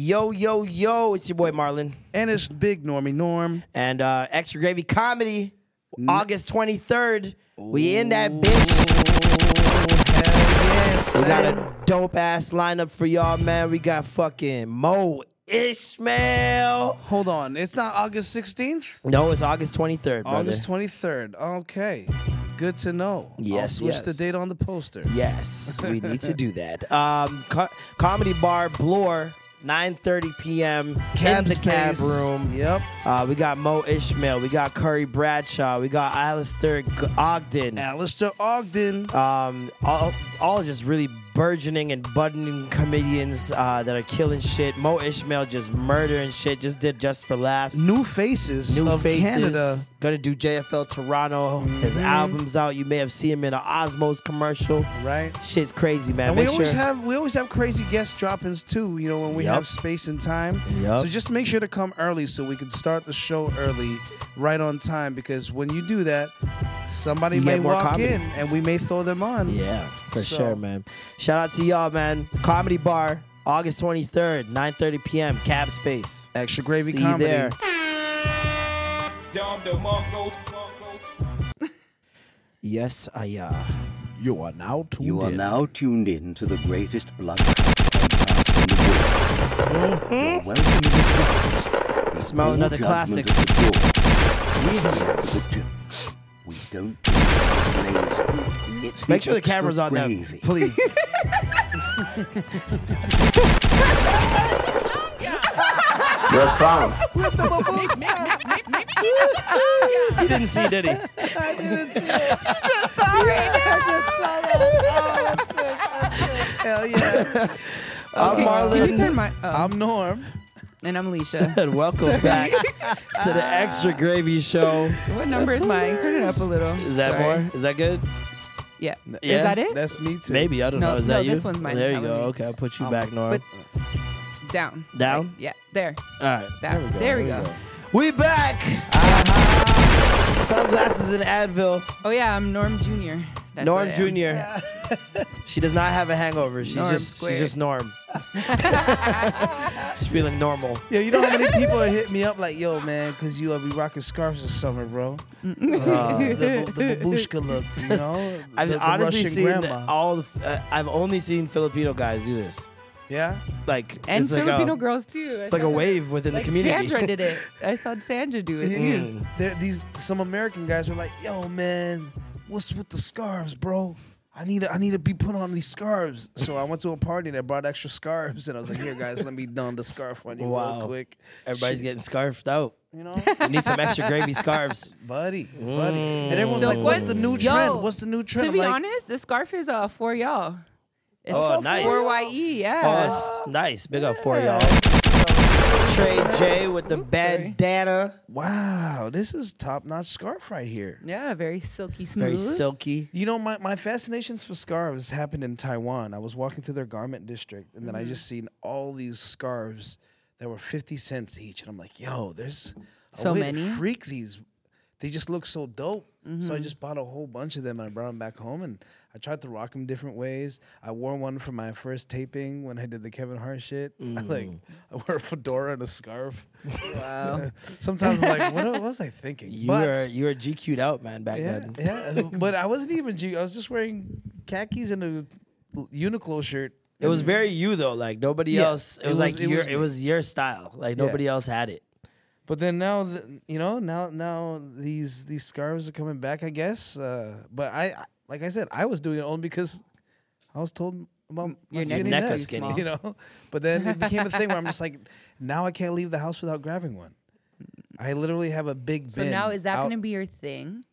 Yo, yo, yo, it's your boy Marlon. And it's Big Normie Norm. And uh Extra Gravy Comedy, August 23rd. We in that bitch. yes. We got a dope ass lineup for y'all, man. We got fucking Mo Ishmael. Hold on. It's not August 16th? No, it's August 23rd, brother. August 23rd. Okay. Good to know. I'll Yes, switch yes. the date on the poster. Yes, we need to do that. Um, co- comedy bar Bloor, 9:30 p.m. in the cab space. room. Yep. Uh, we got Mo Ishmael, we got Curry Bradshaw, we got Alistair Ogden. Alistair Ogden. Um, all, all just really burgeoning and budding comedians uh, that are killing shit. Mo Ishmael just murdering shit. Just did just for laughs. New faces New faces. Canada. Gonna do JFL Toronto. His album's out. You may have seen him in an Osmos commercial. Right. Shit's crazy, man. We always sure- have we always have crazy guest drop-ins too. You know when we Yup. have space and time. Yup. So just make sure to come early so we can start the show early, right on time. Because when you do that, somebody You may walk comedy. in and we may throw them on. Yeah, for So- sure, man. Shout out to y'all, man. Comedy Bar, August 23rd, 9:30 p.m. Cab Space. Extra Gravy See you Comedy. there. Yes, I uh You are now tuned You are in. now tuned in to the greatest blood podcast in the world. You're welcome to the class. Mm-hmm. Smell another classic. We here for the jokes. We don't do. It's make sure the camera's on them, gravy. please. You're a clown. he didn't see, did he? I didn't see Hell yeah. I'm Okay, Marlon. Can you turn my? Oh, I'm Norm. And I'm Alicia. and welcome back to the Extra Gravy Show. What number is mine? Turn it up a little. Is that Sorry. more? Is that good? Yeah. Yeah, Is that it? That's me too. Maybe I don't No, know. Is no, that you? this one's mine. There you go. me. Okay, I'll put you Um, back, Norm. Down. Down? Like, yeah. There. All right. That- there we go. We back. Uh-huh. Sunglasses and Advil. Oh yeah, I'm Norm Jr. That's Norm what I am. Jr. she does not have a hangover. She's Norm just squared. she's just Norm. she's feeling normal. Yo, you know how many people are hitting me up like, yo, man, because you uh, be rocking scarves this summer, bro. Uh, the, the babushka look, you know? I've the, the honestly Russian seen grandma. all. The, uh, I've only seen Filipino guys do this. Yeah? Like And it's like Filipino a, girls too. It's like a wave within Like the community. Sandra did it. I saw Sandra do it too. Mm. These some American guys were like, "Yo, man, what's with the scarves, bro? I need to, I need to be put on these scarves." So I went to a party and I brought extra scarves, and I was like, "Here, guys, let me don the scarf on you Wow. real quick." Everybody's Shit, getting scarfed out. you know, You need some extra gravy scarves. buddy, buddy. And everyone's So like, "What's what- the new Yo, trend? What's the new trend?" To I'm be like, honest, the scarf is uh for y'all. It's Oh, nice. 4YE, yeah. Oh, it's nice. Big up for y'all. Trey J with the bandana. "Wow, this is top notch scarf right here." yeah, very silky smooth. Very silky. You know, my, my fascinations for scarves happened in Taiwan. I was walking through their garment district, and then Mm-hmm. I just seen all these scarves that were fifty cents each, and I'm like, "Yo, there's a So way many? to freak these. They just look so dope." So Mm-hmm. I just bought a whole bunch of them, and I brought them back home, and I tried to rock them different ways. I wore one for my first taping when I did the Kevin Hart shit. like, I wore a fedora and a scarf. Wow. Sometimes I'm like, what, what was I thinking? You But- were you were GQ'd out, man, back yeah, then. yeah. but I wasn't even. G- I was just wearing khakis and a Uniqlo shirt. It was very you though. Like nobody Yeah, else. It, it was, was- like it your was it was your style. Like Yeah. nobody else had it. But then now, the, you know, now now these these scarves are coming back. I guess. Uh, but I, I- like I said, I was doing it only because I was told about my Your neck skinny neck neck, was skinny. You know. But then it became a thing where I'm just like, now I can't leave the house without grabbing one. I literally have a big So bin. now is that out- going to be your thing?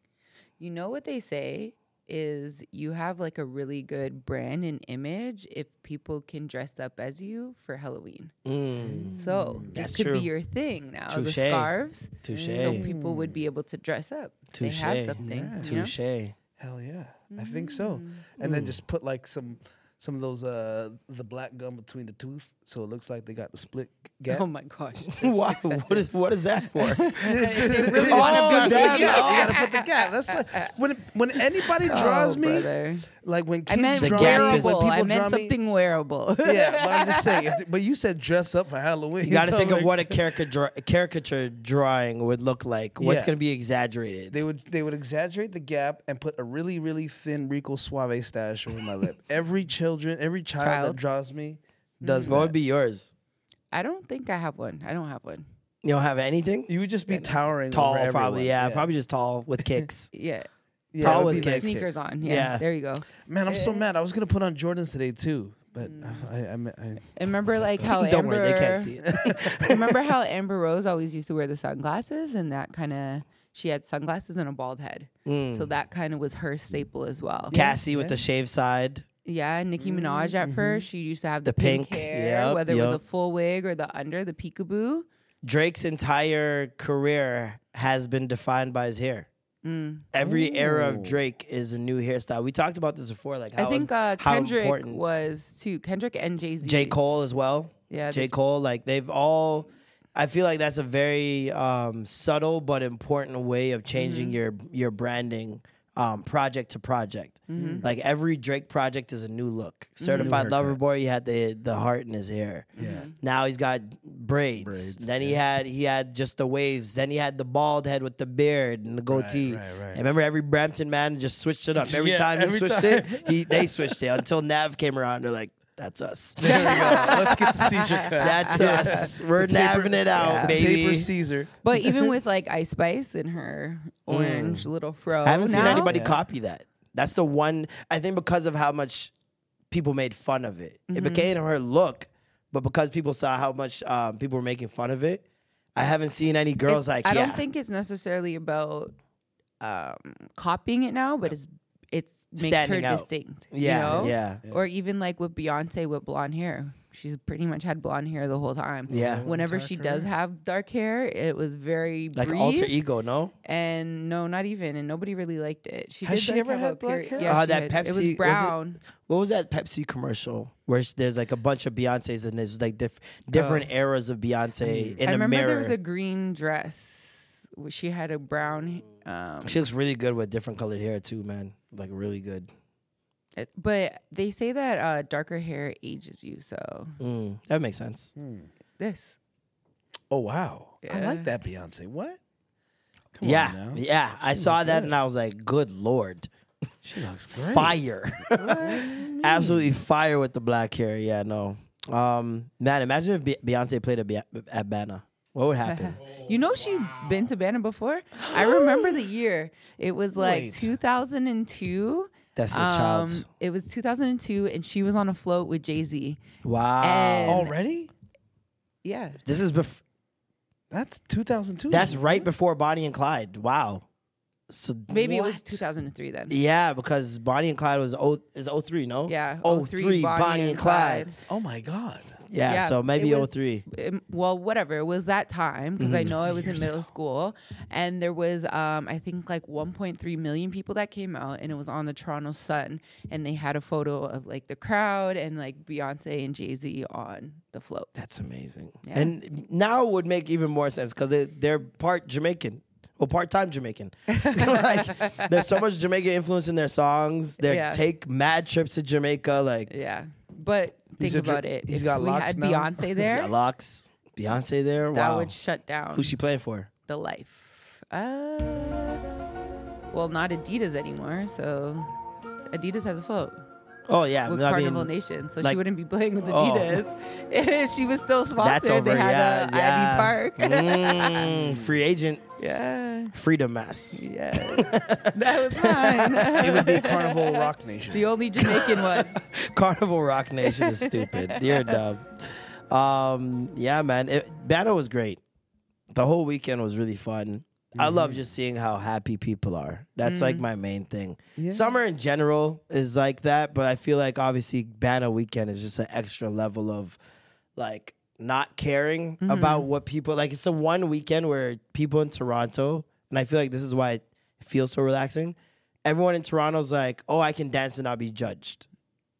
You know what they say? is you have like a really good brand and image if people can dress up as you for Halloween. Mm, So That's this could true. be your thing now. The scarves. touche. So people would be able to dress up. They have something. Yeah. you know? Touche. Hell yeah, I think so. And then just put like some some of those uh the black gum between the tooth, so it looks like they got the split oh gap. Oh my gosh. Why? that's What excessive. is what is that for? It's- it's- really oh, want a You gotta put the gap. That's like when when anybody oh, draws Oh, me, brother. like when I kids meant draw gap me, is- when wearable. people I draw meant me. something wearable. Yeah, but I'm just saying. If, but you said dress up for Halloween. You got to so think of what a caricature caricature drawing would look like. What's Yeah. going to be exaggerated? They would they would exaggerate the gap and put a really really thin Rico Suave stash over my lip. Every children, every child, Child. that draws me does what that. would be yours? I don't think I have one. I don't have one. You don't have anything? You would just be towering Tall, over probably. everyone. Yeah, probably just tall with kicks. Yeah. Yeah, tall it would with be nice kicks. Sneakers on. Yeah, Yeah. There you go. Man, I'm so mad. I was gonna put on Jordans today too, but I, I, I, I And remember like how Don't Amber worry, they can't see it. remember how Amber Rose always used to wear the sunglasses and that kind of she had sunglasses and a bald head. Mm. So that kind of was her staple as well. Cassie with the shaved side. Yeah, Nicki Minaj at first, she used to have the, The pink, pink, hair, yep, whether it was a full wig or the under, the peekaboo. Drake's entire career has been defined by his hair. Every era of Drake is a new hairstyle. We talked about this before, like how I think uh, how Kendrick important was too. Kendrick and Jay Z. J Cole as well. Yeah, J Cole, like they've all. I feel like that's a very um, subtle but important way of changing Mm-hmm. your your branding um, project to project. Mm-hmm. Like every Drake project is a new look. Certified Lover Boy, he had the the heart in his hair. Yeah. Now he's got braids. Braids, then he had he had just the waves. Then he had the bald head with the beard and the goatee. right, right. And remember, every Brampton man just switched it up. Every Yeah, time he every switched time. it, he they switched it until Nav came around. They're like, "That's us." there we go. Let's get the Caesar cut. That's us. We're taper- navving it out, Yeah. baby. Taper Caesar. But even with like Ice Spice and her orange little fro, I haven't seen anybody Yeah. copy that. That's the one. I think because of how much people made fun of it, Mm-hmm. it became her look. But because people saw how much um, people were making fun of it, I haven't seen any girls It's- like I yeah. don't think it's necessarily about um, copying it now, but it's it's makes Standing her out. distinct. Yeah, you know? yeah. Or even like with Beyonce with blonde hair. She's pretty much had blonde hair the whole time. Yeah. Whenever she does have dark hair, it was very like brief. alter ego, no? And no, not even. And nobody really liked it. She Has did she like, ever have had black hair? Yeah, Uh, she that had- Pepsi It was was it- brown. What was that Pepsi commercial where there's like a bunch of Beyonces and there's like diff- different eras of Beyonce in Oh. I a remember mirror? there was a green dress. Where She had a brown. Um, she looks really good with different colored hair too, man. Like really good. it- but they say that uh, darker hair ages you. So Mm, that makes sense. this. Oh wow, I like that Beyonce. What? Come yeah, on now. yeah. I saw that and I was like, good lord. She looks great. fire. Absolutely fire with the black hair. Yeah, no. Um, man, imagine if Beyonce played at, Be- at Bana. What would happen? You know she'd been to Bana before. I remember the year. It was like Wait. 2002. That's his Um, child's. it was 2002, and she was on a float with Jay Z. Wow. and- Already? Yeah, this is bef- That's 2002. that's right before Bonnie and Clyde. Wow. So maybe it was What? 2003 then. yeah, because Bonnie and Clyde was oh is 03, no? Yeah, 03, Bonnie, and Clyde. Oh my god. Yeah, Yeah, so maybe it was- 03. um, well, whatever. It was that time because I Mm-hmm. know I was in middle school, and there was, um, I think, like 1.3 million people that came out, and it was on the Toronto Sun, and they had a photo of like the crowd and like Beyonce and Jay Z on the float. That's amazing. Yeah. And now it would make even more sense because they, they're part Jamaican. Well, part time Jamaican. like, there's so much Jamaican influence in their songs. They Yeah. take mad trips to Jamaica. Like, Yeah, but think He's a dr- about it. he's if got we locks had now? Beyonce he's there, got locks. Beyonce there. that Wow. would shut down Who's she playing for? the life. Uh, well, not Adidas anymore, so Adidas has a float. Oh yeah, with I Carnival mean, Nation, so like- she wouldn't be playing with Oh. Adidas. she was still sponsored. that's over. They had yeah, a yeah. Ivy Park. Mm, free agent, yeah, freedom mass. yeah, that was mine. It would be Carnival Roc Nation. the only Jamaican one. Carnival Roc Nation is stupid. You're dumb. Um, yeah, man. It, Bana was great. The whole weekend was really fun. I love Mm-hmm. just seeing how happy people are. That's like my main thing. Yeah. Summer in general is like that, but I feel like obviously Bana Weekend is just an extra level of like not caring mm-hmm. about what people like. It's the one weekend where people in Toronto, and I feel like this is why it feels so relaxing. Everyone in Toronto's like, oh, I can dance and not be judged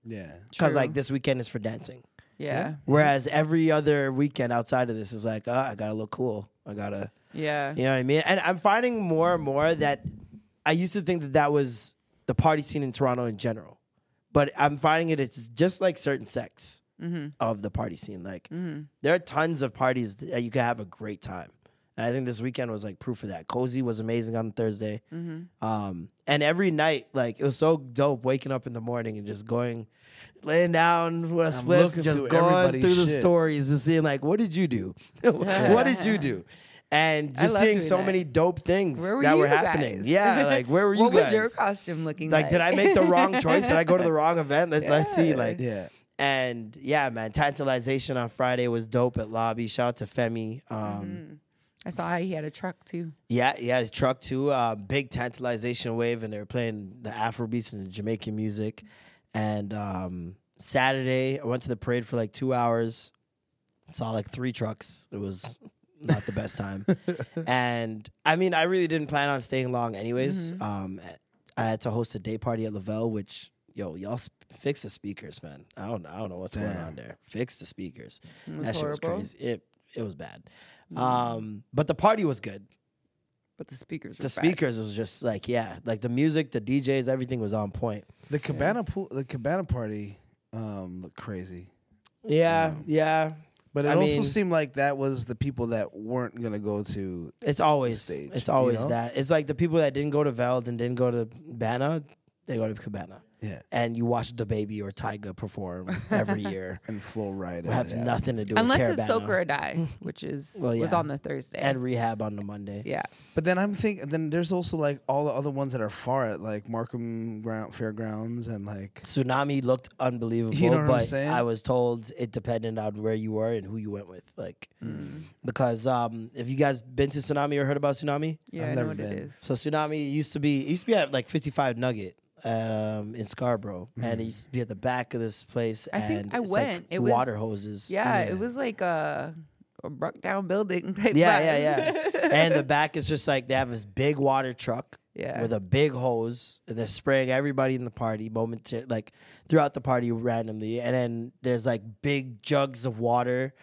Yeah. because like this weekend is for dancing. Yeah. Whereas every other weekend outside of this is like, oh, I gotta look cool. I gotta. Yeah. You know what I mean? And I'm finding more and more that I used to think that that was the party scene in Toronto in general, but I'm finding it it's just like certain sects Mm-hmm. of the party scene. Like mm-hmm. there are tons of parties that you can have a great time. And I think this weekend was like proof of that. Cozy was amazing on Thursday, mm-hmm. um, and every night like it was so dope. Waking up in the morning and just going, laying down with a split, looking just through going everybody's through the stories and seeing like, what did you do? what did you do? And just seeing so that. many dope things were that were happening. guys? Yeah, like where were you what guys? was your costume looking like? like, did I make the wrong choice? Did I go to the wrong event? Let's, let's see. Like, Yeah. And yeah, man, tantalization on Friday was dope at Lobby. Shout out to Femi. Um, Mm-hmm. I saw how he had a truck too. Yeah, he had his truck too. Uh, big tantalization wave, and they were playing the Afro beats and the Jamaican music. And um, Saturday, I went to the parade for like two hours. Saw like three trucks. It was not the best time. and I mean, I really didn't plan on staying long, anyways. Um, I had to host a day party at Lavelle, which yo, y'all fix the speakers, man. I don't, I don't know what's going on there. Fix the speakers. was that shit was crazy. It it was bad. Um, but the party was good But the speakers were the bad. speakers was just like yeah like the music the djs everything was on point The cabana pool, the cabana party, um, looked crazy. yeah yeah But it I also mean- seemed like that was the people that weren't gonna go to. it's always Stage, it's you always know? that it's like the people that didn't go to veld and didn't go to bana they go to cabana Yeah. and you watch the baby or tyga perform every year And Flo Rida. it has yeah. nothing to do Unless with it's Caravana. Soak or Die, which is Well, was on the Thursday. and rehab on the monday yeah. But then I'm thinking, then there's also like all the other ones that are far at like Markham Ground Fairgrounds and like tsunami looked unbelievable You know what I'm but saying? i was told it depended on where you were and who you went with like Mm. because um if you guys been to tsunami or heard about tsunami Yeah, I've I know never what been. is. So tsunami used to be it used to be at like 55 Nugget um, in Scarborough, and it used to be at the back of this place. I think I it's like went. It was- water hoses. Yeah, it was like a, a broke down building. Type yeah, vibe. yeah, yeah. and the back is just like they have this big water truck Yeah. with a big hose, and they're spraying everybody in the party moment to, like throughout the party randomly, and then there's like big jugs of water.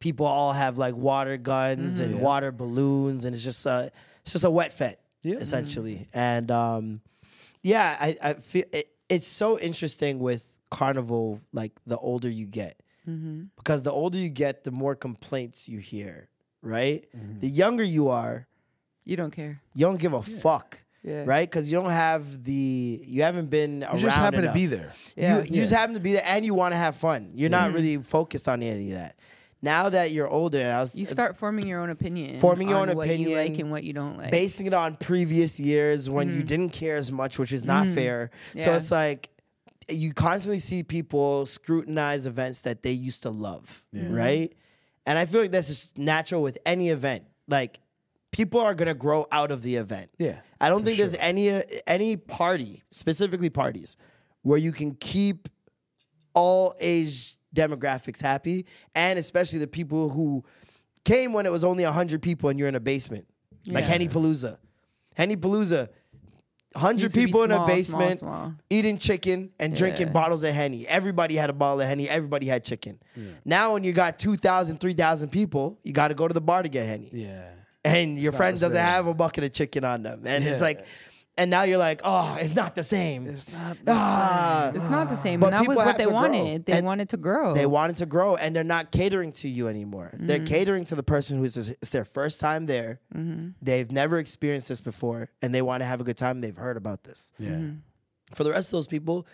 People all have like water guns Mm-hmm. and water balloons, and it's just a it's just a wet fet Yeah. essentially. And um, yeah, I, I feel it, it's so interesting with carnival. Like the older you get, Mm-hmm. because the older you get, the more complaints you hear. Right, Mm-hmm. the younger you are, You don't care. you don't give a fuck. Yeah. Right, because you don't have the you haven't been around. you just happen to be there. Yeah. You, you just happen to be there, and you want to have fun. You're not really focused on any of that. Now that you're older, and I was You uh, start forming your own opinion. Forming your on own what you like opinion, and what you don't like. basing it on previous years when you mm-hmm. didn't care as much, which is not mm-hmm. fair. So it's like you constantly see people scrutinize events that they used to love, mm-hmm. right? And I feel like that's just natural with any event. Like people are gonna grow out of the event. Yeah, I don't think there's any uh, any party, specifically parties, where you can keep all age demographics happy, and especially the people who came when it was only hundred people and you're in a basement, like Henny Palooza. Henny Palooza, hundred Used to be people in a basement small. eating chicken and drinking Yeah. bottles of Henny. Everybody had a bottle of Henny. Everybody had chicken. Now, when you got 2,000, 3,000 people, you got to go to the bar to get Henny yeah. and your not friend doesn't have a bucket of chicken on them, and it's like, and now you're like, oh, it's not the same. It's not the Ah. It's not the same. But and that was what they to grow. wanted. They And wanted to grow. They wanted to grow, and they're not catering to you anymore. Mm-hmm. They're catering to the person who's it's their first time there. Mm-hmm. They've never experienced this before, and they want to have a good time. They've heard about this. Yeah. Mm-hmm. For the rest of those people,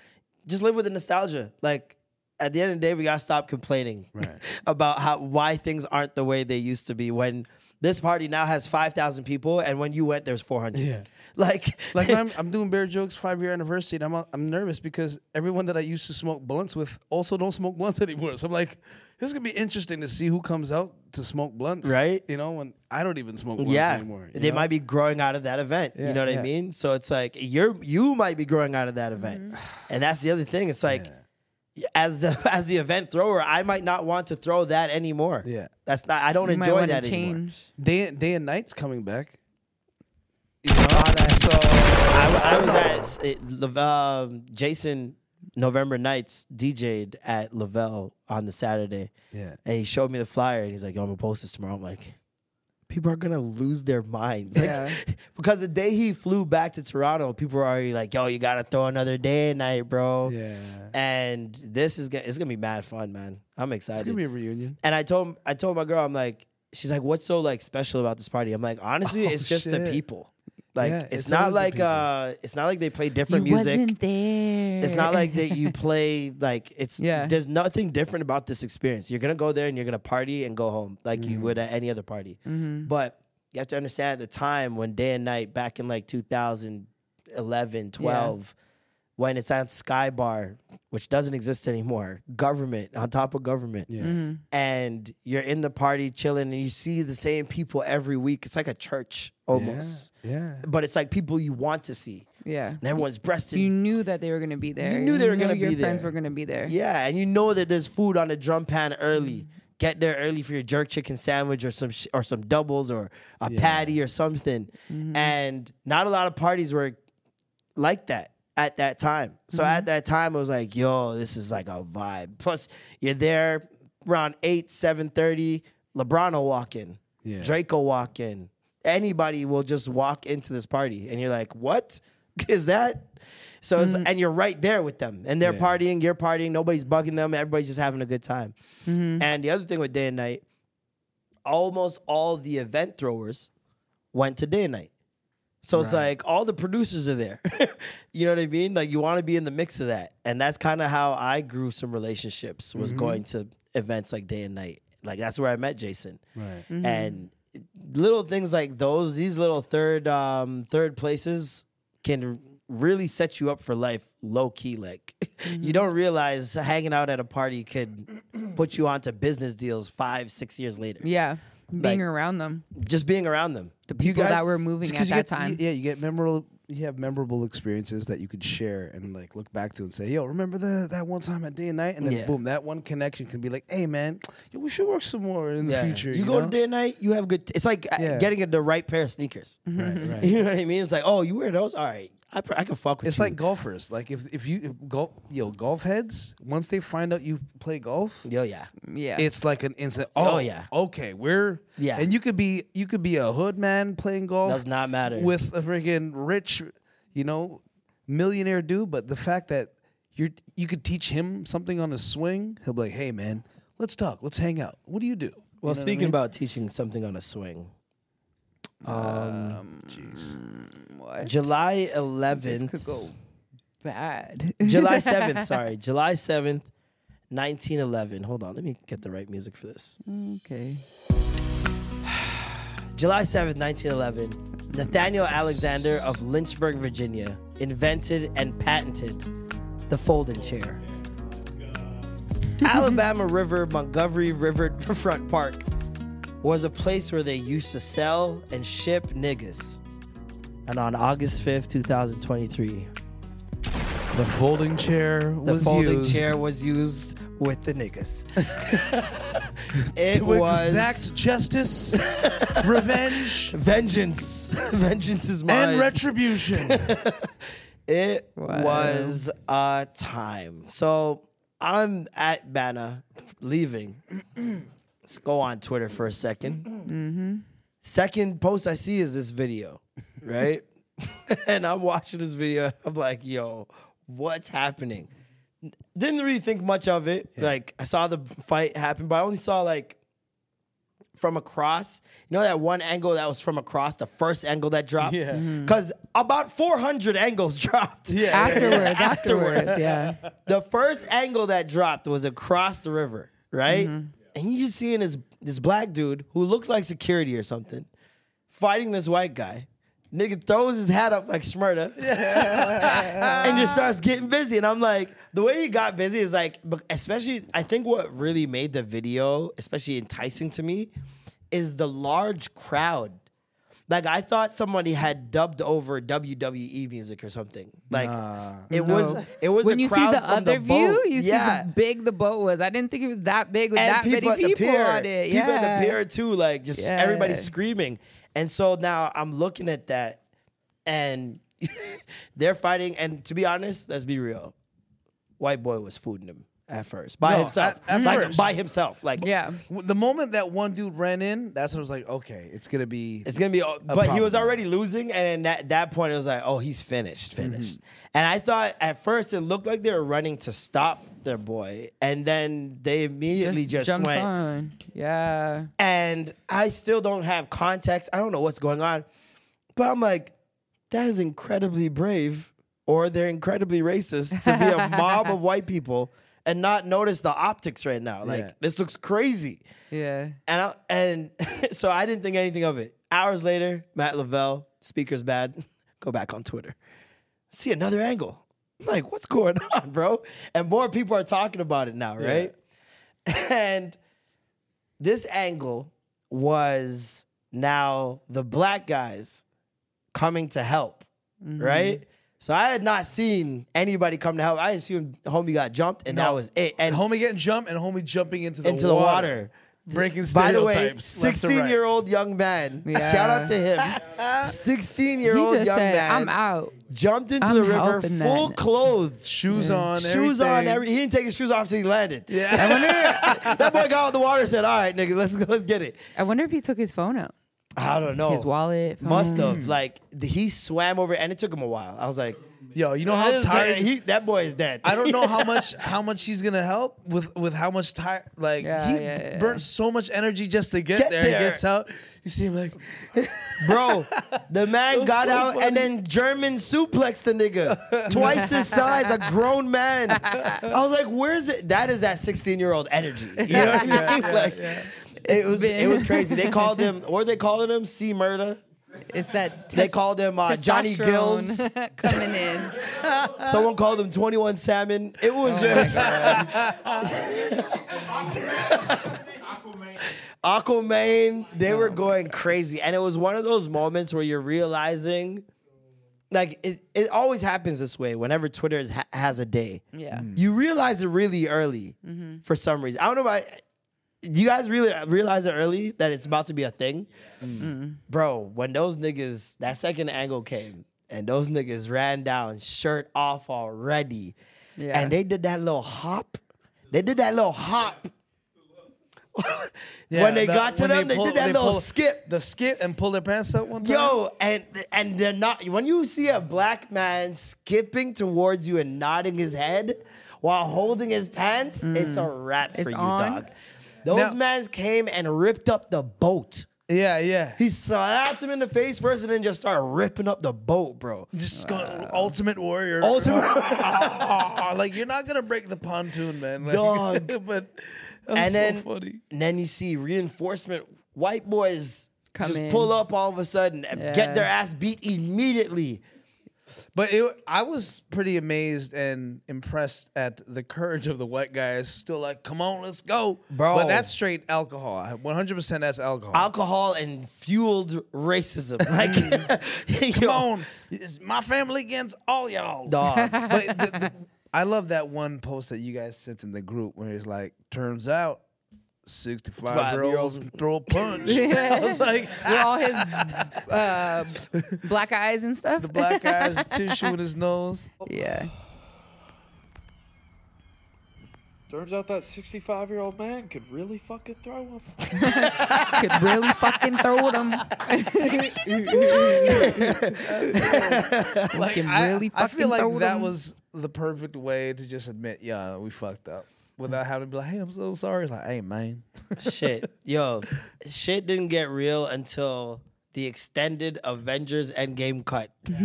just live with the nostalgia. Like at the end of the day, we gotta stop complaining Right. about how why things aren't the way they used to be when This party now has five thousand people, and when you went, there's four hundred. Yeah. Like, Like I'm, I'm doing Bear Jokes five year anniversary, and I'm I'm nervous because everyone that I used to smoke blunts with also don't smoke blunts anymore. So I'm like, this is gonna be interesting to see who comes out to smoke blunts, Right. You know, when I don't even smoke blunts yeah, anymore. they know? might be growing out of that event. you know what I mean? So it's like you're you might be growing out of that event, mm-hmm. and that's the other thing. It's like. As the as the event thrower, I might not want to throw that anymore. Yeah. that's not. I don't You might enjoy wanna that anymore. change. day day and night's coming back. You know? so I, I was at it, um, Jason November Nights DJ'd at Lavelle on the Saturday, yeah. and he showed me the flyer, and he's like, "Yo, I'm gonna post this tomorrow." I'm like, people are gonna lose their minds, Like, Yeah. because the day he flew back to Toronto, people were already like, "Yo, you gotta throw another day and night, bro." Yeah. And this is gonna it's gonna be mad fun, man. I'm excited. It's gonna be a reunion. And I told I told my girl, I'm like, she's like, what's so like special about this party? I'm like, honestly, Oh, it's just the people. Like Yeah, it's, it's not like uh it's not like they play You different music. wasn't there. It's not like that you play like it's Yeah. there's nothing different about this experience. You're gonna go there and you're gonna party and go home like Mm-hmm. you would at any other party. But you have to understand at the time when day and night back in like 2011, 12, when it's on Sky Bar, which doesn't exist anymore, Guvernment on top of Guvernment Yeah. and you're in the party chilling and you see the same people every week. It's like a church almost. Yeah. But it's like people you want to see. Yeah. And everyone's breasted. You knew that they were gonna be there. You knew they were know gonna be there. your friends were gonna be there. yeah, and you know that there's food on the drum pan early. Get there early for your jerk chicken sandwich or some sh- or some doubles or a patty or something. Mm-hmm. And not a lot of parties were like that at that time. So at mm-hmm. that time, it was like, yo, this is like a vibe. Plus, you're there around eight, seven thirty. LeBron will walk in. Yeah. Drake will walk in. Anybody will just walk into this party, and you're like, what is that? So it's, mm-hmm. and you're right there with them, and they're Yeah. partying, you're partying, nobody's bugging them, everybody's just having a good time. Mm-hmm. And the other thing with day and night, almost all the event throwers went to day and night. So it's like all the producers are there. you know what I mean? Like you want to be in the mix of that. And that's kind of how I grew some relationships was mm-hmm. going to events like day and night. Like that's where I met Jason. Right. And little things like those, these little third um third places can really set you up for life low key like you don't realize hanging out at a party could put you onto business deals 5 6 years later Yeah. Like- Being around them. just being around them The you people guys- that were moving at you that get time. yeah, you get memorable. You have memorable experiences that you could share and like look back to and say, "Yo, remember the that one time at day and night?" And then Yeah. boom, that one connection can be like, "Hey, man, yo, we should work some more in the future." You, You, go know? to day and night, you have good. It's like uh, Yeah. getting the right pair of sneakers. right, right. You know what I mean? It's like, oh, you wear those? All right, I, pr- I can fuck with It's you. like golfers. Like if if you if golf, yo, golf heads. Once they find out you play golf, yo, yeah, Yeah. it's like an instant. Oh, Oh, yeah. Okay, we're Yeah. and you could be you could be a hood man playing golf. Does not matter. with a freaking rich, you know, millionaire dude. But the fact that you're you could teach him something on a swing, he'll be like, "Hey, man, let's talk. Let's hang out. What do you do?" well, You know what I speaking mean? about teaching something on a swing, um, what? July This 11th, could go bad. July 7th, sorry, July 7th, 1911. Hold on, let me get the right music for this. okay. July 7th, 1911, Nathaniel Alexander of Lynchburg, Virginia, invented and patented the folding chair. Alabama River, Montgomery Riverfront Park was a place where they used to sell and ship niggas. And on August 5th, 2023, the folding chair the was folding used chair was used with the niggas. it to was exact justice, revenge, vengeance. vengeance is mine. and retribution. It Wow. was a time. So I'm at Bana leaving. Let's go on Twitter for a 2nd mm-hmm. Second post I see is this video, right? and I'm watching this video. I'm like, yo, what's happening? Didn't really think much of it. Like I saw the fight happen, but I only saw like from across. You know that one angle that was from across, the first angle that dropped? Yeah. Mm-hmm. Because about 400 angles dropped. Yeah. Afterwards, Afterwards. afterwards, yeah. The first angle that dropped was across the river, right? Mm-hmm. And you just seeing this this black dude who looks like security or something fighting this white guy. Nigga throws his hat up like Shmurda and just starts getting busy. And I'm like, the way he got busy is like, especially, I think what really made the video, especially enticing to me, is the large crowd. Like I thought somebody had dubbed over WWE music or something. Like it was, it was when the you see the other the view, boat. you yeah. see how big the boat was. I didn't think it was that big with and that people many at people pier, on it. people yeah. at the pier too, like just everybody screaming. And so now I'm looking at that, and they're fighting. And to be honest, let's be real, white boy was fooding him at first by No, himself, at- at like first. by himself. Like Yeah. The moment that one dude ran in, that's when I was like, okay, it's gonna be. It's gonna be, but he was problem. already losing, and at that point, it was like, oh, he's finished, Mm-hmm. finished. And I thought at first it looked like they were running to stop their boy, and then they immediately Just, just, jumped went. on. Yeah. and I still don't have context. I don't know what's going on, but I'm like, that is incredibly brave, or they're incredibly racist to be a mob of white people and not notice the optics right now. Like Yeah. this looks crazy, Yeah. and I, and so I didn't think anything of it. Hours later, Matt Lavelle, speaker's bad. Go back on Twitter, see another angle. I'm like, what's going on, bro? And more people are talking about it now, right? And this angle was now the black guys coming to help, mm-hmm. right? So I had not seen anybody come to help. I assumed homie got jumped, and that was it. And homie getting jumped and homie jumping into the into the water. breaking By the way, stereotypes. left to right. 16 year old young man. Yeah. Shout out to him. 16 year He old just young said, man I'm out. jumped into I'm the river, helping full that. clothes, shoes on, shoes on. everything. Every he didn't take his shoes off till he landed. Yeah. that boy got out of the water and said, "All right, nigga, let's let's get it." I wonder if he took his phone out. I don't know. His wallet. Must phone. have. Like th- he swam over, and it took him a while. I was like, Yo, you know how "This is- tired he, that boy is dead." I don't know how much how much he's gonna help with with how much time. Like Yeah, he yeah, yeah. burnt so much energy just to get, Get there. there. He gets out. You see him like, bro. The man was got so out funny. and then German suplexed the nigga, twice his size, a grown man. I was like, "Where's it?" That is that sixteen-year-old energy. You know what I mean? like, it was it was crazy. They called him, or they calling him C murder. It's that They called him uh, Johnny Gills. coming in. Someone called him 21 Salmon. It Oh was just Aquaman. They were going crazy. And it was one of those moments where you're realizing like it, it always happens this way whenever Twitter is, ha- has a day. Yeah. You realize it really early for some reason. I don't know about do you guys really realize it early that it's about to be a thing? Mm. Mm. Bro, when those niggas, that second angle came and those niggas ran down, shirt off already, Yeah. and they did that little hop. They did that little hop. Yeah, when they the- got to them, they, pull- did that little pull- skip. the skip and pull their pants up one time. Yo, and and they're not when you see a black man skipping towards you and nodding his head while holding his pants, it's a mm. wrap for It's you, on. dog. Those Now- mans came and ripped up the boat. yeah, yeah. He slapped him in the face first and then just started ripping up the boat, bro. just going ultimate warrior. Ultimate- ah, like you're not gonna break the pontoon, man. Like, Dog. but that was and so then, funny. and then you see reinforcement. White boys Come just in. pull up all of a sudden and Yeah. get their ass beat immediately. But it, I was pretty amazed and impressed at the courage of the white guys. Still like, come on, let's go, Bro. But that's straight alcohol. 100 percent that's alcohol. Alcohol and fueled racism. Like, mm. come on, it's my family against all y'all. dog. but the, the, I love that one post that you guys sent in the group where it's like, turns out. 65 year olds can throw a punch. I was like, With all his uh, black eyes and stuff. the black eyes, tissue in his nose. Yeah. Turns out that 65 year old man could really fucking throw him. Could really fucking throw them. Like, can I, really I fucking feel like throw that them. was the perfect way to just admit, yeah, we fucked up. Without having to be like, hey, I'm so sorry. It's like, hey, man. shit. Yo, shit didn't get real until the extended Avengers Endgame cut hit the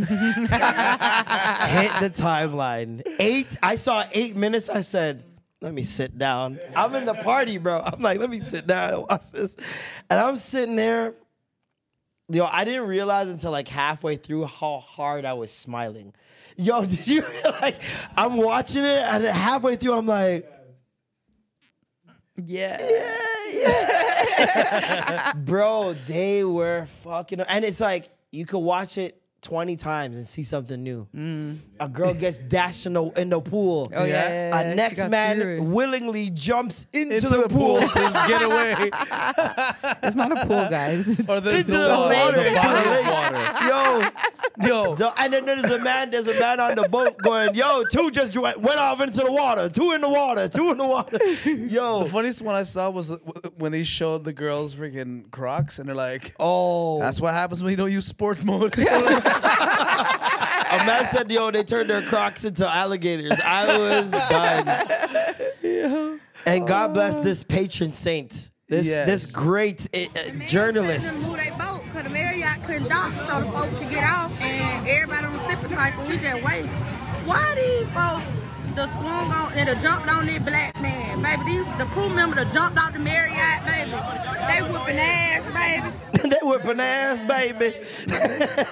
timeline. Eight, I saw eight minutes. I said, let me sit down. I'm in the party, bro. I'm like, let me sit down and watch this. And I'm sitting there. Yo, I didn't realize until like halfway through how hard I was smiling. Yo, did you like? I'm watching it, and halfway through, I'm like, Yeah. Yeah. yeah. bro, they were fucking. And it's like you could watch it 20 times and see something new. A girl gets dashed in the, in the pool. Mm. Oh, yeah, yeah, yeah, A next man through. willingly jumps into, Into the, the pool. pool to get away. It's not a pool, guys. Or the, into the, water, the into body the lake. water. Yo, Yo, so- and then there's a man, there's a man on the boat going, yo, two just went, went off into the water, two in the water, two in the water. Yo, the funniest one I saw was when they showed the girls freaking Crocs, and they're like, oh, "That's what happens when you don't use sport mode." A man said, yo, they turned their Crocs into alligators. I was done. And God bless this patron saint, this Yes. this great uh, uh, journalist. Move they boat because the Harriott couldn't dock so the folks could get off and everybody on the sipping cycle, we just wait. Why these folks the swung on and the jumped on that black man, baby? These, the crew member that jumped off the Harriott, baby. They whooping ass, baby. they whipping ass, baby.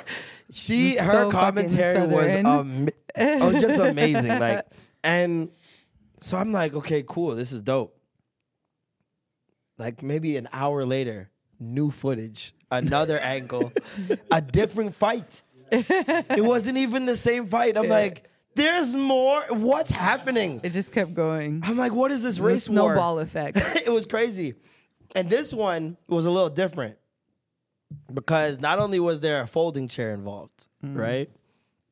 she, her so fucking commentary was Southern. um, oh, just amazing. Like, and so I'm like, okay, cool, this is dope. Like maybe an hour later, new footage, another angle, a different fight. It wasn't even the same fight. I'm like, there's more. What's happening? It just kept going. I'm like, what is this The race war? snowball effect. it was crazy. And this one was a little different because not only was there a folding chair involved, mm. right?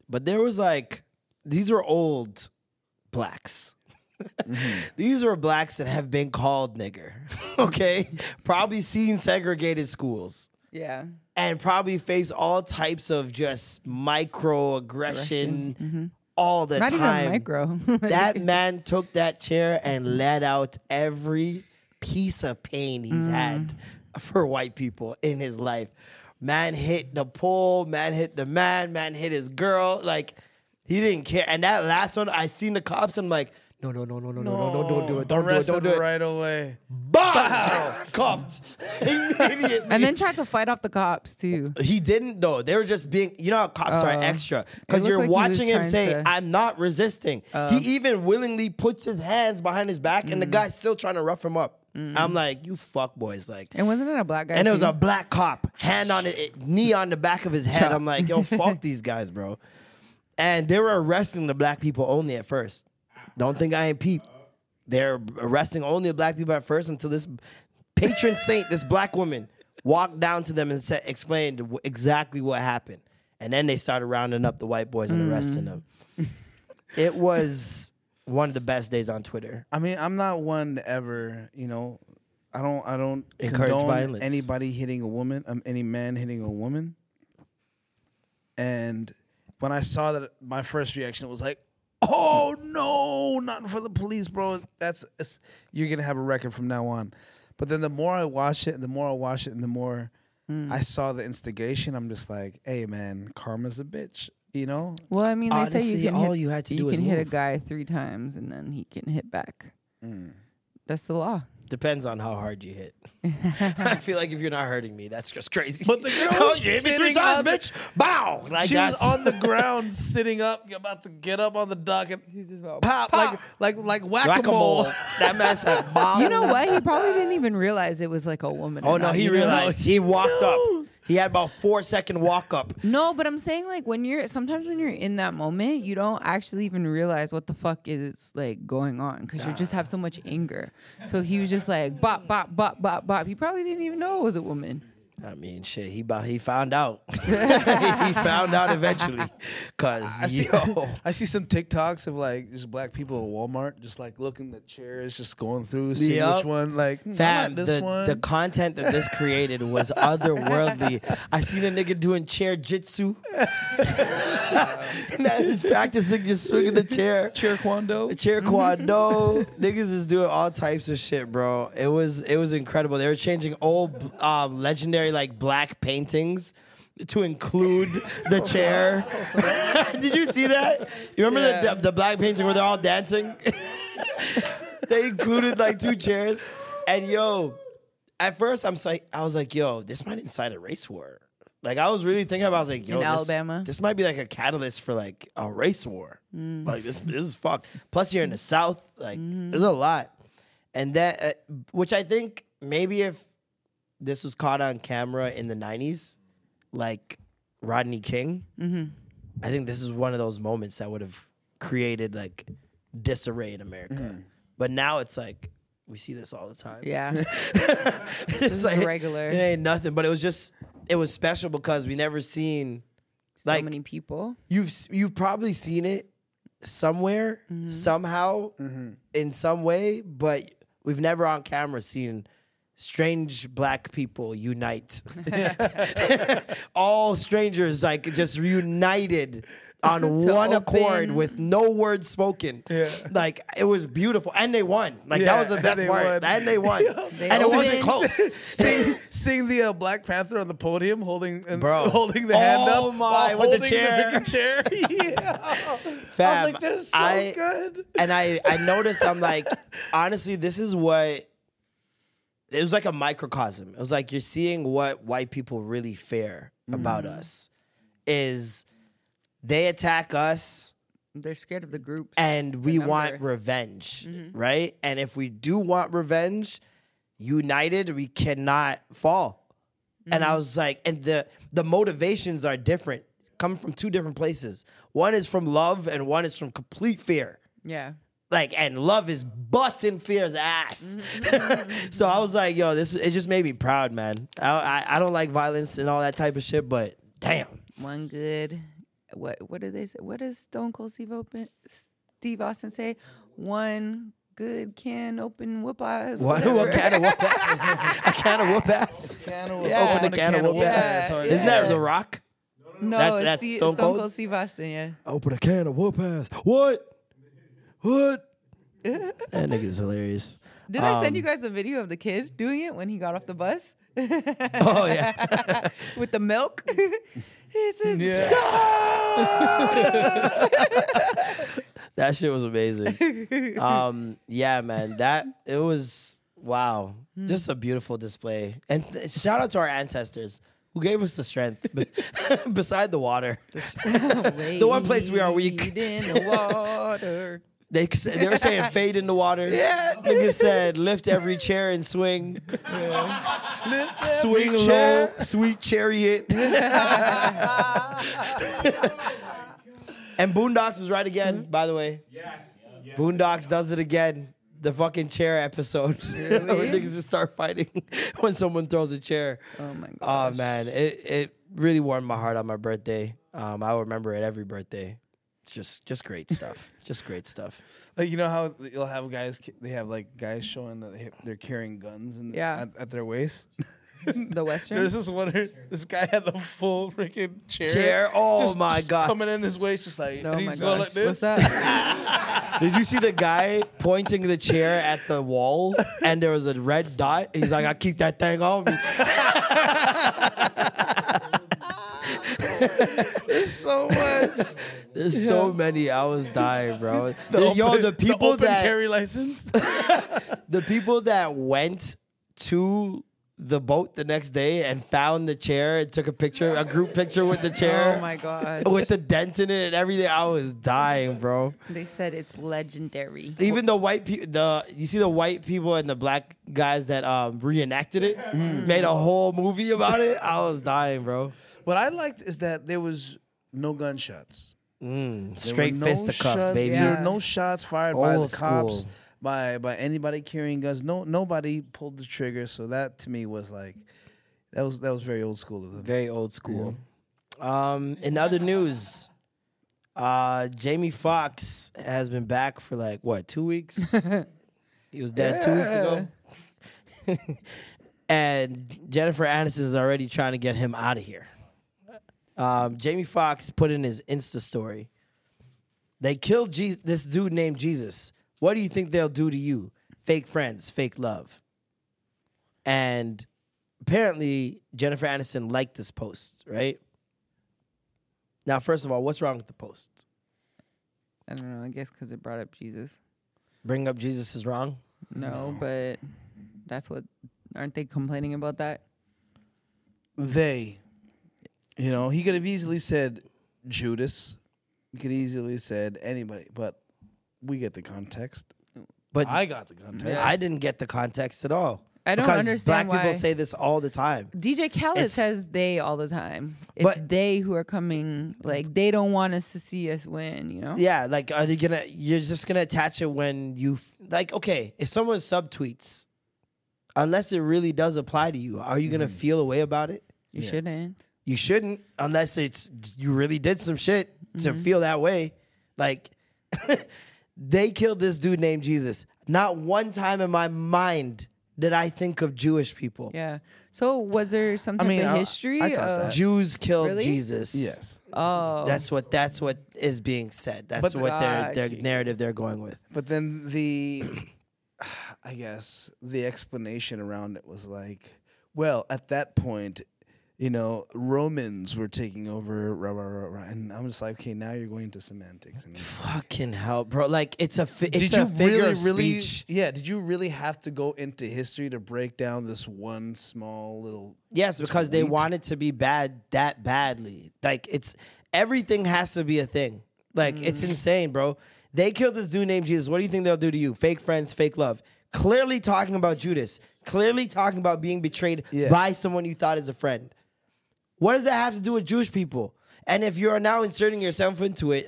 But there was like, these are old blacks. Mm-hmm. These were blacks that have been called nigger, okay? probably seen segregated schools Yeah. and probably face all types of just microaggression mm-hmm. all the Not time even micro. that man took that chair and let out every piece of pain he's had mm. for white people in his life. Man hit the pole, man hit the man, man hit his girl. Like he didn't care. And that last one, I seen the cops. And I'm like, no, no, no, no, no, no, no, no, don't do it, don't do it, don't do it. right away. Bow! Cuffed immediately. and then tried to fight off the cops too. He didn't though. They were just being, you know, how cops are Oh. extra It because looked you're like he was watching him trying say, to- Oh. "I'm not resisting." he even willingly puts his hands behind his back, Mm. and the guy's still trying to rough him up. I'm like, "You fuck boys!" Like, And wasn't it a black guy? and it was too? a black cop, hand on it, it- knee on the back of his head. I'm like, "Yo, fuck these guys, bro." And they were arresting the black people only at first. Don't think I ain't peep. They're arresting only the black people at first until this patron saint, this black woman, walked down to them and said, explained exactly what happened. And then they started rounding up the white boys and arresting them. It was one of the best days on Twitter. I mean, I'm not one to ever, you know, I don't, I don't Encourage condone violence. anybody hitting a woman, um, any man hitting a woman. And when I saw that, my first reaction was like, "Oh no, not for the police, bro." That's you're gonna have a record from now on. But then the more I watch it, and the more I watch it, and the more I saw the instigation, I'm just like, "Hey, man, karma's a bitch," you know. Well, I mean, they say you can all hit, you had to you do can hit a guy three times and then he can hit back. Mm. That's the law. Depends on how hard you hit. I feel like if you're not hurting me, that's just crazy. But the girl oh, was you hit me three sitting times, on the- bitch. Bow. Like she was that's on the ground, sitting up, about to get up on the dock and He's just about, pop, like like like whack a whack-a-mole. that man said, "Bow." You know what? He probably didn't even realize it was like a woman. or Oh no, not. he You know? realized. He walked up. He had about four second walk up. No, but I'm saying like when you're sometimes when you're in that moment, you don't actually even realize what the fuck is like going on because you just have so much anger. So he was just like bop bop bop bop bop. He probably didn't even know it was a woman. I mean, shit. He about he found out. he found out eventually, cause I see, yo, I see some TikToks of like just black people at Walmart just like looking at chairs, just going through, seeing Yup. which one like hmm, fam, this the, one. the content that this created was otherworldly. I seen a nigga doing chair jitsu. that is practicing just swinging the chair. chair quando. Chair quado. Niggas is doing all types of shit, bro. It was it was incredible. They were changing old um, legendary like black paintings to include the chair. Did you see that? You remember Yeah. the, the black painting where they're all dancing? they included like two chairs, and yo, at first I'm like, I was like, yo, this might incite a race war. Like I was really thinking about, I was like, yo, In this, Alabama? this might be like a catalyst for like a race war. Like this, this is fucked. Plus, you're in the South. Like there's a lot, and that, uh, which I think maybe if this was caught on camera in the '90s, like Rodney King, mm-hmm. I think this is one of those moments that would have created like disarray in America. Mm-hmm. But now it's like we see this all the time. Yeah. it's is regular. It ain't nothing, but it was just it was special because we never seen so like many people. you've you've probably seen it somewhere Mm-hmm. somehow mm-hmm. in some way, but we've never on camera seen strange black people unite. All strangers like just reunited on one accord with no words spoken. Yeah. Like it was beautiful. And they won. Like Yeah, that was the best part. won. And they won. They and it wasn't close. seeing, seeing the uh, Black Panther on the podium holding and Bro. holding the hand Oh up my, with the chair. freaking chair. yeah. I Fam, was like, they're so I- good. and I I noticed I'm like honestly this is what it was like a microcosm. It was like you're seeing what white people really fear about mm. us is they attack us They're scared of the groups. and we want revenge, mm-hmm. right? And if we do want revenge, united we cannot fall. And I mm-hmm. was like, and the the motivations are different, coming from two different places. One is from love, and one is from complete fear yeah. Like and love is busting fear's ass so i was like yo this it just made me proud man I, I i don't like violence and all that type of shit but damn One good. What what did they say? What does Stone Cold Steve Open Steve Austin say? One good can open whoop eyes. what, whatever. what can of whoop ass a can of whoop ass Yeah. open a can of whoop ass Yeah, isn't that the rock No, That's- it's that's Steve, Stone Stone, Cold? Cold? Steve Austin. Yeah. open a can of whoop ass what what that nigga's hilarious Did I send Um, you guys a video of the kid doing it when he got off the bus oh yeah with the milk? he says, Yeah. That shit was amazing. um, yeah, man, that it was wow, just a beautiful display. And th- shout out to our ancestors who gave us the strength, be- beside the water. the one place we are weak. in the water. They they were saying fade in the water. Yeah. Niggas said lift every chair and swing. Swing low, chair. sweet chariot. and Boondocks is right again, by the way. Yes. Boondocks does it again. The fucking chair episode. Where niggas just start fighting when someone throws a chair. Oh my god. Oh man, it it really warmed my heart on my birthday. Um, I remember it every birthday. It's just just great stuff. just great stuff. Like you know how you'll have guys, they have like guys showing that they- they're carrying guns and Yeah. at, at their waist. the Western. There's this one. This guy had the full freaking chair. Chair? Oh just- my just God. Coming in his waist, just like oh and my he's going gosh. like this. What's that? Did you see the guy pointing the chair at the wall and there was a red dot? He's like, I keep that thing on me. There's so much. There's so many. I was dying, bro. The Yo, open- the people open that carry license. the people that went to the boat the next day and found the chair and took a picture, a group picture with the chair. oh my god. With the dent in it and everything, I was dying, bro. They said it's legendary. Even the white people, the you see the white people and the black guys that um, reenacted it, made a whole movie about it. I was dying, bro. what I liked is that there was no gunshots. Mm, Straight no fisticuffs, shots- baby. There were no shots fired by the Old cops, school. by by anybody carrying guns. No, nobody pulled the trigger. So that to me was like, that was that was very old school of them. Very old school. Um, in other news, uh, Jamie Foxx has been back for like what two weeks? he was dead two weeks ago, and Jennifer Aniston is already trying to get him out of here. Um, Jamie Foxx put in his Insta story. They killed Je- this dude named Jesus. What do you think they'll do to you? Fake friends, fake love. And apparently Jennifer Aniston liked this post, right? Now, first of all, what's wrong with the post? I don't know. I guess because it brought up Jesus. Bring up Jesus is wrong. No, but that's what. Aren't they complaining about that? They, you know, he could have easily said Judas. He could easily said anybody, but we get the context. But I got the context. Yeah. I didn't get the context at all. I don't because understand Black people say this all the time. DJ Khaled It's- says they all the time. It's But- they who are coming. Like they don't want us to see us win. You know. Yeah, like are they gonna? You're just gonna attach it when you f- like. Okay, if someone subtweets, unless it really does apply to you, are you gonna mm-hmm. feel a way about it? You shouldn't. You shouldn't, unless it's you really did some shit to mm-hmm. feel that way. Like they killed this dude named Jesus. Not one time in my mind did I think of Jewish people. Yeah. So was there some type mean, of I- history? I thought of, that. Jews killed Really? Jesus. Yes, Oh. That's what that's what is being said. That's But- what their their narrative they're going with. but then the, I guess the explanation around it was like, well, at that point, you know, Romans were taking over, rah, rah, rah, rah, and I'm just like, okay, now you're going to semantics. And Fucking hell, bro! Like it's a fi- it's did a you figure really, of really, speech. yeah? Did you really have to go into history to break down this one small little? Yes, because they tweet? want it to be bad that badly. Like it's everything has to be a thing. Like it's Mm. insane, bro. They killed this dude named Jesus. What do you think they'll do to you? Fake friends, fake love. Clearly talking about Judas. Clearly talking about being betrayed Yeah. by someone you thought is a friend. What does that have to do with Jewish people? And if you are now inserting yourself into it,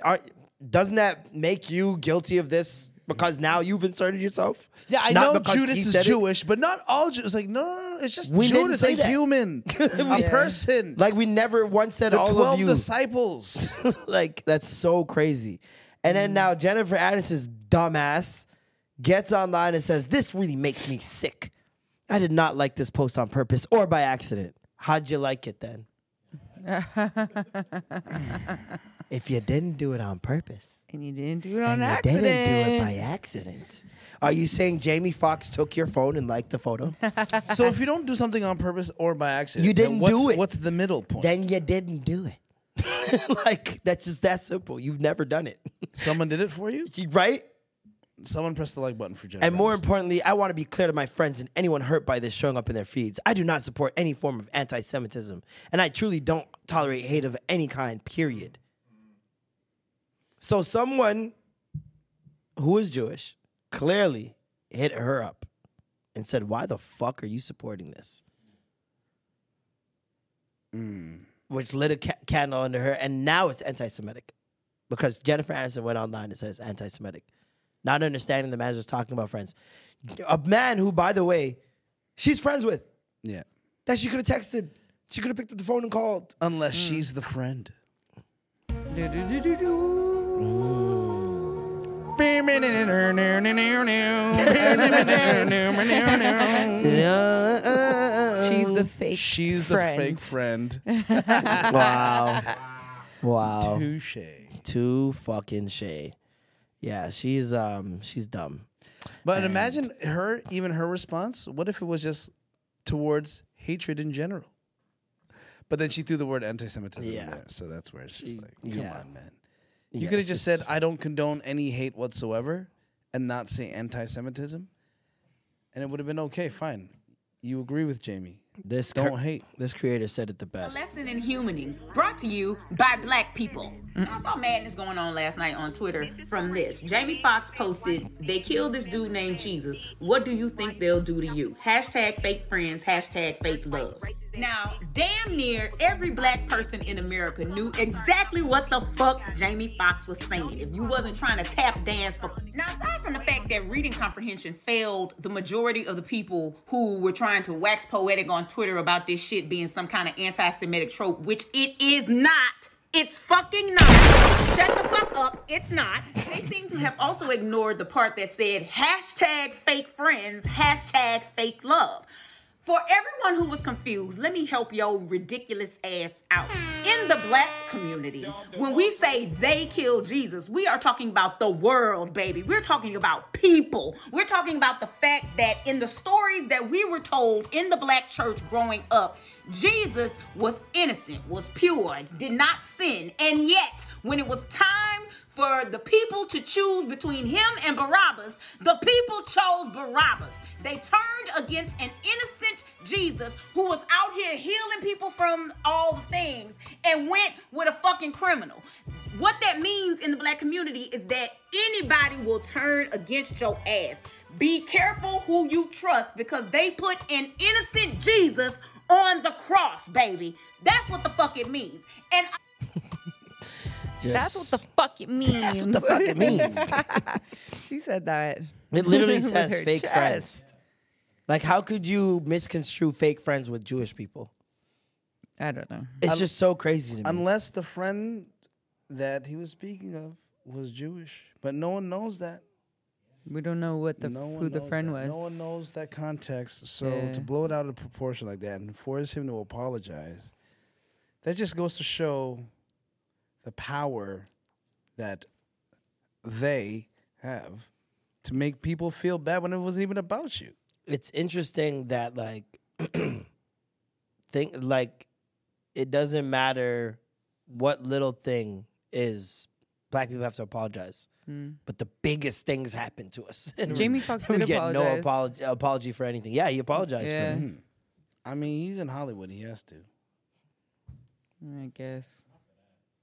doesn't that make you guilty of this because now you've inserted yourself? Yeah, I Not know Judas is said it? Jewish, but not all Jews. It's like no, no, no, it's just We Judas, a that. human, a person. Like we never once said the all twelve of you. disciples. like that's so crazy. And then now Jennifer Aniston's dumbass gets online and says, "This really makes me sick. I did not like this post on purpose or by accident. How'd you like it then? if you didn't do it on purpose and you didn't do it on and you accident. didn't do it by accident, are you saying Jamie Foxx took your phone and liked the photo? so if you don't do something on purpose or by accident, You didn't what's, do it. What's the middle point? then you didn't do it. like that's just that simple. You've never done it, Someone did it for you. right? Someone pressed the like button for Jennifer. And more Aniston. importantly, I want to be clear to my friends and anyone hurt by this showing up in their feeds. I do not support any form of anti Semitism, and I truly don't tolerate hate of any kind, period. So, someone who is Jewish clearly hit her up and said, Why the fuck are you supporting this? Hmm. Which lit a ca- candle under her, and now it's anti Semitic because Jennifer Aniston went online and says anti Semitic not understanding the man just talking about friends. A man who, by the way, she's friends with, yeah, that she could have texted. She could have picked up the phone and called. unless hmm. she's the friend. She's the fake. She's friend. the fake friend. wow. Wow. Touche. Too fucking shay. Yeah, she's um she's dumb. But imagine her, even her response. What if it was just towards hatred in general? But then she threw the word anti-Semitism Yeah. in there, so that's where it's just like, come yeah. on, man. You could have just said, "I don't condone any hate whatsoever," and not say anti-Semitism, and it would have been okay. Fine, you agree with Jamie. This Don't cur- hate. This creator said it the best. A best. lesson in humaning brought to you by black people. I saw madness going on last night on Twitter from this. Jamie Foxx posted, They killed this dude named Jesus. What do you think they'll do to you? Hashtag fake friends, hashtag fake love. Now, damn near every black person in America knew exactly what the fuck Jamie Foxx was saying. If you wasn't trying to tap dance for. Now, aside from the fact that reading comprehension failed the majority of the people who were trying to wax poetic on Twitter about this shit being some kind of anti Semitic trope, which it is not. It's fucking not. Shut the fuck up. It's not. They seem to have also ignored the part that said hashtag fake friends, hashtag fake love. For everyone who was confused, let me help your ridiculous ass out. In the black community, when we say they killed Jesus, we are talking about the world, baby. We're talking about people. We're talking about the fact that in the stories that we were told in the black church growing up, Jesus was innocent, was pure, did not sin. And yet, when it was time for the people to choose between him and Barabbas, the people chose Barabbas. They turned against an innocent Jesus who was out here healing people from all the things and went with a fucking criminal. What that means in the black community is that anybody will turn against your ass. Be careful who you trust because they put an innocent Jesus on the cross, baby. That's what the fuck it means. And Just, That's what the fuck it means. That's what the fuck it means. she said that. It literally says fake chest. friends. Like, how could you misconstrue fake friends with Jewish people? I don't know. It's just so crazy to me. Unless the friend that he was speaking of was Jewish, but no one knows that. We don't know what the no one who the friend that. was. No one knows that context. So Yeah. to blow it out of proportion like that and force him to apologize, that just goes to show the power that they have to make people feel bad when it wasn't even about you. it's interesting that like think like it doesn't matter what little thing is black people have to apologize hmm. but the biggest things happen to us and Jamie Foxx we did get no apology, apology for anything yeah he apologized Yeah. for it. Hmm. I mean, he's in Hollywood. He has to. I guess.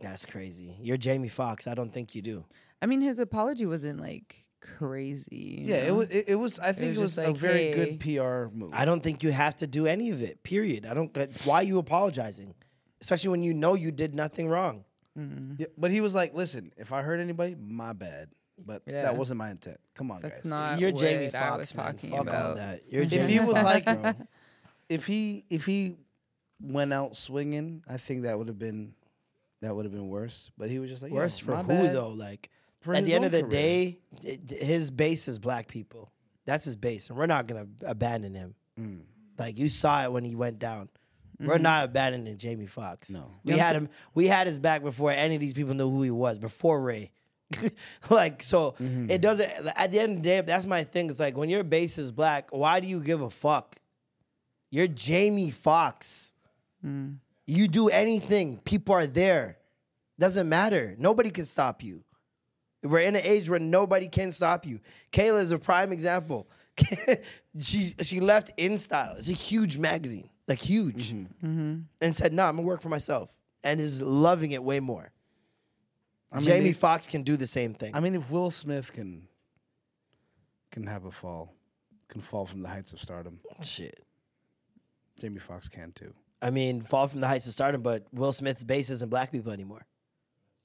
That's crazy you're jamie Foxx. i don't think you do I mean, his apology wasn't like crazy. you Yeah, it was. It, it was. I think was it was, just a very hey. good PR move. i don't think you have to do any of it period i don't get why are you apologizing especially when you know you did nothing wrong mm-hmm. Yeah, but he was like, "Listen, if I hurt anybody, my bad. But Yeah. that wasn't my intent. Come on, That's guys. not you're what jamie I Foxx, was man. talking Fuck all about. that you're if jamie he was like, bro. if he if he went out swinging, I think that would have been that would have been worse. But he was just like, "Yo, Worse for my who bad." though? Like For at his the end of the career. day, d- d- his base is black people. That's his base, and we're not gonna abandon him. Mm. Like you saw it when he went down. We're mm-hmm. not abandoning Jamie Foxx. No. we had him. We had his back before any of these people knew who he was. Before Ray. like so, mm-hmm. it doesn't. At the end of the day, that's my thing. It's like when your base is black, why do you give a fuck? You're Jamie Foxx. Mm. You do anything, people are there. Doesn't matter. Nobody can stop you. We're in an age where nobody can stop you. Kayla is a prime example. she she left InStyle. It's a huge magazine, like huge, Mm-hmm. and said, "No, I'm gonna work for myself," and is loving it way more. I mean, Jamie if- Foxx can do the same thing. I mean, if Will Smith can can have a fall, can fall from the heights of stardom, Shit. Jamie Foxx can too. I mean, fall from the heights of stardom, but Will Smith's base isn't black people anymore.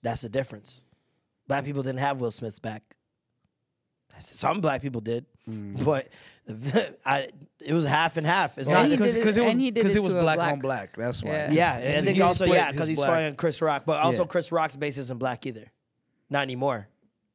That's the difference. Black people didn't have Will Smith's back. Some black people did, Mm. but I, it was half and half. It's Yeah, not because did it- it was and he did because it it was black, black- on black. That's why. Yeah. Yeah, I think he also yeah because he's black- throwing Chris Rock, but also Yeah. Chris Rock's base isn't black either, not anymore.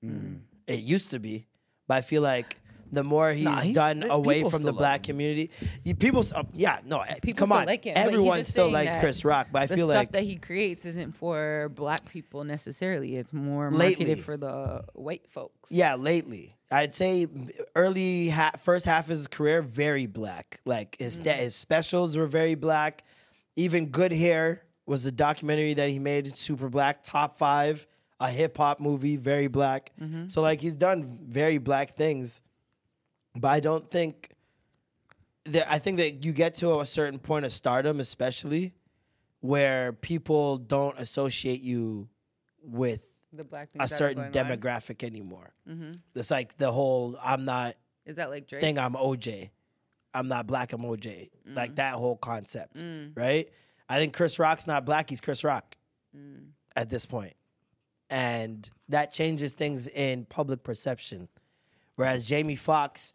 Mm. It used to be, but I feel like the more he's, Nah, he's- done th- away from the black community, you, people, uh, yeah, no, eh, People come on, like him, everyone still likes Chris Rock, but I the feel stuff like that he creates isn't for black people necessarily. It's more Lately. marketed for the white folks. Yeah, lately. I'd say early ha- first half of his career very black. Like his sta- his specials were very black. Even Good Hair was a documentary that he made super black, top 5, a hip hop movie, very black. So like he's done very black things. But I don't think that I think that you get to a certain point of stardom especially where people don't associate you with The black a certain going on. demographic anymore. Mm-hmm. It's like the whole I'm not Is that like Drake? thing, I'm OJ. I'm not black, I'm OJ. Like mm. that whole concept, mm. right? I think Chris Rock's not black, he's Chris Rock mm. at this point. And that changes things in public perception. Whereas Jamie Foxx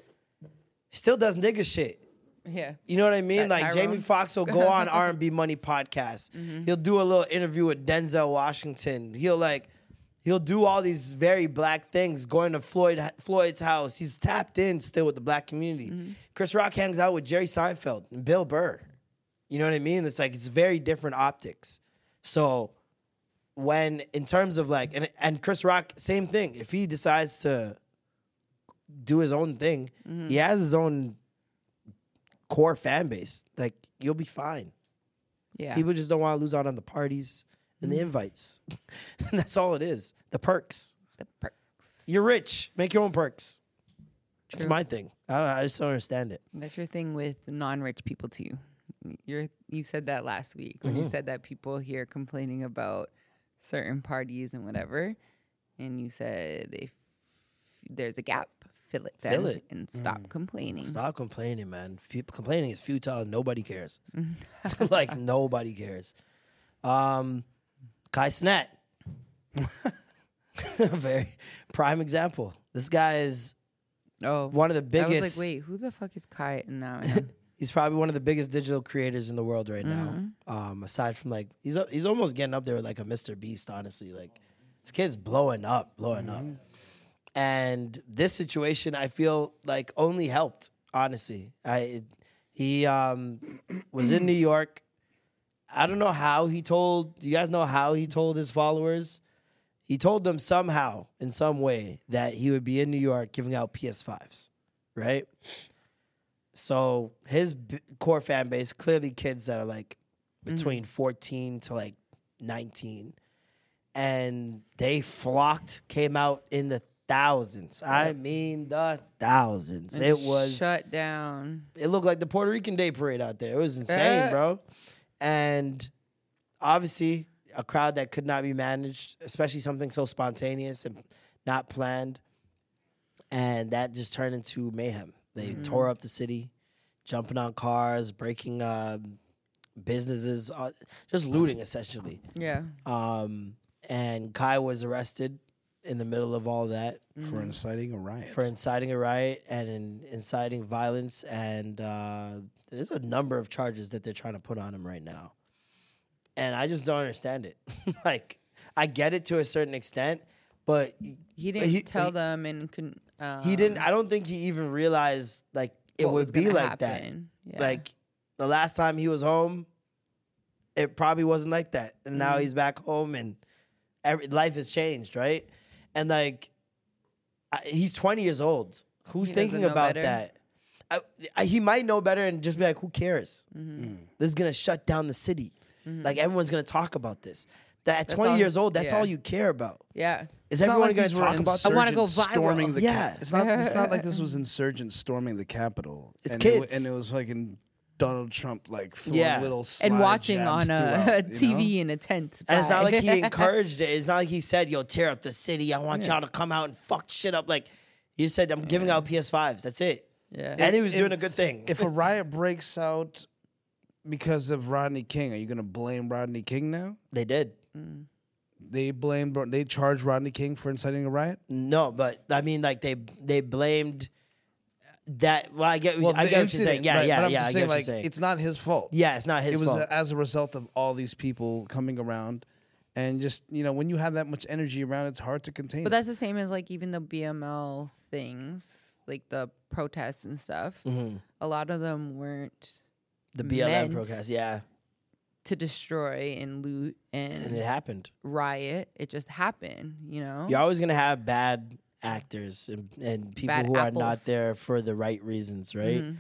still does nigga shit. yeah. You know what I mean? That like Jamie Tyrone? Foxx will go on R and B Money podcast. Mm-hmm. He'll do a little interview with Denzel Washington. He'll like he'll do all these very black things. Going to Floyd Floyd's house. He's tapped in still with the black community. Mm-hmm. Chris Rock hangs out with Jerry Seinfeld and Bill Burr. You know what I mean? It's like it's very different optics. So when in terms of like and and Chris Rock, same thing. If he decides to do his own thing, he has his own core fan base. Like you'll be fine. Yeah. People just don't want to lose out on the parties and the invites. and that's all it is. The perks. the perks. You're rich. Make your own perks. It's my thing. I, don't, I just don't understand it. That's your thing with non-rich people too. You're you said that last week when Mm-hmm. you said that people here complaining about certain parties and whatever, and you said if there's a gap, fill it then Fill it. and stop complaining. Stop complaining, man. People complaining is futile. Nobody cares. like nobody cares. Um, Kai Cenat, very prime example. This guy is Oh, one of the I biggest. was like, wait, who the fuck is Kai? And now I. He's probably one of the biggest digital creators in the world right Mm-hmm. now. Um, aside from like, he's he's almost getting up there with like a Mr. Beast. Honestly, like this kid's blowing up, blowing up. And this situation, I feel like only helped. Honestly, I he um, was in New York. I don't know how he told. Do you guys know how he told his followers? He told them somehow, in some way, that he would be in New York giving out PS5s, right? So his b- core fan base, clearly kids that are like between 14 to like 19. And they flocked, came out in the thousands. I mean the thousands. And it was shut down. it looked like the Puerto Rican Day Parade out there. It was insane, Eh. bro. And obviously, a crowd that could not be managed, especially something so spontaneous and not planned. And that just turned into mayhem. They Mm-hmm. tore up the city, jumping on cars, breaking uh, businesses, uh, just looting essentially. Yeah. Um, and Kai was arrested in the middle of all that for inciting a riot. for inciting a riot and in, inciting violence. And uh, there's a number of charges that they're trying to put on him right now. And I just don't understand it. like, I get it to a certain extent, but He didn't he- tell he- them and con- um, he didn't. I don't think he even realized like it would be like happen. that. Yeah. Like the last time he was home, it probably wasn't like that, and now Mm-hmm. he's back home, and every, life has changed, right? And like, I, he's twenty years old. Who's He doesn't thinking know about better. that? I, I, he might know better and just be like, "Who cares? Mm-hmm. This is gonna shut down the city. Like everyone's gonna talk about this." That at twenty all- years old, that's yeah. all you care about. yeah. Is It's everyone like gonna talk about? I wanna go insurgents viral. Storming the Yeah. yeah. It's not. It's not like this was insurgents storming the Capitol. It's and It, kids. wa- and it was fucking Donald Trump like throwing Yeah. little And watching jabs on a, throughout, a you know? TV in a tent. And it's not like he encouraged it. It's not like he said, "Yo, tear up the city. I want y'all to come out and fuck shit up." Like he said, "I'm giving out PS5s. That's it." yeah. And he was If- doing a good thing. If a riot breaks out because of Rodney King, are you gonna blame Rodney King now? they did, mm. They blamed. They charged Rodney King for inciting a riot. no, but I mean, like they they blamed that. Well, I get, I the get what you're saying. incident, Yeah, right, yeah, but I'm yeah. just I get saying, what like, you're saying. It's not his fault. yeah, it's not his fault. it was fault. as a result of all these people coming around, and just you know, when you have that much energy around, it's hard to contain. But it. that's the same as like even the BML things, like the protests and stuff. Mm-hmm. A lot of them weren't the BLM meant protest, yeah, to destroy and loot and, and it happened. riot. It just happened, you know. You're always gonna have bad actors and, and people Bad who are not there for the right reasons, right? Mhm.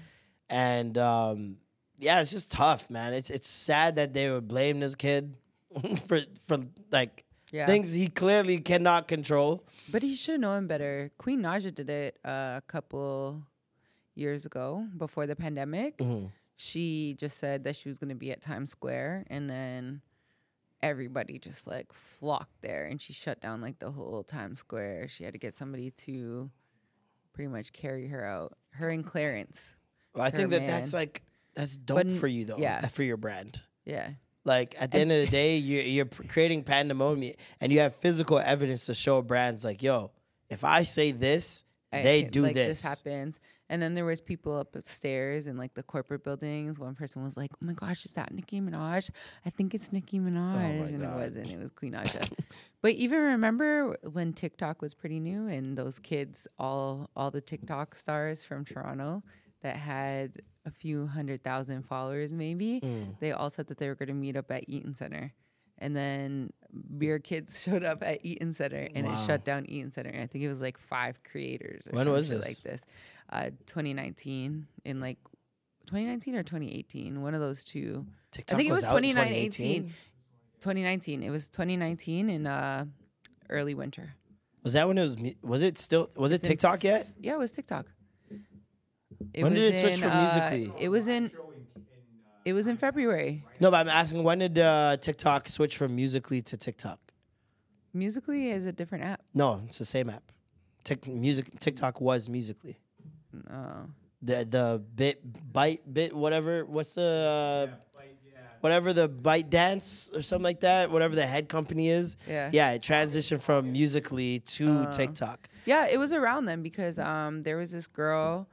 And um, yeah, it's just tough, man. It's it's sad that they would blame this kid for for like Yeah. things he clearly cannot control. But he should know him better. Queen Naija did it a couple years ago before the pandemic. Mm-hmm. She just said that she was going to be at Times Square and then everybody just like flocked there and she shut down like the whole Times Square. She had to get somebody to pretty much carry her out. Her and Clarence. Well, I think that that's like that's dope But for you though. yeah. Uh, for your brand. Yeah. Like at the end of the day, you're, you're creating pandemonium, and you have physical evidence to show brands like, yo, if I say this, I they do like, this. happens. And then there was people upstairs in like the corporate buildings. One person was like, "Oh my gosh, is that Nicki Minaj? I think it's Nicki Minaj," and it wasn't. It was Queen Naija. but even remember when TikTok was pretty new, and those kids, all all the TikTok stars from Toronto that had a few hundred thousand followers, maybe Mm. they all said that they were going to meet up at Eaton Center. And then beer kids showed up at Eaton Center and it shut down Eaton Center. I think it was like five creators or When was this? like this. Uh, 2019 in like 2019 or 2018, one of those two. TikTok I think it was was out in 2019. 2019. It was 2019 in uh, early winter. Was that when it was? Was it still? Was it It's TikTok yet? Yeah, it was TikTok. It When did was it switch in, from uh, Musical.ly? It was in. It was in February. No, but I'm asking when did uh, TikTok switch from Musical.ly to TikTok? Musical.ly is a different app. No, it's the same app. Tik music TikTok was Musical.ly. Oh. The the bit bite bit whatever. What's the uh, whatever the ByteDance or something like that? Whatever the head company is. Yeah. Yeah, it transitioned from Musical.ly to Oh. TikTok. Yeah, it was around then because um there was this girl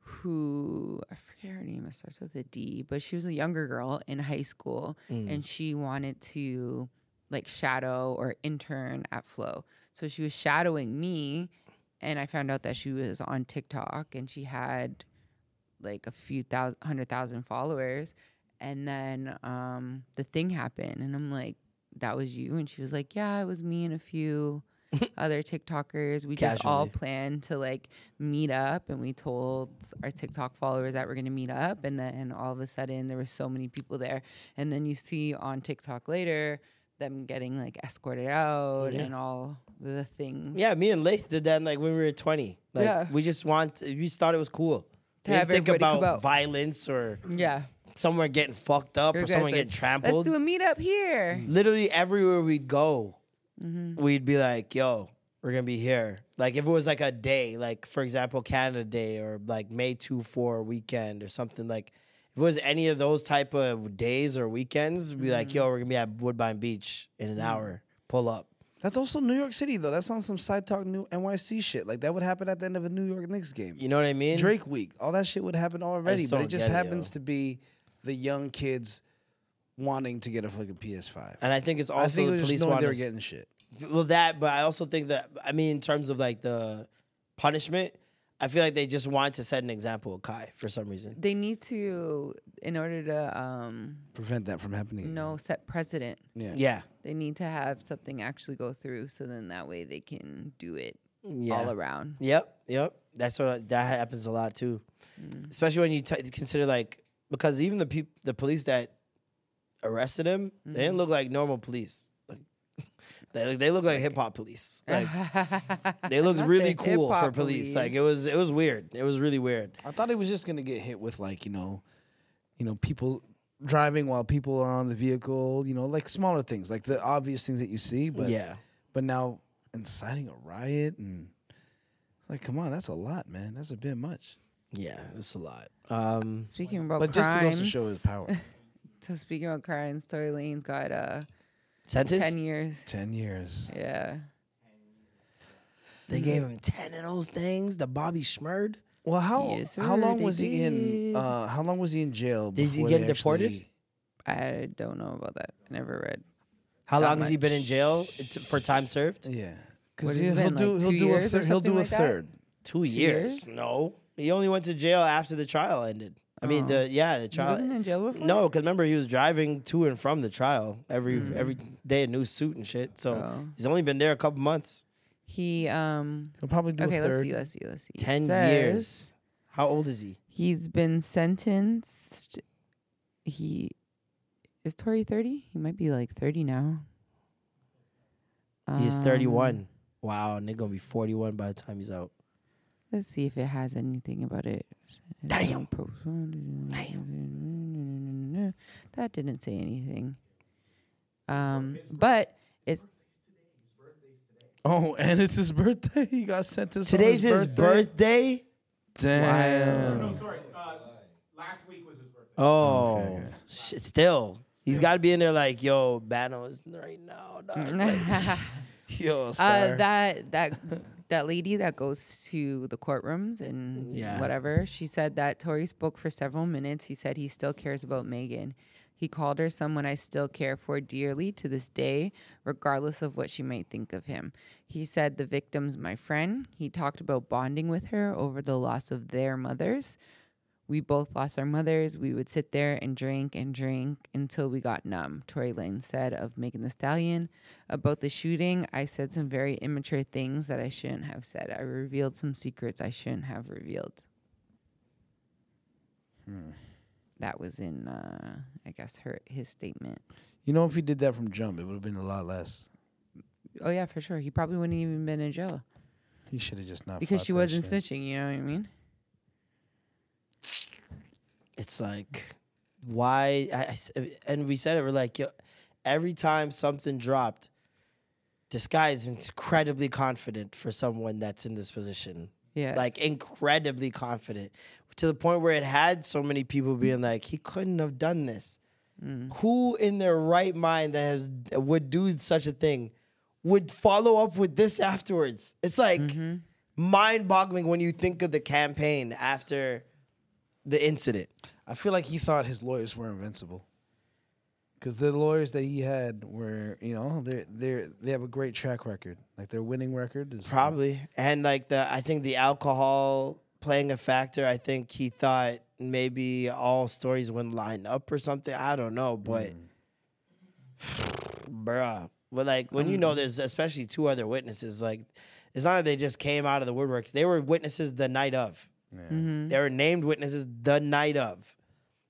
who I forget her name. It starts with a D, but she was a younger girl in high school, Mm. and she wanted to like shadow or intern at Flow. So she was shadowing me, and I found out that she was on TikTok and she had like a few thousand, hundred thousand followers. And then um, the thing happened, and I'm like, "That was you?" And she was like, "Yeah, it was me and a few other TikTokers. We just all planned to like meet up, and we told our TikTok followers that we're gonna meet up. And then all of a sudden, there were so many people there. And then you see on TikTok later them getting like escorted out Yeah. and all the things. Yeah, me and Lath did that like when we were 20. Like Yeah. we just want we just thought it was cool. To We didn't think about out. violence or Yeah. someone getting fucked up or someone like, getting trampled. Let's do a meetup here. Literally everywhere we'd go, Mm-hmm. we'd be like, "Yo, we're gonna be here." Like if it was like a day, like for example, Canada Day or like May two four weekend or something like. If it was any of those type of days or weekends, we'd be like, Mm-hmm. "Yo, we're gonna be at Woodbine Beach in an hour. Pull up." That's also New York City though. That's on some side talk new NYC shit. Like that would happen at the end of a New York Knicks game. You know what I mean? Drake week, all that shit would happen already, but it just it, happens to be the young kids wanting to get a fucking PS5. And I think it's I also think it the police knowing want they were us- getting shit. Well, that, but I also think that I mean, in terms of like the punishment, I feel like they just want to set an example with Kai for some reason. They need to, in order to um, Prevent that from happening. no set precedent. Yeah. Yeah, They need to have something actually go through, so then that way they can do it yeah. all around. Yep, yep. That's what that happens a lot too, Mm. especially when you t- consider like because even the people, the police that arrested him, they Mm-hmm. didn't look like normal police. Like they they look like hip hop police. Like they looked Not the really cool for hip-hop police. police. Like it was it was weird. It was really weird. I thought he was just gonna get hit with like you know, you know people driving while people are on the vehicle. You know, like smaller things, like the obvious things that you see. But yeah. but now inciting a riot and it's like, come on, that's a lot, man. That's a bit much. Yeah, it's a lot. Um, Speaking about But just to crimes, go to show his power. to speaking about crimes, Tory Lanez got uh, sentence. ten years. Ten years. Yeah, They gave him ten of those things. The Bobby Shmurda. Well, how Yes, how sir, long they was he in? did. Uh, how long was he in jail? Did he before getting they deported? actually- I don't know about that. I never read. How Not long has he been in jail t- for time served? Yeah, What because has he'll, been, do like he'll two do a years or third. He'll do a like that? third. Two, years? years. No, he only went to jail after the trial ended. I mean, Oh. the yeah, the He trial. wasn't in jail before. No, because remember he was driving to and from the trial every every day, a new suit and shit. So Oh. he's only been there a couple months. He um. He'll probably do Okay, a let's see. Let's see. Let's see. Ten says years. How old is he? He's been sentenced. He is Tory thirty. He might be like thirty now. He's Um, thirty one. Wow, and they're gonna be forty one by the time he's out. Let's see if it has anything about it. Damn. Damn. That didn't say anything. Um, but it's Oh, and it's his birthday. He got sent on Today's his birthday. birthday. Damn. Wow. sorry. Uh, last week was his birthday. Oh, Okay. shit, still. He's got to be in there like, yo, Bano is right now. dog. Like, Yo, uh, that that that lady that goes to the courtrooms and Yeah. whatever. She said that Tory spoke for several minutes. He said he still cares about Megan. He called her someone I still care for dearly to this day, regardless of what she might think of him. He said the victim's my friend. He talked about bonding with her over the loss of their mothers. We both lost our mothers. We would sit there and drink and drink until we got numb, Tory Lanez said of Megan Thee Stallion. About the shooting, I said some very immature things that I shouldn't have said. I revealed some secrets I shouldn't have revealed. That was in, uh, I guess, her his statement. you know, if he did that from jump, it would have been a lot less. Oh yeah, for sure. He probably wouldn't even been in jail He should have just not because she wasn't shit. snitching. You know what I mean? It's like why I- I and we said it we're like yo, every time something dropped this guy is incredibly confident for someone that's in this position. Yeah. like incredibly confident to the point where it had so many people being like he couldn't have done this. Mm. Who in their right mind that has would do such a thing would follow up with this afterwards? It's like mm-hmm. mind-boggling when you think of the campaign after the incident I feel like he thought his lawyers were invincible. Because the lawyers that he had were, you know, they they they have a great track record. Like their winning record is Probably. And like the I think the alcohol playing a factor. I think he thought maybe all stories wouldn't line up or something. I don't know, but mm. bruh. But like when you know mm. there's especially two other witnesses, like it's not that they just came out of the woodworks. They were witnesses the night of. Mm-hmm. They were named witnesses the night of.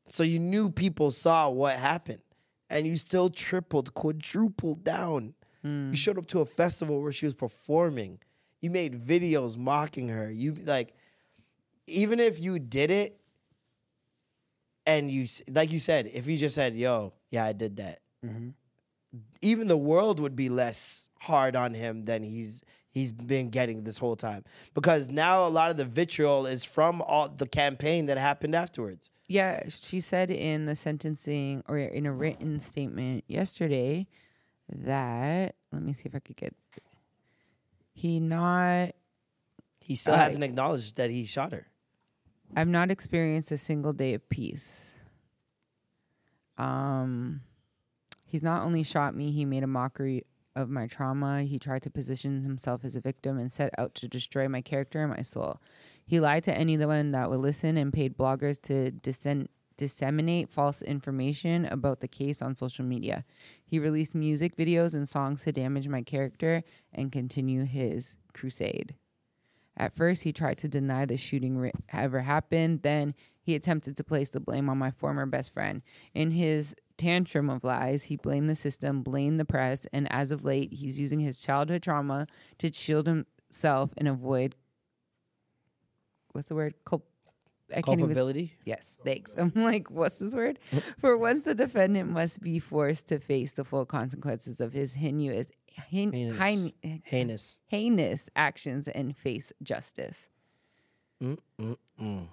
So you knew people saw what happened. And you still tripled, quadrupled down. Mm. You showed up to a festival where she was performing. You made videos mocking her. You like, even if you did it, and you like you said, if you just said, "Yo, yeah, I did that," mm-hmm. even the world would be less hard on him than he's he's been getting this whole time because now a lot of the vitriol is from all the campaign that happened afterwards. Yeah, she said in the sentencing or in a written statement yesterday that let me see if I could get he not He still Uh, hasn't acknowledged that he shot her. I've not experienced a single day of peace. Um he's not only shot me, he made a mockery of my trauma. He tried to position himself as a victim and set out to destroy my character and my soul. He lied to anyone that would listen and paid bloggers to dissent disseminate false information about the case on social media. He released music videos and songs to damage my character and continue his crusade. At first, he tried to deny the shooting ever happened. Then he attempted to place the blame on my former best friend. In his tantrum of lies, he blamed the system, blamed the press, and as of late, he's using his childhood trauma to shield himself and avoid what's the word? Culp- I can't even- Culpability. Yes, thanks. I'm like, what's this word? For once, the defendant must be forced to face the full consequences of his heinous, hein- Heinous. hein- Heinous. heinous actions and face justice. Mm-mm-mm.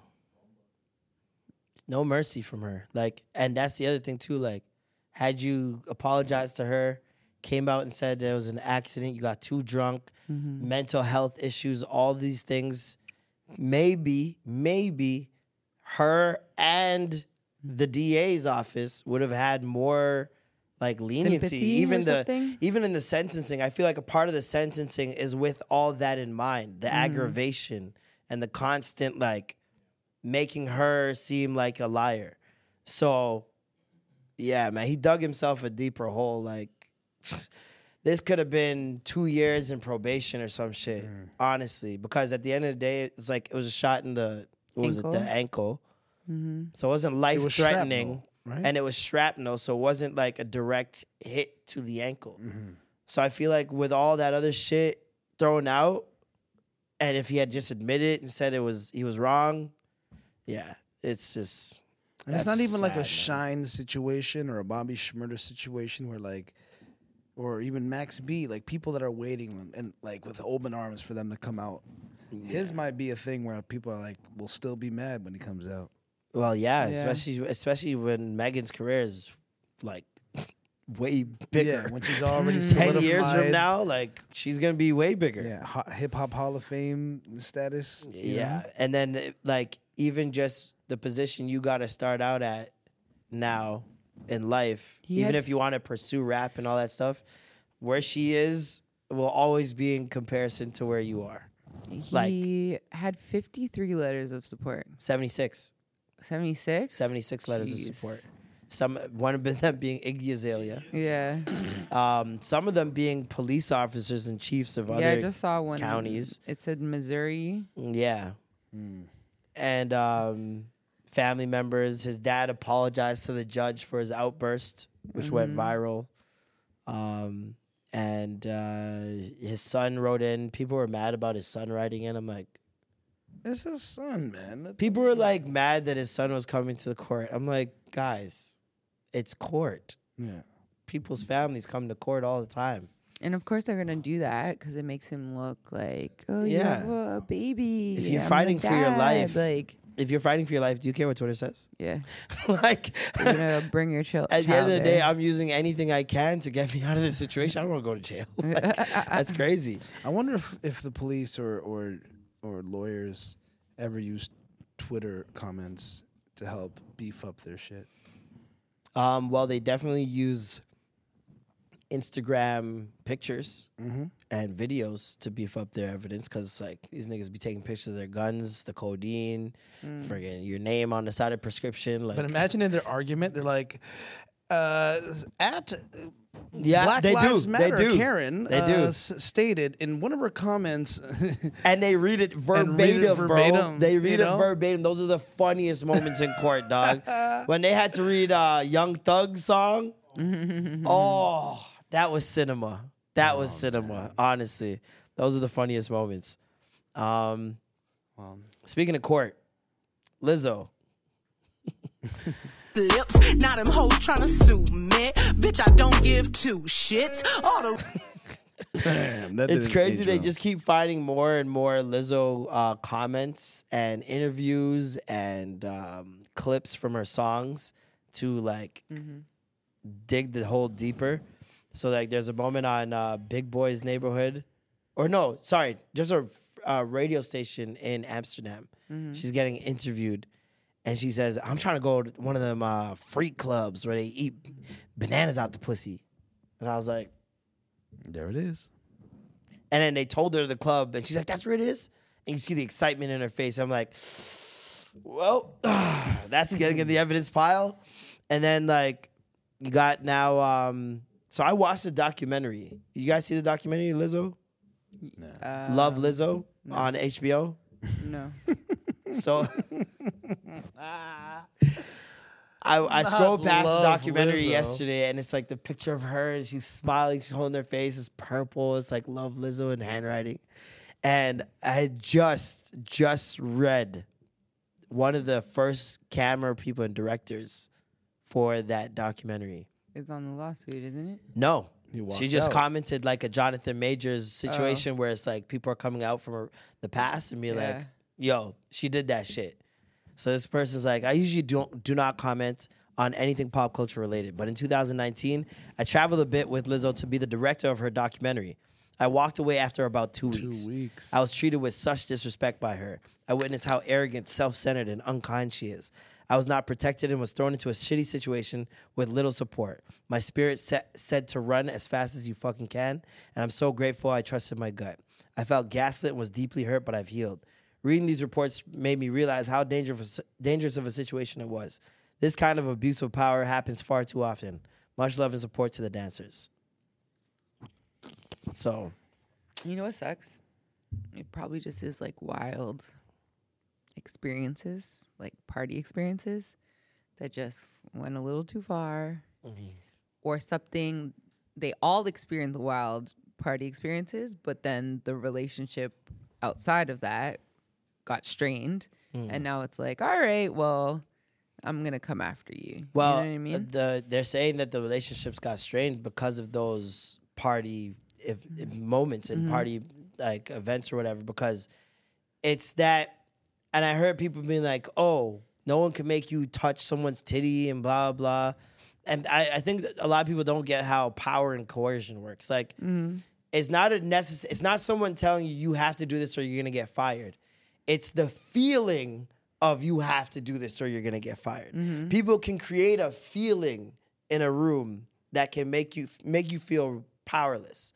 No mercy from her. Like, and that's the other thing too. Like, had you apologized to her, came out and said there was an accident, you got too drunk, mm-hmm. mental health issues, all these things, maybe, maybe her and the DA's office would have had more like leniency. Sympathy even the something? even in the sentencing, I feel like a part of the sentencing is with all that in mind, the mm-hmm. aggravation and the constant like making her seem like a liar. So, yeah, man, he dug himself a deeper hole. Like, this could have been two years in probation or some shit, honestly. Because at the end of the day, it's like it was a shot in the what was it, the Ankle? ankle. Mm-hmm. So it wasn't life was threatening, shrapnel, right? and it was shrapnel, so it wasn't like a direct hit to the ankle. Mm-hmm. So I feel like with all that other shit thrown out, and if he had just admitted it and said it was he was wrong, yeah, it's just. And it's not even like a sad, man. Shyne situation or a Bobby Shmurda situation where like, or even Max B, like people that are waiting and, like with open arms for them to come out. His might be a thing where people are like, will still be mad when he comes out. Well, yeah, Yeah. especially especially when Megan's career is like way bigger. Yeah, when she's already ten years from now, like she's gonna be way bigger. Yeah, hip hop Hall of Fame status. Yeah, know? and then like even just the position you got to start out at now in life, He even had if you want to pursue rap and all that stuff, where she is will always be in comparison to where you are. Like- He had 53 letters of support. 76, 76? 76 letters of support. Some one of them being Iggy Azalea, Yeah. um, some of them being police officers and chiefs of yeah, other I just saw one. counties. It said Missouri. Yeah. And um, family members. His dad apologized to the judge for his outburst, which went viral. Um, and uh, his son wrote in. People were mad about his son writing in. I'm like, It's his son, man. Let- people were like mad that his son was coming to the court. I'm like, guys, it's court. Yeah. People's families come to court all the time. And of course they're gonna do that because it makes him look like, oh you Yeah. have a baby. If you're I'm fighting for your dad," life, like If you're fighting for your life, do you care what Twitter says? yeah, like, you're gonna bring your child. at the end of the day, there. I'm using anything I can to get me out of this situation. I don't want to go to jail. Like, that's crazy. I wonder if, if the police or, or or lawyers ever use Twitter comments to help beef up their shit. Um, well, they definitely use Instagram pictures Mm-hmm. and videos to beef up their evidence because, like, these niggas be taking pictures of their guns, the codeine, friggin' your name on the side of prescription. Like, But imagine in their argument, they're like, uh, at Yeah, Black they do. Lives They Matter, do. Karen They uh, do. s- stated in one of her comments, and they read it And read it verbatim, bro. They read know? it verbatim. Those are the funniest moments in court, dog. when they had to read uh, Young Thug's song. oh, that was cinema. That Oh, was cinema. Honestly, those are the funniest moments. Um, well, speaking of court, Lizzo. lips. Now them hoes tryna sue me. Bitch, I don't give two shits. All those damn, It's crazy. They just keep finding more and more Lizzo uh, comments and interviews and um, clips from her songs to like dig the hole deeper. So like, there's a moment on uh, Big Boy's neighborhood, or no, sorry, just a uh, radio station in Amsterdam. She's getting interviewed, and she says, "I'm trying to go to one of them uh, freak clubs where they eat bananas out the pussy," and I was like. there it is. And then they told her the club, and she's like, "That's where it is." And you see the excitement in her face. I'm like, "Well, that's getting in the evidence pile." And then like, you got now. Um, so I watched the documentary. You guys see the documentary, Lizzo? Uh, Love Lizzo on HBO. no. So I, I scrolled past the documentary Lizzo. yesterday, and it's like the picture of her, and she's smiling, she's holding her face, it's purple, it's like Love Lizzo in handwriting. And I had just just read one of the first camera people and directors for that documentary. It's on the lawsuit, isn't it? No. She just out. commented like a Jonathan Majors oh. situation where it's like people are coming out from her, the past and be Yeah. like, yo, she did that shit. So this person's like, I usually don't do not comment on anything pop culture related. But in 2019, I traveled a bit with Lizzo to be the director of her documentary. I walked away after about two weeks. weeks. I was treated with such disrespect by her. I witnessed how arrogant, self centered, and unkind she is. I was not protected and was thrown into a shitty situation with little support. My spirit set, said to run as fast as you fucking can, and I'm so grateful I trusted my gut. I felt gaslit and was deeply hurt, but I've healed. Reading these reports made me realize how dangerous, dangerous of a situation it was. This kind of abuse of power happens far too often. Much love and support to the dancers. So, You know what sucks? It probably just is like wild experiences, like party experiences that just went a little too far, mm-hmm. or something. They all experience wild party experiences, but then the relationship outside of that got strained, mm. and now it's like, all right, well, I'm gonna come after you. well, you know what I mean? the they're saying that the relationships got strained because of those party if, if mm-hmm. moments and mm-hmm. party like events or whatever. Because it's that, and I heard people being like, "Oh, no one can make you touch someone's titty and blah blah." And I, I think a lot of people don't get how power and coercion works. Like, mm-hmm. it's not a necess- It's not someone telling you you have to do this or you're gonna get fired. It's the feeling of you have to do this or you're gonna get fired. Mm-hmm. People can create a feeling in a room that can make you make you feel powerless.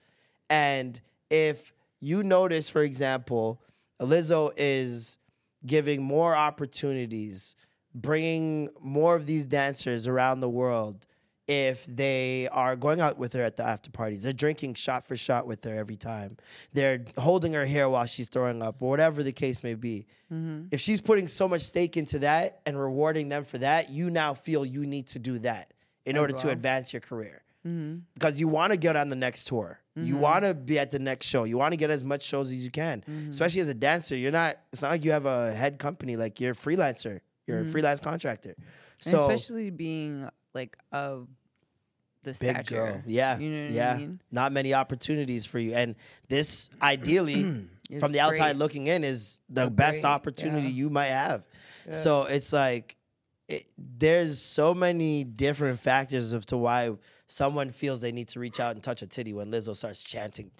And if you notice, for example, Lizzo is giving more opportunities, bringing more of these dancers around the world if they are going out with her at the after parties. They're drinking shot for shot with her every time. They're holding her hair while she's throwing up, or whatever the case may be. Mm-hmm. If she's putting so much stake into that and rewarding them for that, you now feel you need to do that in order to advance your career. Mm-hmm. because you want to get on the next tour. You mm-hmm. want to be at the next show. You want to get as much shows as you can. Mm-hmm. Especially as a dancer, you're not. It's not like you have a head company. Like you're a freelancer. You're a freelance contractor. And So especially being like of the big stature. girl, yeah, You know yeah. I mean? Not many opportunities for you, and this ideally, from the outside great. looking in, is the A best opportunity yeah. you might have. So it's like it, there's so many different factors of to why someone feels they need to reach out and touch a titty when Lizzo starts chanting,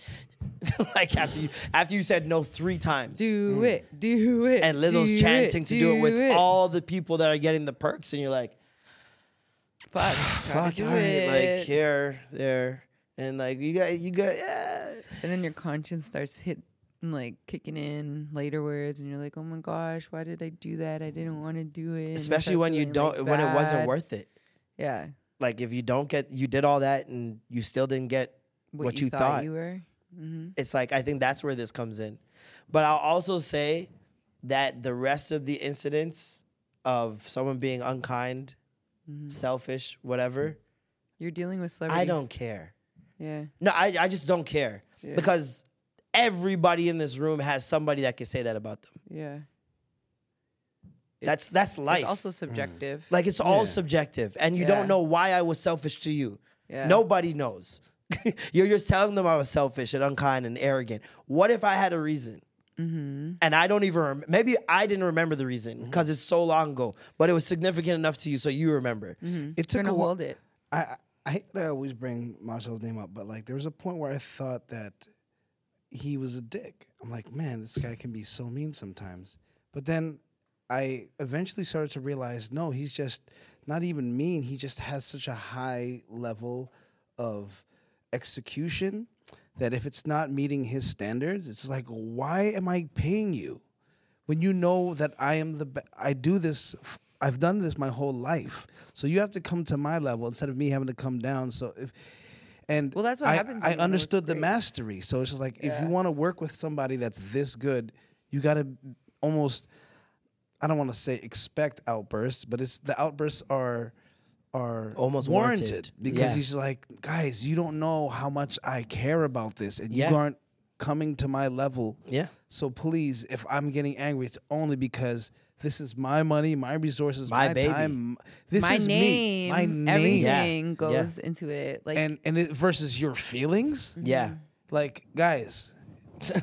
like after you after you said no three times. Do mm. it, do it. and Lizzo's do chanting to do it with it. all the people that are getting the perks, and you're like, Fuck, fuck, fuck, all right, it. like here, there, and like you got, you got, yeah. And then your conscience starts hit like kicking in later words, and you're like, oh my gosh, why did I do that? I didn't want to do it. Especially when you don't, like, when it wasn't worth it. Yeah, Like if you don't get, you did all that and you still didn't get what, you, thought. you were. hmm it's like I think that's where this comes in. But I'll also say that the rest of the incidents of someone being unkind, selfish, whatever, You're dealing with celebrities. I don't care. Yeah, No, I, I just don't care Yeah. because everybody in this room has somebody that can say that about them. yeah. That's It's- that's life. It's also subjective. like it's all Yeah. subjective, and you Yeah. don't know why I was selfish to you. Yeah. Nobody knows. You're just telling them I was selfish and unkind and arrogant. What if I had a reason? Mm-hmm. And I don't even rem- maybe I didn't remember the reason because it's so long ago, but it was significant enough to you, so you remember. It took Gonna a while. hold it. I, I I hate that I always bring Marcel's name up, but like there was a point where I thought that he was a dick. I'm like, man, this guy can be so mean sometimes. But then I eventually started to realize, no, he's just not even mean. He just has such a high level of execution that if it's not meeting his standards, it's like, why am I paying you? when you know that I am the be- I do this f- I've done this my whole life. So you have to come to my level instead of me having to come down. So if and Well, that's what I, happened I me when I was understood the mastery. So it's just like if you want to work with somebody that's this good, you got to almost I don't want to say expect outbursts, but it's the outbursts are are Almost warranted, warranted. because Yeah. he's like, guys, you don't know how much I care about this, and Yeah. you aren't coming to my level. Yeah. So please, if I'm getting angry, it's only because this is my money, my resources, My my, baby. time. This my is name, me. My name. everything Yeah. goes into it. Like, And and it versus your feelings. Yeah. Mm-hmm. Like guys,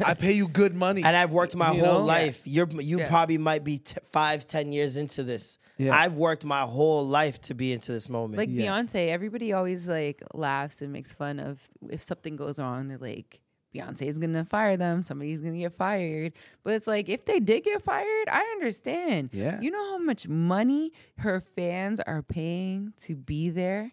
I pay you good money. And I've worked my You whole know? life. You're you Yeah. probably might be t- five, ten years into this. Yeah. I've worked my whole life to be into this moment. like Yeah. Beyonce, everybody always like laughs and makes fun of if something goes wrong. They're like, Beyonce is gonna fire them. Somebody's gonna get fired. But it's like if they did get fired, I understand. Yeah. You know how much money her fans are paying to be there.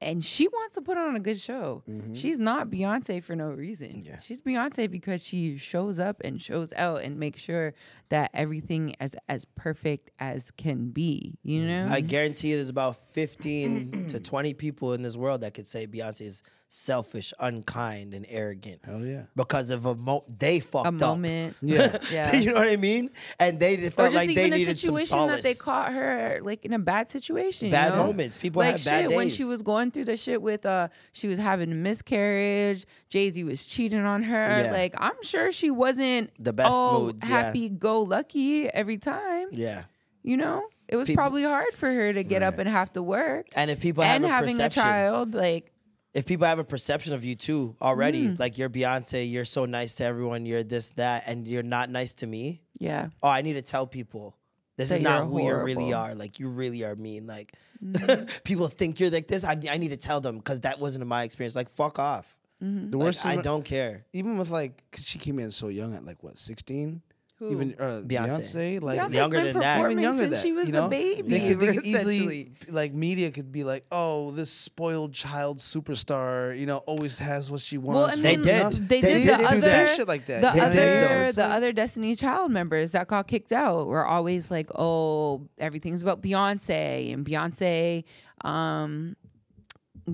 And she wants to put on a good show. Mm-hmm. She's not Beyonce for no reason. Yeah. She's Beyonce because she shows up and shows out and makes sure that everything is as perfect as can be. You know? I guarantee you there's about 15 to 20 people in this world that could say Beyonce is selfish, unkind, and arrogant. Hell yeah. Because of a mo- they fucked a up. moment. Yeah. Yeah. you know what I mean? And they felt just like they even a needed some situation solace. that they caught her like in a bad situation. you Bad know? moments. People like have bad shit when she was going through the shit with uh she was having a miscarriage. Jay Z was cheating on her. Yeah. Like I'm sure she wasn't The best all moods, yeah. happy go lucky every time. yeah. You know, it was People- probably hard for her to get up and have to work And if people and have a having a child. Like if people have a perception of you too already, Mm. like you're Beyonce, you're so nice to everyone, you're this, that, and you're not nice to me. yeah, Oh, I need to tell people this That is not you're who you really are. Like you really are mean. Like Mm-hmm. people think you're like this. I, I need to tell them because that wasn't my experience. Like fuck off. Mm-hmm. The Like, worst. I don't care. Even with like, cause she came in so young at like what, sixteen? Who? Even uh, Beyonce. Beyonce, like Beyonce's younger been than that. performing even younger since than she was you know? a baby. They could, they could easily, essentially. like, media could be like, "Oh, this spoiled child superstar, you know, always has what she wants." Well, and They did. They, They did, did the do other that. shit like that. The They other, those. the other Destiny's Child members that got kicked out were always like, "Oh, everything's about Beyonce," and Beyonce um,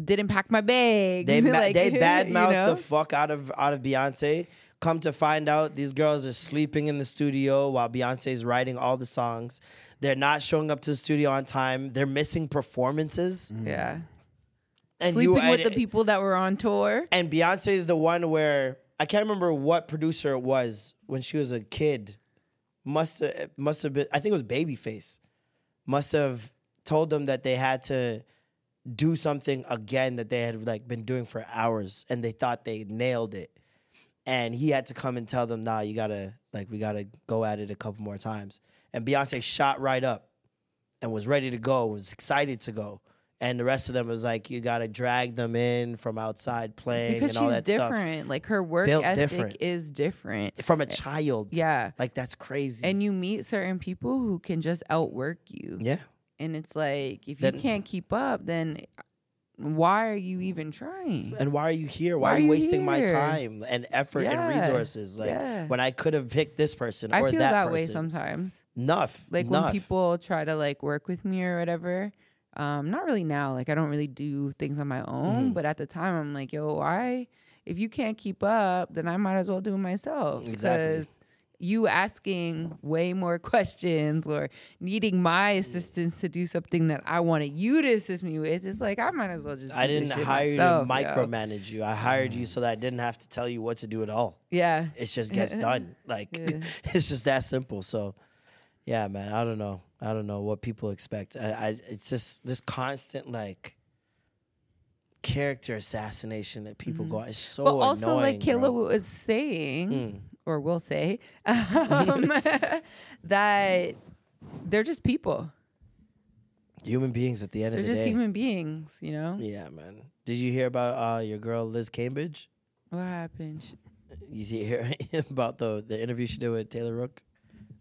didn't pack my bag. They ma- like, they you badmouth know? the fuck out of out of Beyonce. Come to find out, these girls are sleeping in the studio while Beyonce's writing all the songs. They're not showing up to the studio on time. They're missing performances. Mm-hmm. Yeah, And sleeping you- with and- the people that were on tour. And Beyonce is the one where I can't remember what producer it was when she was a kid. Must have must have been I think it was Babyface. Must have told them that they had to do something again that they had like been doing for hours and they thought they nailed it. And he had to come and tell them, nah, you gotta like we gotta go at it a couple more times. And Beyonce shot right up and was ready to go, was excited to go. And the rest of them was like, you gotta drag them in from outside playing because and all she's that stuff. different. Like her work Built ethic different. is different. From a eh, child. Yeah. Like that's crazy. And you meet certain people who can just outwork you. yeah. And it's like if Then- you can't keep up, then why are you even trying? And why are you here? Why Why, are you wasting my time and effort Yeah. and resources? Like Yeah. when I could have picked this person I or feel that, that, person. way sometimes. Enough. Like enough. when people try to like work with me or whatever. Um, not really now. Like I don't really do things on my own. Mm-hmm. But at the time, I'm like, yo, why? If you can't keep up, then I might as well do it myself. Exactly. Because you asking way more questions or needing my assistance to do something that I wanted you to assist me with, it's like I might as well just. I didn't hire myself, you to micromanage you. I hired you so that I didn't have to tell you what to do at all. Yeah. It just gets done. Like Yeah. it's just that simple. So yeah, man, I don't know. I don't know what people expect. I, I it's just this constant like character assassination that people go on. It's so Mm-hmm. but also, annoying. like Killa bro. was saying, Mm. Or will say, um, that they're just people. human beings at the end of They're of the just day. human beings, you know? Yeah, man. Did you hear about uh, your girl Liz Cambage? What happened? You see hear about the the interview she did with Taylor Rook,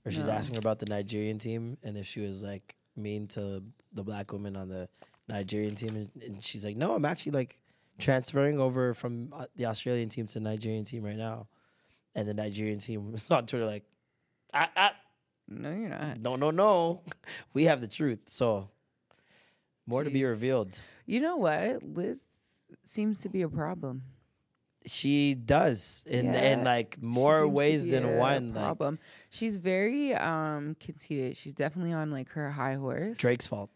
where she's No. asking her about the Nigerian team and if she was like mean to the black woman on the Nigerian team, and, and she's like, "No, I'm actually like transferring over from uh, the Australian team to the Nigerian team right now," and the Nigerian team was on Twitter like, ah, ah, No, you're not. "No, no, no, we have the truth." So more to be revealed. You know what? Liz seems to be a problem. She does in in like more ways than one. Like Problem. She's very um conceited. She's definitely on like her high horse. Drake's fault.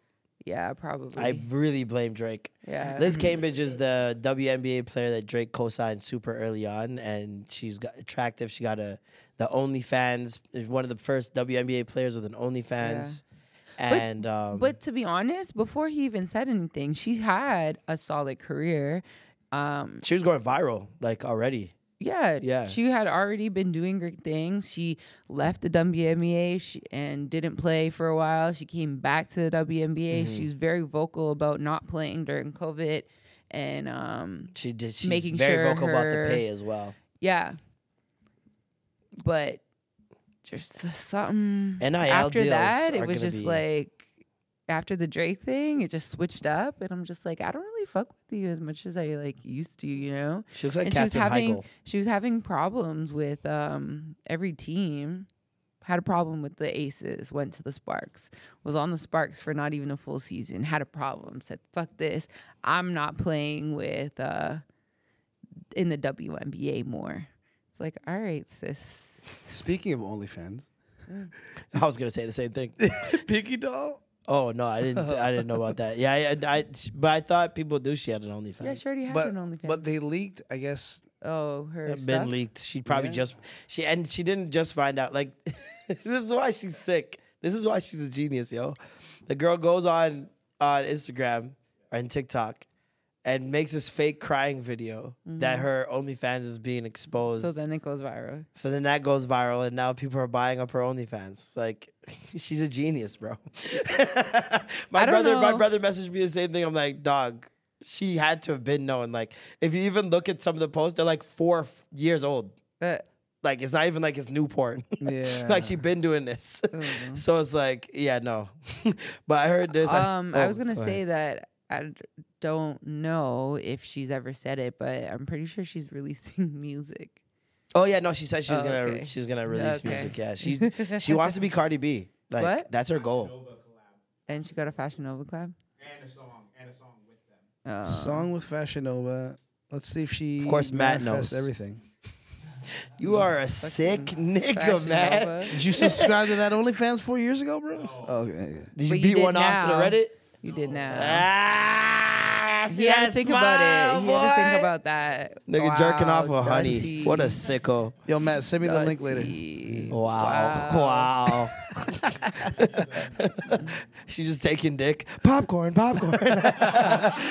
Yeah, probably. I really blame Drake. yeah. Liz Cambage is the WNBA player that Drake co-signed super early on, and she's got attractive. She got a the OnlyFans, one of the first WNBA players with an OnlyFans, and um, But to be honest, before he even said anything, she had a solid career. Um, she was going viral like already. Yeah, Yeah. She had already been doing great things. She left the WNBA she, and didn't play for a while. She came back to the WNBA. Mm-hmm. She was very vocal about not playing during COVID, and um, She did. She's Making very sure vocal about the her- pay as well. yeah. But just something NIL after that, it was just like after the Drake thing, it just switched up, and I'm just like, I don't really fuck with you as much as I like used to, you know. She looks like and she was having Heigl. she was having problems with um every team. Had a problem with the Aces. Went to the Sparks. Was on the Sparks for not even a full season. Had a problem. Said fuck this. I'm not playing with uh in the WNBA more. It's like all right, sis. Speaking of OnlyFans, I was gonna say the same thing. Pinky Doll. Oh no, I didn't. I didn't know about that. Yeah, I, I, but I thought people knew she had an OnlyFans. Yeah, she already has But an OnlyFans. but they leaked. I guess oh, her It's stuff. been leaked. She probably Yeah. just she and she didn't just find out. Like this is why she's sick. This is why she's a genius, yo. The girl goes on on Instagram and TikTok and makes this fake crying video that her OnlyFans is being exposed. Mm-hmm. So then it goes viral. So then that goes viral, and now people are buying up her OnlyFans. It's like she's a genius, bro. my I brother, my brother messaged me the same thing. I'm like, dog, she had to have been known. Like, if you even look at some of the posts, they're like four f- years old. Uh, Like, it's not even like it's new porn. Yeah. like she's been doing this. Mm-hmm. so it's like, yeah, no. but I heard this. I um, I oh, was gonna go say ahead. that I don't know if she's ever said it, but I'm pretty sure she's releasing music. Oh yeah, no. She said she was Oh, gonna okay. she's gonna release Okay. music. Yeah, she she wants to be Cardi B. Like What? that's her goal. And she got a Fashion Nova collab. And a song, and a song with them. Uh, song with Fashion Nova. Let's see if she. Of course, Matt knows. everything. You are a sick nigga, Fashion man. Did you subscribe to that OnlyFans four years ago, bro? Oh, okay. Did you But you beat did one off to the. Reddit? You did now. Ah, Yeah, see He had that to think smile, about it. He had to think about that. Nigga jerking off with honey. Dutty. What a sicko. Yo, Matt, send me the link later. Dutty. Wow. Wow. She's just taking dick. Popcorn, popcorn.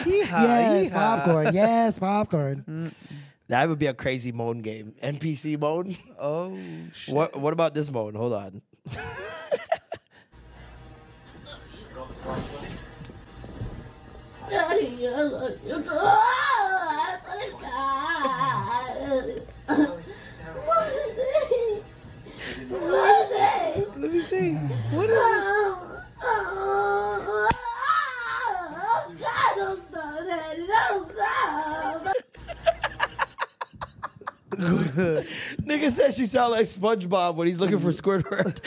yes, popcorn. Yes, popcorn. That would be a crazy moan game. NPC moan. Oh, shit. What what about this moan? Hold on. Let me see. What is this? Nigga says she sound like SpongeBob when he's looking for Squidward.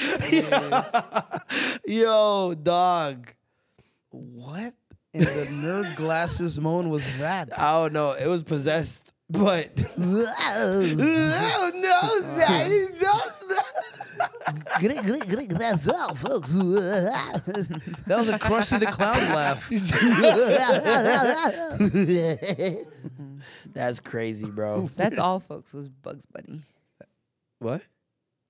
Yo, dog. What in the nerd glasses moan was that? I don't know. It was possessed, but oh no, Daddy, That's all, folks. that was a Krusty the Clown laugh. That's crazy, bro. That's all, folks. Was Bugs Bunny What?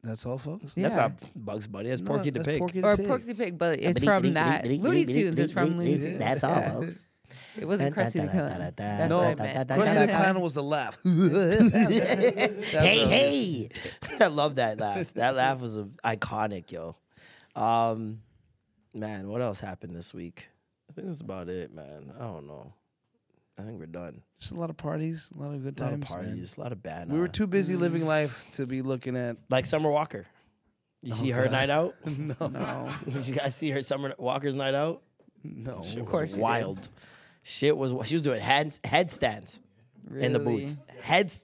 That's all, folks. That's Yeah. not Bugs Bunny. That's No, Porky the that's Pig. Porky the or Pig. Porky the Pig? But it's from that Looney Tunes. It's from Looney Tunes. That's all, Yeah. folks. It wasn't Krusty the Clown. That's No, what I meant. Krusty the Clown was the laugh. hey, hey. I love that laugh. That laugh was a, iconic, yo. Um, man, what else happened this week? I think that's about it, man. I don't know. I think we're done. Just a lot of parties, a lot of good A lot of times. man. parties, a lot of bad. We were too busy living life to be looking at. like Summer Walker. You see her God. night out? No, No. Did you guys see her Summer Walker's night out? no. Shit course was you did. wild. Shit was she was doing head headstands in the booth. Heads.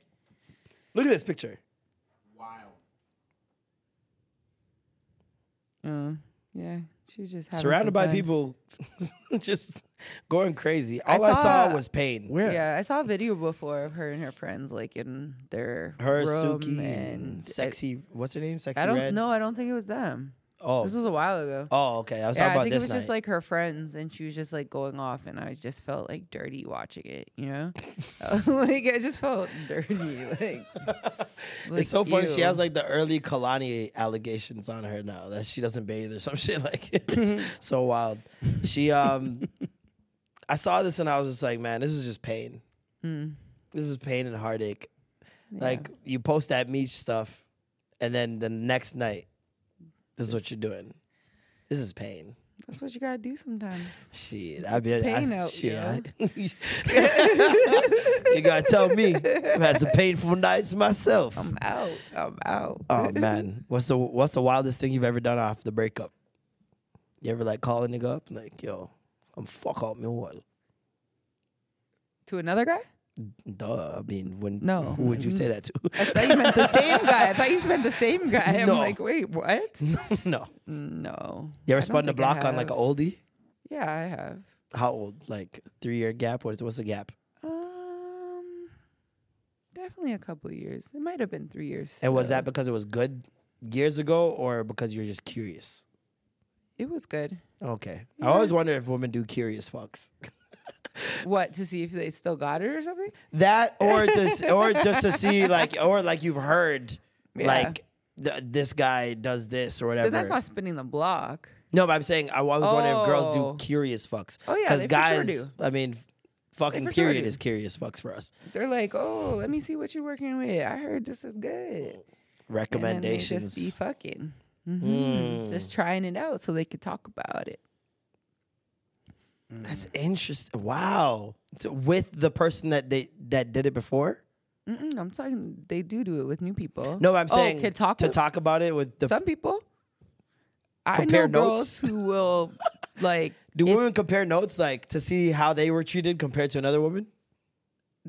Look at this picture. Wild. Uh, yeah, she was just having Surrounded some by fun. people just going crazy. All I, saw, saw- was pain. Where? Yeah, I saw a video before of her and her friends like in their Her, room Suki, and and sexy. what's her name? Sexy I, I don't Red. know. I don't think it was them. Oh, This was a while ago. oh, okay. I was yeah, talking about I about think it this was just like her friends, and she was just like going off, and I just felt like dirty watching it. You know, like I just felt dirty. Like, like it's so funny. She has like the early Kalani allegations on her now that she doesn't bathe or some shit. Like it's so wild. She um, I saw this and I was just like, man, this is just pain. Mm. This is pain and heartache. Like you post that meat stuff, and then the next night, this is what you're doing. This is pain. That's what you gotta do sometimes. Shit, I've been pain I, out, shit. yo. I- you gotta tell me. I've had some painful nights myself. I'm out. I'm out. Oh man, what's the what's the wildest thing you've ever done off the breakup? You ever like call a nigga up like, yo, I'm fuck out me wall. to another guy? Duh. I mean, when No. who would you say that to? I thought you meant the same guy. I thought you meant the same guy. I'm No. like, wait, what? no. No. You I ever don't spun the think I block on like an have. oldie? Yeah, I have. How old? Like three year gap? What's what's the gap? Um, definitely a couple years. It might have been three years. And was that because it was good years ago or because you're just curious? It was good. Okay. I always wonder if women do curious fucks. What to see if they still got it or something? That or just or just to see like or like you've heard Yeah. like th- this guy does this or whatever. But that's not spinning the block. no, but I'm saying I was wondering if girls Oh. do curious fucks. Oh, yeah, because for sure guys, I mean, fucking for sure is curious fucks for us. They're like, oh, let me see what you're working with. I heard this is good. Recommendations. And then they just be fucking. Mm. Mhm. Just trying it out so they could talk about it. That's interesting. Wow. So with the person that they that did it before? Mm-mm, I'm talking. They do do it with new people. No, I'm Oh, saying could talk to with- talk about it with the Some people. I Compare know notes? girls who will like. do if women compare notes like to see how they were treated compared to another woman?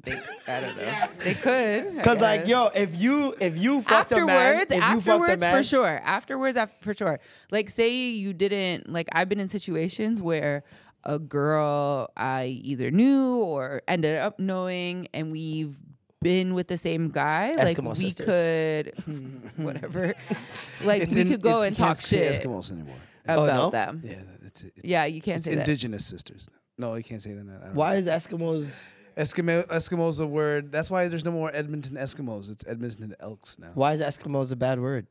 They, I don't know. They could. Because like, yo, if you if you fucked a man, afterwards, if you fucked a afterwards man, for sure. Afterwards, af- for sure. Like, say you didn't like. I've been in situations where a girl I either knew or ended up knowing, and we've been with the same guy. like we sisters. could, hmm, whatever. Like It's we in- could go it's- and talk shit Eskimos anymore. Oh, about no? them. Yeah, it's, it's Yeah, you can't it's say that. indigenous sisters. No, you can't say that. I don't Why know. is Eskimos? Eskimo Eskimo's a word? That's why there's no more Edmonton Eskimos. It's Edmonton Elks now. Why is Eskimos a bad word?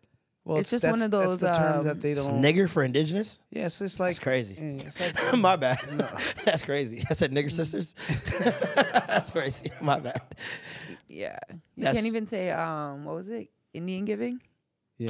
Well, It's just one that's- of that's those, the term um, that they don't. nigger for indigenous. yeah, it's just like That's crazy. Yeah, it's like- My bad. That's crazy. I said nigger sisters. That's crazy. My bad. Yeah. You That's- can't even say um what was it? Indian giving?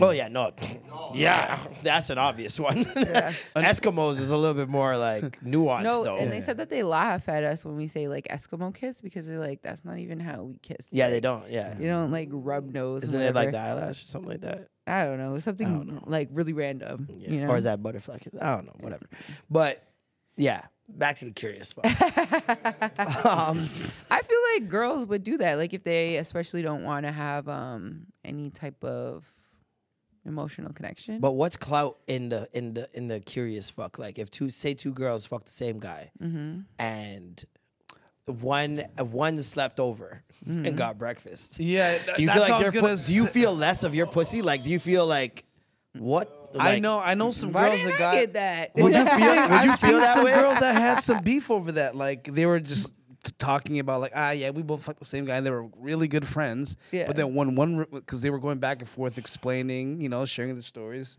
Oh yeah, no, yeah, that's an obvious one. Eskimos is a little bit more like nuanced no, though. and they said that they laugh at us when we say like Eskimo kiss because they're like, that's not even how we kiss. yeah, they don't. Yeah, You don't like rub nose. isn't it like the eyelash or something like that? I don't know. Something like really random. Yeah. You know? Or is that butterfly kiss? I don't know. Whatever. But yeah, back to the curious fuck. um, I feel like girls would do that. Like if they especially don't want to have um any type of emotional connection. but what's clout in the in the in the curious fuck? Like if two say two girls fuck the same guy Mm-hmm. and one one slept over Mm-hmm. and got breakfast. Yeah, Do you that's feel like was your pu- do you feel less of your pussy? Like do you feel like what? I know, I know some Why girls didn't that I got. get that? Would you feel? Would you feel that some way? girls that had some beef over that. Like they were just t- talking about like ah yeah we both fucked the same guy. and They were really good friends. Yeah. But then one one because they were going back and forth explaining you know sharing the stories,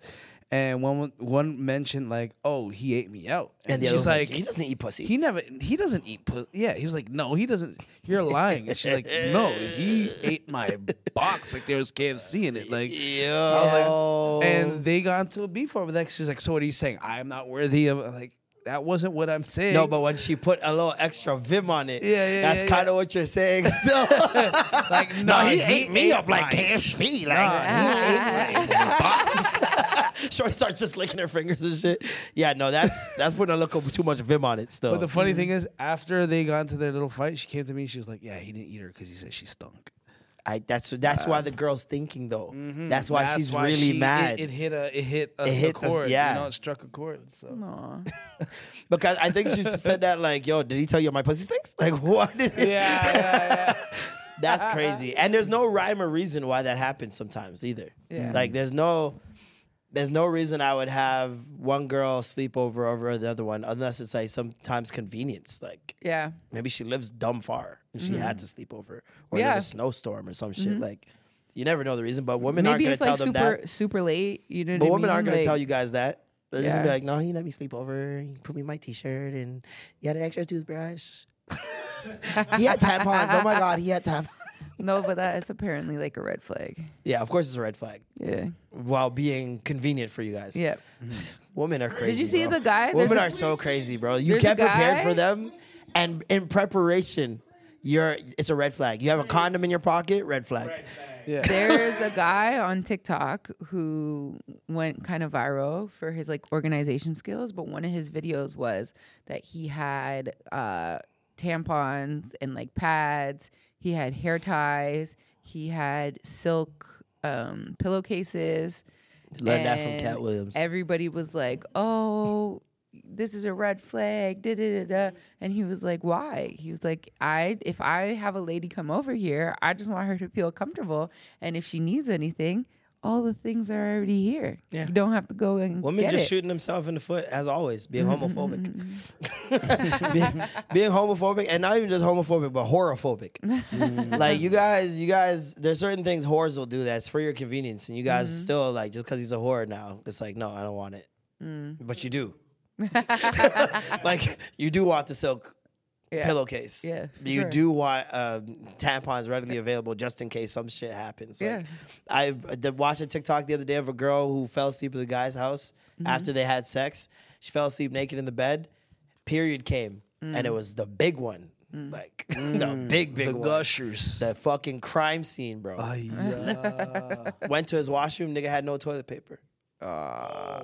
and one one mentioned like oh he ate me out And the she's like, like he doesn't eat pussy. he never he doesn't eat pussy. Yeah, he was like no he doesn't. You're lying. And she's like no he ate my box like there was KFC in it like. Yo. I was like, and they got into a beef over that. She's like, "So what are you saying? I am not worthy of." Like, that wasn't what I'm saying. No, but when she put a little extra vim on it, Yeah, yeah, that's yeah, kind of yeah. what you're saying. So, like, no, nah, he, ate me up like my KFC. Like, Nah, he ate my box. Shorty starts just licking her fingers and shit. Yeah, no, that's that's putting a little too much vim on it. Still, But the funny mm-hmm. thing is, after they got into their little fight, she came to me. She was like, "Yeah, he didn't eat her because he said she stunk." I, that's that's why the girl's thinking though. Mm-hmm. That's why That's she's why really she- mad. It, hit a, it hit a, It a hit the- chord. yeah. you know, it struck a chord. So because I think she said that like, "Yo, did he tell you my pussy stinks?" Like, what? Did yeah, yeah, yeah. That's crazy. And there's no rhyme or reason why that happens sometimes either. Yeah. Like there's no there's no reason I would have one girl sleep over over the other one unless it's like sometimes convenience. Like Yeah. maybe she lives dumb far and she had to mm-hmm. sleep over. Or Yeah. there's a snowstorm or some shit. Mm-hmm. Like you never know the reason, but women aren't Maybe gonna tell them that. super late. You know But I women mean? aren't gonna Like, tell you guys that. They're just gonna be like, no, he let me sleep over. He put me in my t-shirt and he had an extra toothbrush. he had tampons. Oh my god, he had tampons. No, but that is apparently like a red flag. Yeah, of course it's a red flag. Yeah. While being convenient for you guys. Yeah. Women are crazy. Did you see bro. the guy? Women a- are so crazy, bro. You get prepared for them, and in preparation, you're it's a red flag. You have a condom in your pocket, red flag. yeah. There's a guy on TikTok who went kind of viral for his like organization skills, but one of his videos was that he had uh, tampons and like pads. He had hair ties. He had silk um, pillowcases. Learned that from Katt Williams. Everybody was like, "Oh, this is a red flag." Da, da, da, da. And he was like, "Why?" He was like, "I if I have a lady come over here, I just want her to feel comfortable, and if she needs anything, all the things are already here. Yeah. You don't have to go and Women just it. shooting themselves in the foot as always, being homophobic. being, being homophobic and not even just homophobic, but horophobic. like you guys, you guys, there's certain things whores will do that's for your convenience, and you guys Mm-hmm. still like just because he's a whore now, it's like no, I don't want it, Mm. but you do. like you do want the silk Yeah. pillowcase. Yeah, you sure. do want um, tampons readily available just in case some shit happens. Like, Yeah. I did watch a TikTok the other day of a girl who fell asleep at the guy's house Mm-hmm. after they had sex. She fell asleep naked in the bed. Period came, and it Mm. was the big one, like the big big the one. gushers. The fucking crime scene, bro. Ay, yeah. Went to his washroom, nigga had no toilet paper. Uh,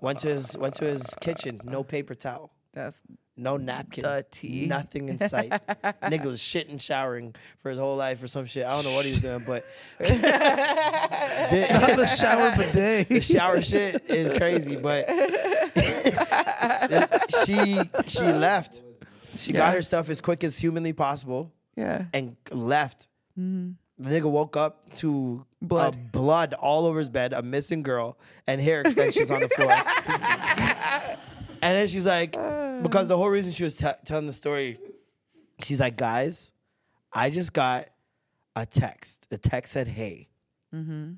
went to his went to his kitchen, no paper towel. That's No napkin. Dirty. Nothing in sight. Nigga was shitting, showering for his whole life or some shit. I don't know what he was doing, but Not the shower bidet. the shower shit is crazy. But she she left. She got her stuff as quick as humanly possible yeah. and left. Mm-hmm. The nigga woke up to Blood. uh, blood all over his bed, a missing girl, and hair extensions on the floor. and then she's like, because the whole reason she was t- telling the story, she's like, guys, I just got a text. The text said, "Hey." Mm-hmm.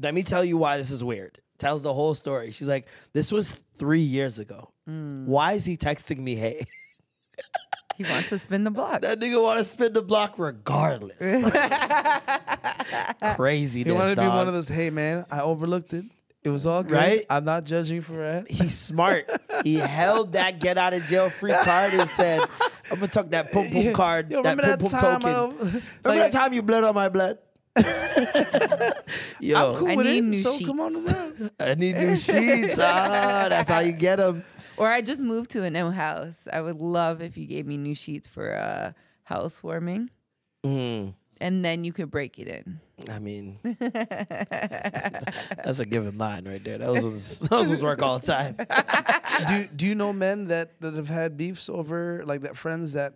Let me tell you why this is weird. Tells the whole story. She's like, this was three years ago. Mm. Why is he texting me, hey? He wants to spin the block. That nigga want to spin the block regardless. Craziness, He wanted to be dog. one of those. Hey man, I overlooked it. It was all good. Right? I'm not judging for it. He's smart. he held that get out of jail free card and said, I'm gonna tuck that pum pum card, Yo, that remember pum that time? token. I- remember like, that time you bled on my blood? Yo, I'm cool I with need it. new so come on sheets. around. I need new sheets. Ah, that's how you get them. Or I just moved to a new house. I would love if you gave me new sheets for uh, housewarming, Mm, and then you could break it in. I mean, that's a given line right there. Those was, those was work all the time. do Do you know men that that have had beefs over like that? Friends that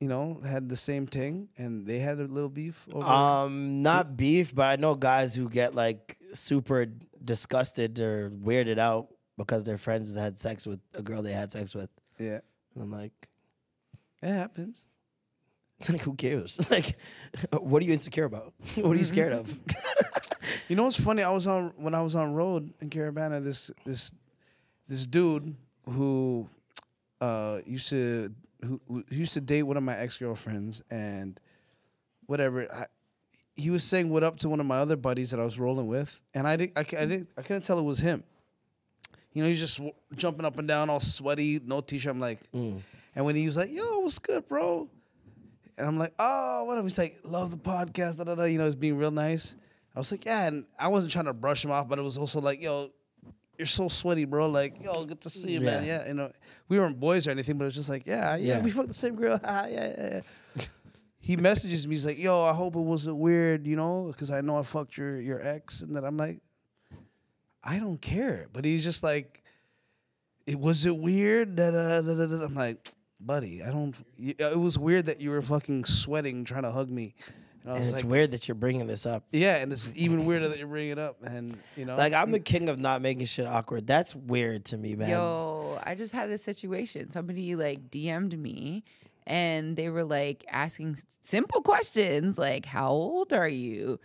you know had the same thing and they had a little beef over. Um, not beef, but I know guys who get like super disgusted or weirded out because their friends had sex with a girl they had sex with. yeah, And I'm like, it happens. like who cares? Like, what are you insecure about? what are you scared of? You know what's funny? I was on when I was on road in Caribana. This this this dude who uh, used to who, who used to date one of my ex girlfriends and whatever. I, he was saying what up to one of my other buddies that I was rolling with, and I didn't I, I didn't I couldn't tell it was him. You know, he's just w- jumping up and down, all sweaty, no t-shirt. I'm like, mm. and when he was like, "Yo, what's good, bro?" And I'm like, "Oh, what?" He's like, "Love the podcast." Da, da, da. You know, he's being real nice. I was like, "Yeah," and I wasn't trying to brush him off, but it was also like, "Yo, you're so sweaty, bro. Like, yo, good to see you, man. Yeah. Yeah, you know, we weren't boys or anything, but it was just like, yeah, yeah, Yeah. we fucked the same girl. yeah, yeah, yeah. he messages me. He's like, yo, I hope it wasn't weird, you know, because I know I fucked your your ex, and then I'm like, I don't care. But he's just like, it was it weird that uh, da, da, da. I'm like, buddy, I don't. It was weird that you were fucking sweating trying to hug me. And and it's like, weird that you're bringing this up. yeah, and it's even weirder that you're bringing it up, and you know, Like, I'm the king of not making shit awkward. That's weird to me, man. Yo, I just had a situation. Somebody like DM'd me and they were like asking simple questions like, How old are you?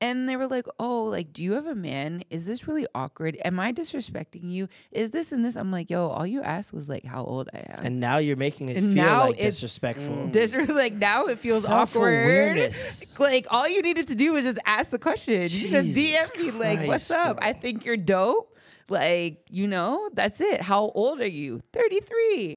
And they were like, Oh, like, do you have a man? Is this really awkward? Am I disrespecting you? Is this and this? I'm like, Yo, all you asked was like how old I am. And now you're making it And feel like disrespectful. Mm. Dis- like now it feels awkward. Like all you needed to do was just ask the question. You just Jesus DM me like, "What's up? bro. I think you're dope." Like you know, that's it. How old are you? Thirty three.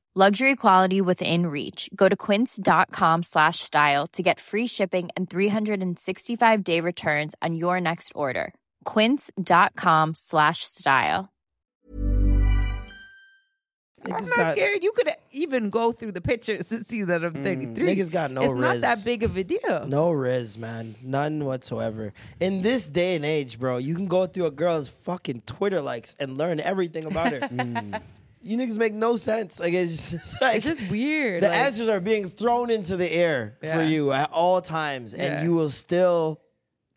Luxury quality within reach. Go to quince.com slash style to get free shipping and 365 day returns on your next order. Quince.com slash style. I'm not got- scared. You could even go through the pictures and see that I'm mm, 33. Niggas got no It's not that big of a deal. No riz, man. None whatsoever. In this day and age, bro, you can go through a girl's fucking Twitter likes and learn everything about her. Mm. You niggas make no sense. Like it's just like It's just weird. the like- answers are being thrown into the air for you at all times, and Yeah. you will still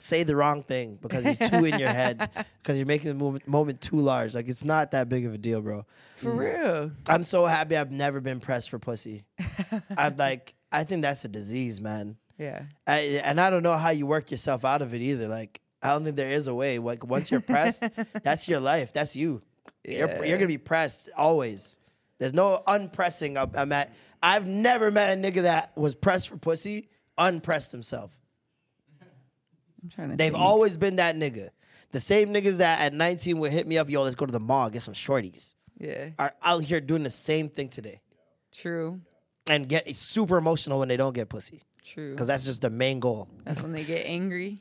say the wrong thing because you're too in your head because you're making the moment, moment too large. Like it's not that big of a deal, bro. For real. I'm so happy I've never been pressed for pussy. I'm like, I think that's a disease, man. Yeah. I, and I don't know how you work yourself out of it either. Like, I don't think there is a way. Like, once you're pressed, that's your life. That's you. You're, you're gonna be pressed always. There's no unpressing. I'm at. I've never met a nigga that was pressed for pussy, unpressed himself. I'm trying to. They've think. always been that nigga. The same niggas that at 19 would hit me up, yo, let's go to the mall, get some shorties, Yeah. are out here doing the same thing today True. and get super emotional when they don't get pussy. True. Because that's just the main goal. That's when they get angry.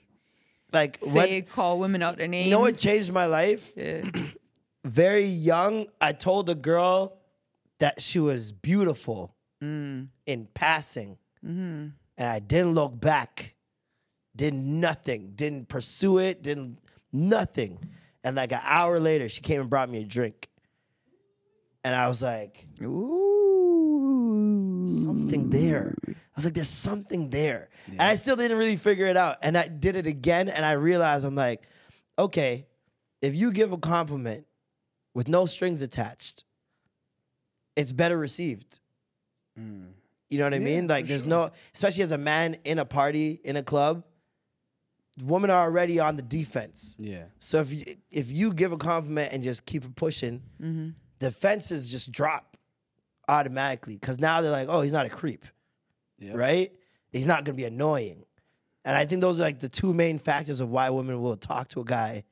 Like, Say, when, call women out their names. you know what changed my life? Yeah. Very young, I told a girl that she was beautiful Mm. in passing. Mm-hmm. and I didn't look back. Did nothing. Didn't pursue it. Didn't nothing. And like an hour later, she came and brought me a drink. And I was like, Ooh. something there. I was like, there's something there. And I still didn't really figure it out. And I did it again. And I realized I'm like, okay, if you give a compliment with no strings attached, it's better received. You know what I mean? Like, there's sure. no, especially as a man in a party, in a club, women are already on the defense. Yeah. So if you, if you give a compliment and just keep it pushing, Mm-hmm. the fences just drop automatically because now they're like, oh, he's not a creep, Yep. right? He's not gonna be annoying. And I think those are like the two main factors of why women will talk to a guy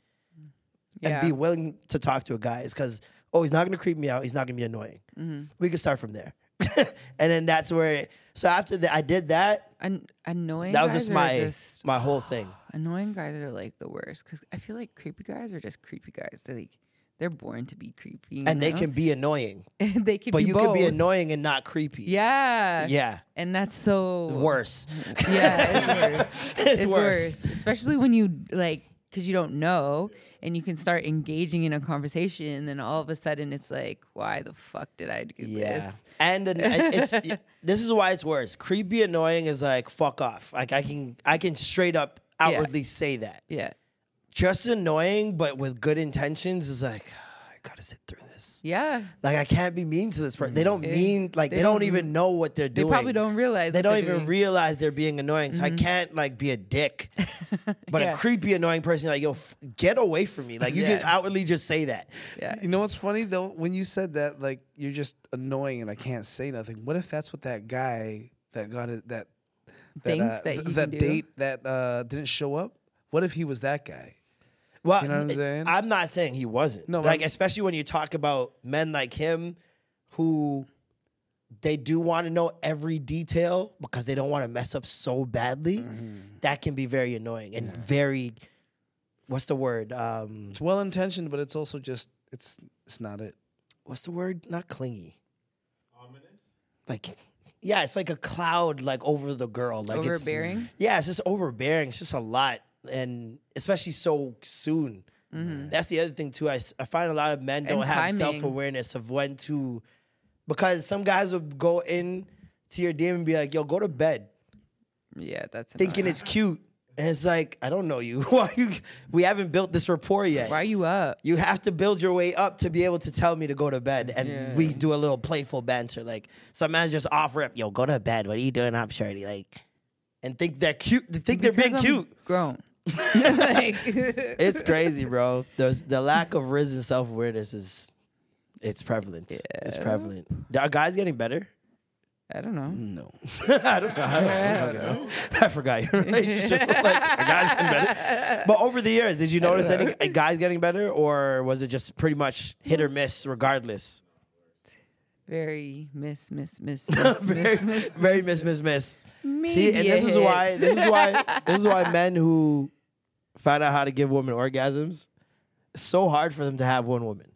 and be willing to talk to a guy is because, oh, he's not gonna creep me out. He's not gonna be annoying. Mm-hmm. We can start from there. and then that's where, so after that, I did that. An- annoying. that was guys just my just- my whole thing. annoying guys are like the worst because I feel like creepy guys are just creepy guys. They're like they're born to be creepy, And they can be annoying. they can but be you can be annoying and not creepy. Yeah, Yeah. and that's so Worse. Yeah, it's worse. It's worse. especially when you like because you don't know and you can start engaging in a conversation, and then all of a sudden it's like, why the fuck did I do Yeah. this? And then it's this is why it's worse. Creepy annoying is like fuck off. Like I can I can straight up outwardly say that. Yeah, Just annoying but with good intentions is like I gotta sit through this. Yeah. Like I can't be mean to this person. They don't Yeah. mean like they, They don't, don't- even know what they're doing. They probably don't realize They don't even doing. realize they're being annoying. So I can't like be a dick. But Yeah. a creepy annoying person like yo f- get away from me. Like you can outwardly just say that. Yeah. You know what's funny though? When you said that, like you're just annoying and I can't say nothing. What if that's what that guy that got it that that uh, that he th- that do? date that uh, didn't show up? What if he was that guy? Well, You know what I'm saying? I'm not saying he wasn't. No, No, like I'm- especially when you talk about men like him, who they do want to know every detail because they don't want to mess up so badly. Mm-hmm. That can be very annoying and very. What's the word? Um, It's well intentioned, but it's also just it's it's not it. what's the word? Not clingy. Like, yeah, it's like a cloud like over the girl. Like it's- Overbearing? yeah, it's just overbearing. It's just a lot, and especially so soon. Mm-hmm. That's the other thing too. I, I find a lot of men don't And have self awareness of when to, because some guys will go in to your DM and be like, "Yo, go to bed," Yeah, that's thinking annoying. it's cute, and it's like, I don't know you. Why you? We haven't built this rapport yet. Why are you up? You have to build your way up to be able to tell me to go to bed, and we do a little playful banter. Like some men just off up, "Yo, go to bed. What are you doing up, shorty?" Like, and think they're cute. They think they're being I'm cute. Grown. Like, It's crazy, bro. There's the lack of risen self awareness is, it's prevalent. Yeah. It's prevalent. Are guys getting better? I don't know. No. I don't know. I, don't know. I forgot your relationship. like, guys getting better? But over the years, did you notice any uh, guys getting better, or was it just pretty much hit or miss, regardless? Very miss, miss, miss, miss, very, miss, miss. very miss, miss, miss. See, and this a is why this is why this is why men who find out how to give women orgasms, it's so hard for them to have one woman.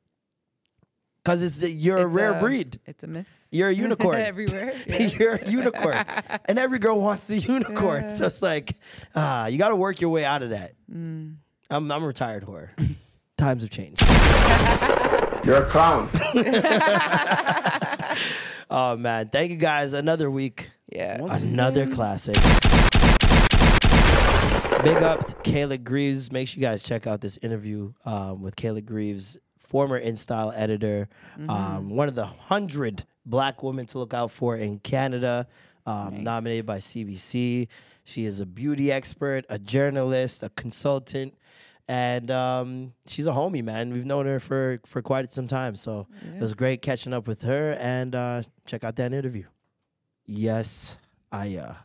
Cause it's you're a It's rare breed. It's a myth. You're a unicorn. Everywhere. yeah. you're a unicorn, and every girl wants the unicorn. So it's like, ah, you got to work your way out of that. Mm. I'm I'm a retired whore. Times have changed. You're a clown. Oh man, thank you guys. Another week. Yeah. Another classic. Big up to Kayla Greaves. Make sure you guys check out this interview um, with Kayla Greaves, former InStyle editor, um, one of the hundred black women to look out for in Canada, um, nominated by CBC. She is a beauty expert, a journalist, a consultant, And um, she's a homie, man. We've known her for for quite some time, so it was great catching up with her. And uh, check out that interview. Yes, I uh,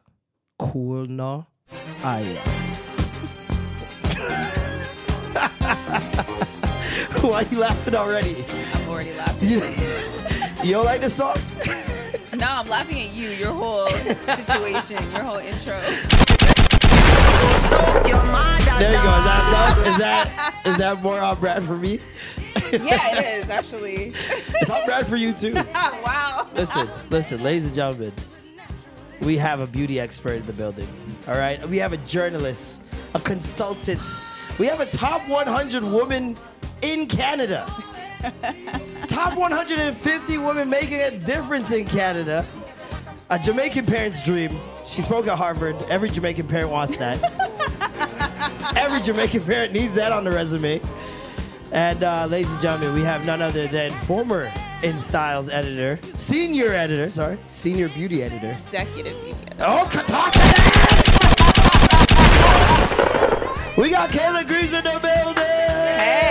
cool no, I. Why are you laughing already? I'm already laughing. You, you don't like the song? no, I'm laughing at you. Your whole situation, your whole intro. There you go. Is that enough? Is that is that more on brand for me? yeah, it is actually. It's on brand for you too. wow. Listen, listen, ladies and gentlemen, we have a beauty expert in the building. All right, we have a journalist, a consultant. We have a top 100 woman in Canada. top 150 women making a difference in Canada. A Jamaican parent's dream. She spoke at Harvard. Every Jamaican parent wants that. Every Jamaican parent needs that on the resume. And uh, ladies and gentlemen, we have none other than former InStyle's editor, senior editor, sorry, senior beauty editor. Executive media. Oh, c- talk! We got Kayla Greaves in the building. Hey.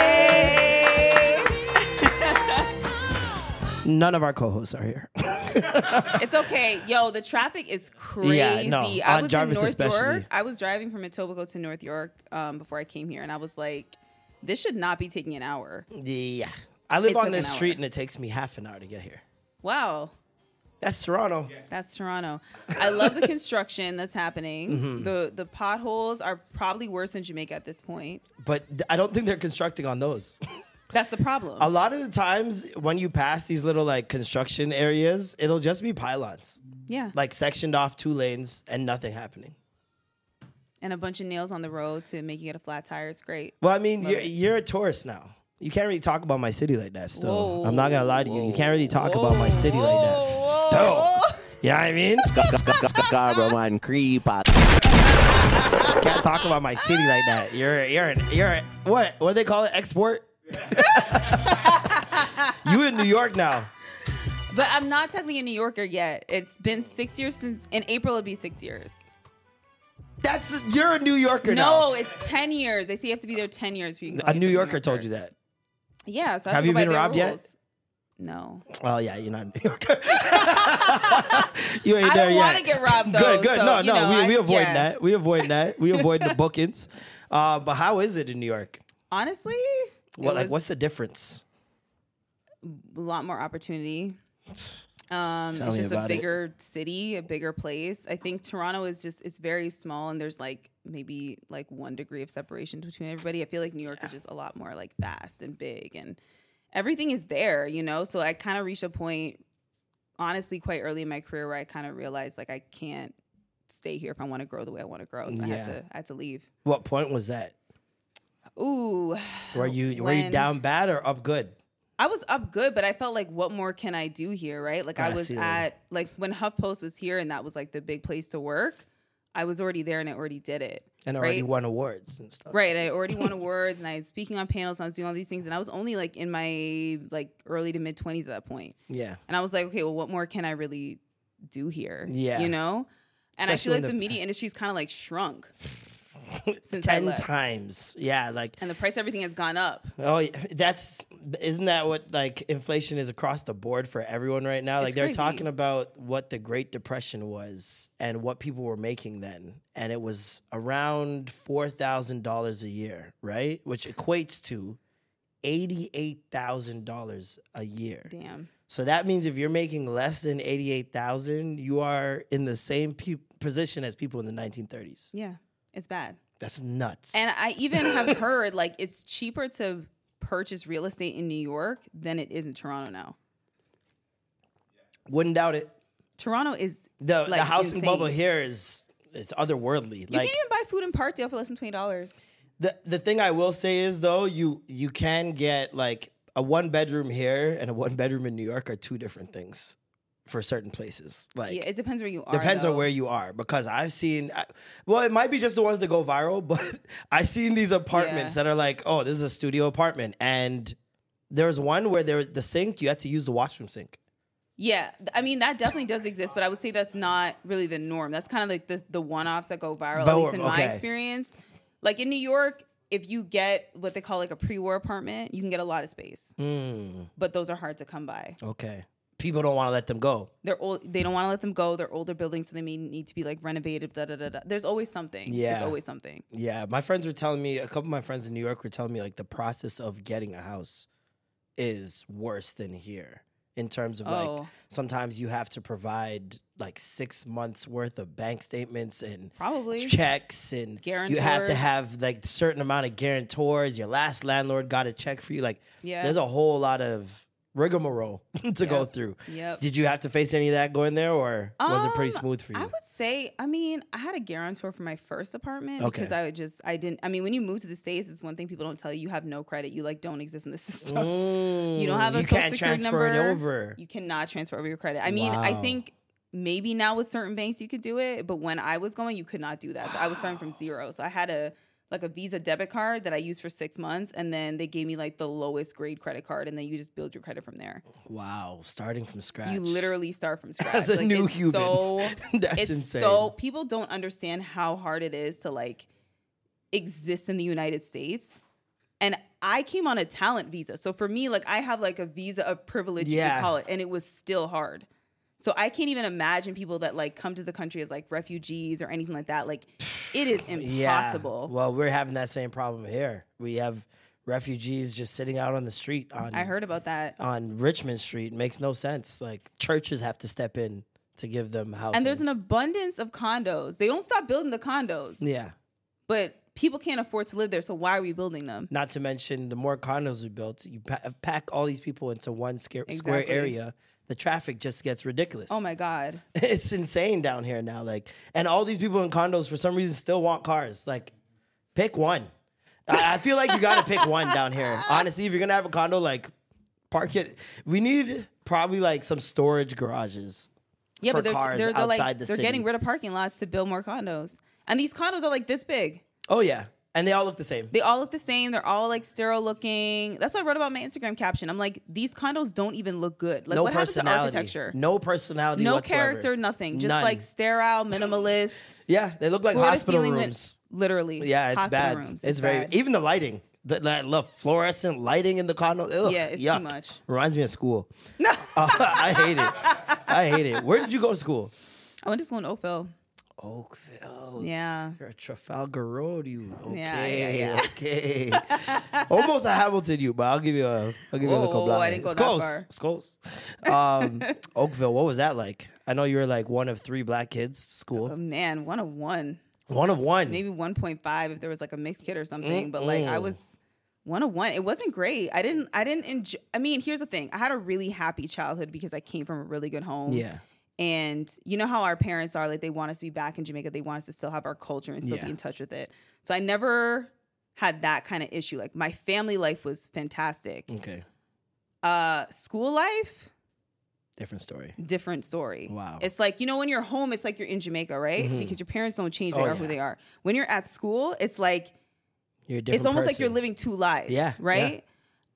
None of our co-hosts are here. it's okay. Yo, the traffic is crazy. Yeah, no, I on was Jarvis in North especially. York. I was driving from Etobicoke to North York um, before I came here, and I was like, this should not be taking an hour. Yeah, I live It on this an hour. street and it takes me half an hour to get here. Wow. That's Toronto. That's Toronto. I love the construction that's happening. Mhm. The the potholes are probably worse than Jamaica at this point. But th- I don't think they're constructing on those. That's the problem. A lot of the times when you pass these little like construction areas, it'll just be pylons. Yeah. Like sectioned off two lanes and nothing happening. And a bunch of nails on the road to making it a flat tire. It's great. Well, I mean, Love you're, it. you're a tourist now. You can't really talk about my city like that still. Whoa, I'm not gonna lie to you. You can't really talk about my city like that still. You know what I mean? Scarborough creep. Can't talk about my city like that. You're you're you're what what do they call it? Export. you in New York now? But I'm not technically a New Yorker yet. It's been six years since in April it'll be six years. That's you're a New Yorker no, now. it's ten years. They say you have to be there ten years for you. can A New yourself Yorker told you that. Yeah. So I Have to you go by been their robbed yet? rules. No. Well, yeah, you're not a New Yorker. you ain't I there don't yet. wanna get robbed, though, Good, good. so, no, you no, know, we I- we avoid yeah. that. We avoid that. We avoid the bookings. Uh, but how is it in New York? Honestly, What like what's the difference? a lot more opportunity. Um, Tell it's just a about it. bigger city, a bigger place. I think Toronto is just it's very small, and there's like maybe like one degree of separation between everybody. I feel like New York is just a lot more like vast and big, and everything is there, you know. So I kind of reached a point, honestly, quite early in my career where I kind of realized like I can't stay here if I want to grow the way I want to grow. So I had to I had to leave. What point was that? Ooh, Were you were you down bad or up good? I was up good, but I felt like, what more can I do here, right? Like I I was at like when HuffPost was here, and that was like the big place to work. I was already there, and I already did it. And already won awards and stuff. Right, I already won awards, and I was speaking on panels, and I was doing all these things, and I was only like in my like early to mid twenties at that point. Yeah. And I was like, okay, well, what more can I really do here? Yeah. you know. And I feel like the the- media industry's kind of like shrunk since Ten times. Yeah, like and the price of everything has gone up. Oh, that's isn't that what like inflation is across the board for everyone right now? Like they're crazy. talking about what the Great Depression was and what people were making then, and it was around four thousand dollars a year, right? Which equates to eighty-eight thousand dollars a year. Damn. So that means if you're making less than eighty-eight thousand, you are in the same pe- position as people in the nineteen thirties. Yeah, it's bad. That's nuts. And I even have heard like it's cheaper to purchase real estate in New York than it is in Toronto now. Wouldn't doubt it. Toronto is The like, the housing bubble here is it's otherworldly. You like can't even buy food in Parkdale for less than twenty dollars. the the thing I will say is though, you you can get like a one bedroom here and a one bedroom in New York are two different things for certain places. Like Yeah, it depends where you are. depends on where you are because I've seen I- well, it might be just the ones that go viral, but I've seen these apartments that are like, oh, this is a studio apartment, and there's one where there the sink you had to use the washroom sink. Yeah, I mean that definitely does exist, but I would say that's not really the norm. That's kind of like the the one offs that go viral, at least in my experience. Like in New York, if you get what they call like a pre-war apartment, you can get a lot of space, Mm, but those are hard to come by. okay. People don't want to let them go. They're old. They don't want to let them go. They're older buildings, so they may need to be like renovated. Da da da da. There's always something. Yeah. There's always something. Yeah, my friends were telling me, a couple of my friends in New York were telling me like the process of getting a house is worse than here in terms of like Oh. sometimes you have to provide like six months worth of bank statements and Probably. checks and guarantees you have to have like certain amount of guarantors. Your last landlord got a check for you. Like Yeah. there's a whole lot of rigmarole to go through. Yep. Did you have to face any of that going there or was it pretty Um, smooth for you? I would say, I mean, I had a guarantor for my first apartment Okay. because I would just, I didn't, I mean, when you move to the States, it's one thing people don't tell you. You have no credit. You like don't exist in the system. you don't have a Mm, you social can't security transfer it number. over. You cannot transfer over your credit. I mean, I think maybe now with certain banks you could do it, but when I was going, you could not do that. So I was starting from zero. So I had a, like a Visa debit card that I used for six months, and then they gave me like the lowest grade credit card, and then you just build your credit from there. Wow, starting from scratch. You literally start from scratch. As a Like, new it's human. So, That's it's insane. So people don't understand how hard it is to like exist in the United States. And I came on a talent visa. So for me, like I have like a visa of privilege, you Yeah. could call it, and it was still hard. So I can't even imagine people that like come to the country as like refugees or anything like that. Like it is impossible. Yeah. Well, we're having that same problem here. We have refugees just sitting out on the street on I heard about that. on Richmond Street. It makes no sense. Like churches have to step in to give them housing. And there's an abundance of condos. They don't stop building the condos. yeah. But people can't afford to live there. So why are we building them? Not to mention the more condos we built, you pa- pack all these people into one sca- square Exactly. area. The traffic just gets ridiculous. Oh my God. it's insane down here now. Like, and all these people in condos for some reason still want cars. Like, pick one. I, I feel like you got to pick one down here. Honestly, if you're gonna have a condo, like, park it. We need probably like some storage garages. Yeah, for but they're cars they're, they're outside like the they're city. getting rid of parking lots to build more condos. And these condos are like this big. Oh yeah, and they all look the same. They all look the same. They're all like sterile looking. That's what I wrote about my Instagram caption. I'm like, these condos don't even look good. Like, no what happens to architecture? No personality. No whatsoever. character, nothing. Just None. like sterile, minimalist. yeah, they look like hospital rooms. literally. Yeah, it's bad. rooms. It's, very bad. even the lighting. The, that love fluorescent lighting in the condo. Ugh, Yeah, it's too much. Reminds me of school. No, I hate it. I hate it. Where did you go to school? I went to school in Oakville. Oakville. Yeah. You're a Trafalgar Road, you. Okay, Yeah, yeah, yeah. okay. Almost a Hamilton, you, but I'll give you a. I'll give you a Whoa, little whoa, I didn't go it's that close. far. It's close. Um, Oakville. What was that like? I know you were like one of three black kids. at School. Oh, man, one of one. one of one. Maybe 1.5 if there was like a mixed kid or something. But like I was one of one. It wasn't great. I didn't I didn't enjoy I mean, here's the thing. I had a really happy childhood because I came from a really good home. Yeah. And you know how our parents are like they want us to be back in Jamaica. They want us to still have our culture and still Yeah. be in touch with it. So I never had that kind of issue. Like my family life was fantastic. Okay. Uh school life, Different story. different story. Wow. It's like, you know, when you're home, it's like you're in Jamaica, right? Mhm. Because your parents don't change, they Oh, are yeah. who they are. When you're at school, it's like You're it's almost like you're living two lives. Yeah, Right?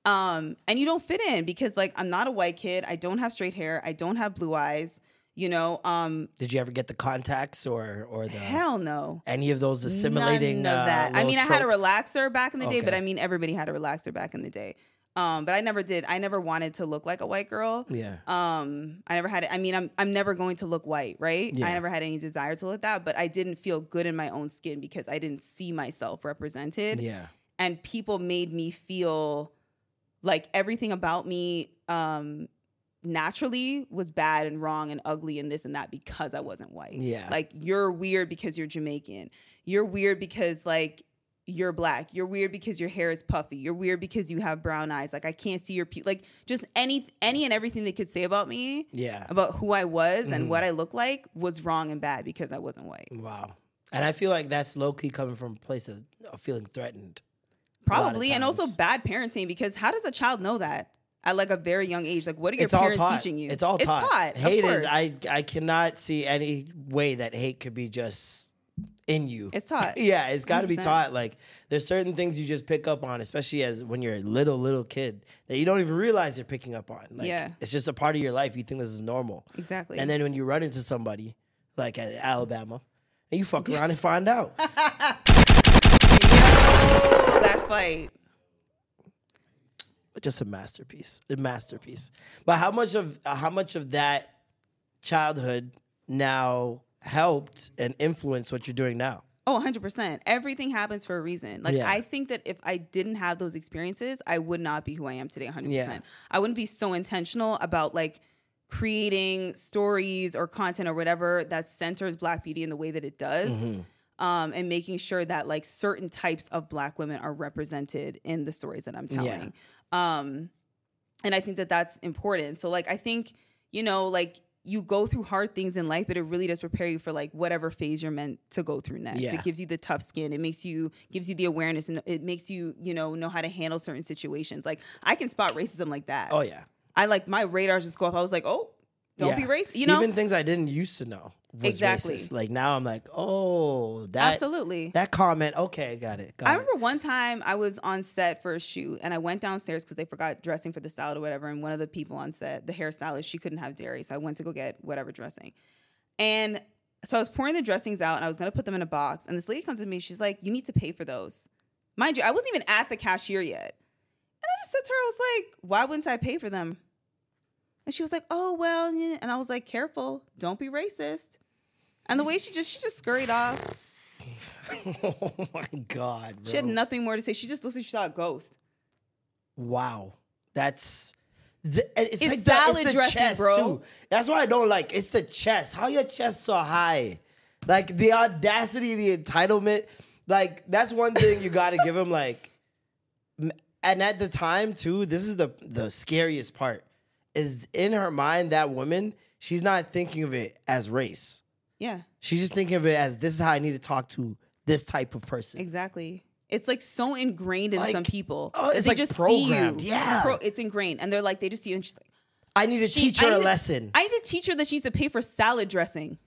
Um, and you don't fit in because like I'm not a white kid. I don't have straight hair. I don't have blue eyes. You know, um, Did you ever get the contacts or or the hell no. any of those assimilating? None of uh, that. I little mean, I had a relaxer back in the day, but I mean, everybody had a relaxer back in the day. Um, but I never did. I never wanted to look like a white girl. Yeah. Um, I never had. I mean, I'm I'm never going to look white, right? Yeah. I never had any desire to look that, but I didn't feel good in my own skin because I didn't see myself represented. Yeah. and people made me feel like everything about me um naturally was bad and wrong and ugly and this and that because I wasn't white. Yeah. Like you're weird because you're Jamaican. You're weird because like you're black. You're weird because your hair is puffy. You're weird because you have brown eyes. Like I can't see your pu- like just any any and everything they could say about me Yeah. about who I was Mhm. and what I look like was wrong and bad because I wasn't white. Wow. And I feel like that's low key coming from a place of, of feeling threatened. a lot of Probably, and also bad parenting because how does a child know that at like a very young age? Like, what are your it's parents taught. teaching you? It's all taught. It's taught. of Hate is. I I cannot see any way that hate could be just in you. It's taught. Yeah, it's got to be taught. Like there's certain things you just pick up on, especially as when you're a little little kid that you don't even realize you're picking up on. Like, Yeah. it's just a part of your life. You think this is normal. Exactly. And then when you run into somebody like at Alabama, and you fuck around and find out. that fight. Just a masterpiece, a masterpiece. But how much of how much of that childhood now helped and influenced what you're doing now? Oh, 100%. Everything happens for a reason. Like, Yeah. I think that if I didn't have those experiences, I would not be who I am today, 100%. Yeah. I wouldn't be so intentional about like creating stories or content or whatever that centers Black beauty in the way that it does. Mhm. Um, and making sure that like certain types of Black women are represented in the stories that I'm Yeah. telling. Um, and I think that that's important. So, like, I think, you know, like, you go through hard things in life, but it really does prepare you for like whatever phase you're meant to go through next. Yeah. It gives you the tough skin. It makes you gives you the awareness and it makes you, you know, know how to handle certain situations. Like I can spot racism like that. Oh yeah, I like my radars just go off. I was like, oh, don't Yeah. be racist. You know, even things I didn't used to know was Exactly. racist. Like now I'm like, oh, that Absolutely. that comment. Okay, got it. Got I it. remember one time I was on set for a shoot and I went downstairs because they forgot dressing for the salad or whatever. And one of the people on set, the hairstylist, she couldn't have dairy. So I went to go get whatever dressing. And so I was pouring the dressings out and I was going to put them in a box. And this lady comes to me. She's like, You need to pay for those. Mind you, I wasn't even at the cashier yet. And I just said to her, I was like, Why wouldn't I pay for them? And she was like, Oh, well, and I was like, Careful, don't be racist. And the way she just, she just scurried off. oh my god, bro. She had nothing more to say. She just looks like she saw a ghost. Wow, that's. th- and It's, It's like the, it's the dressing, chest bro. too. That's why I don't like. It's the chest. How your chest so high? Like the audacity, the entitlement. Like that's one thing you got to give him. Like, and at the time too, this is the the scariest part. Is in her mind that woman, she's not thinking of it as race. Yeah. She's just thinking of it as this is how I need to talk to this type of person. Exactly. It's like so ingrained in Like, some people. oh, it's they like just programmed. See you. Yeah. Pro- it's ingrained. And they're like, they just see you and she's like, I need to she- teach her a to- lesson. I need to teach her that she needs to pay for salad dressing.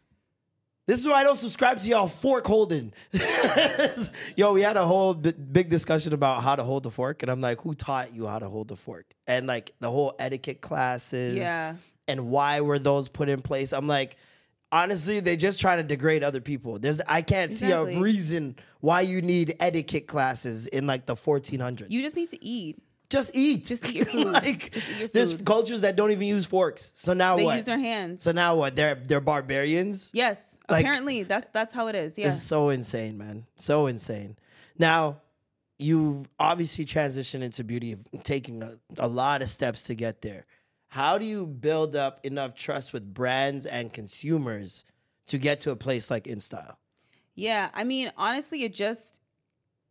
This is why I don't subscribe to y'all fork holding. Yo, we had a whole b- big discussion about how to hold the fork, and I'm like, who taught you how to hold the fork? And like the whole etiquette classes, Yeah. and why were those put in place? I'm like, honestly, they're just trying to degrade other people. There's, I can't see a reason why you need etiquette classes in like the 1400s. You just need to eat. just eat. Just eat your food. like, eat your there's cultures that don't even use forks. So now They what? use their hands. so now what? They're they're barbarians. yes. Like- apparently that's that's how it is. Yeah. It's so insane, man. So insane. Now, you've obviously transitioned into beauty, taking a, a lot of steps to get there. How do you build up enough trust with brands and consumers to get to a place like InStyle? Yeah, I mean, honestly, it just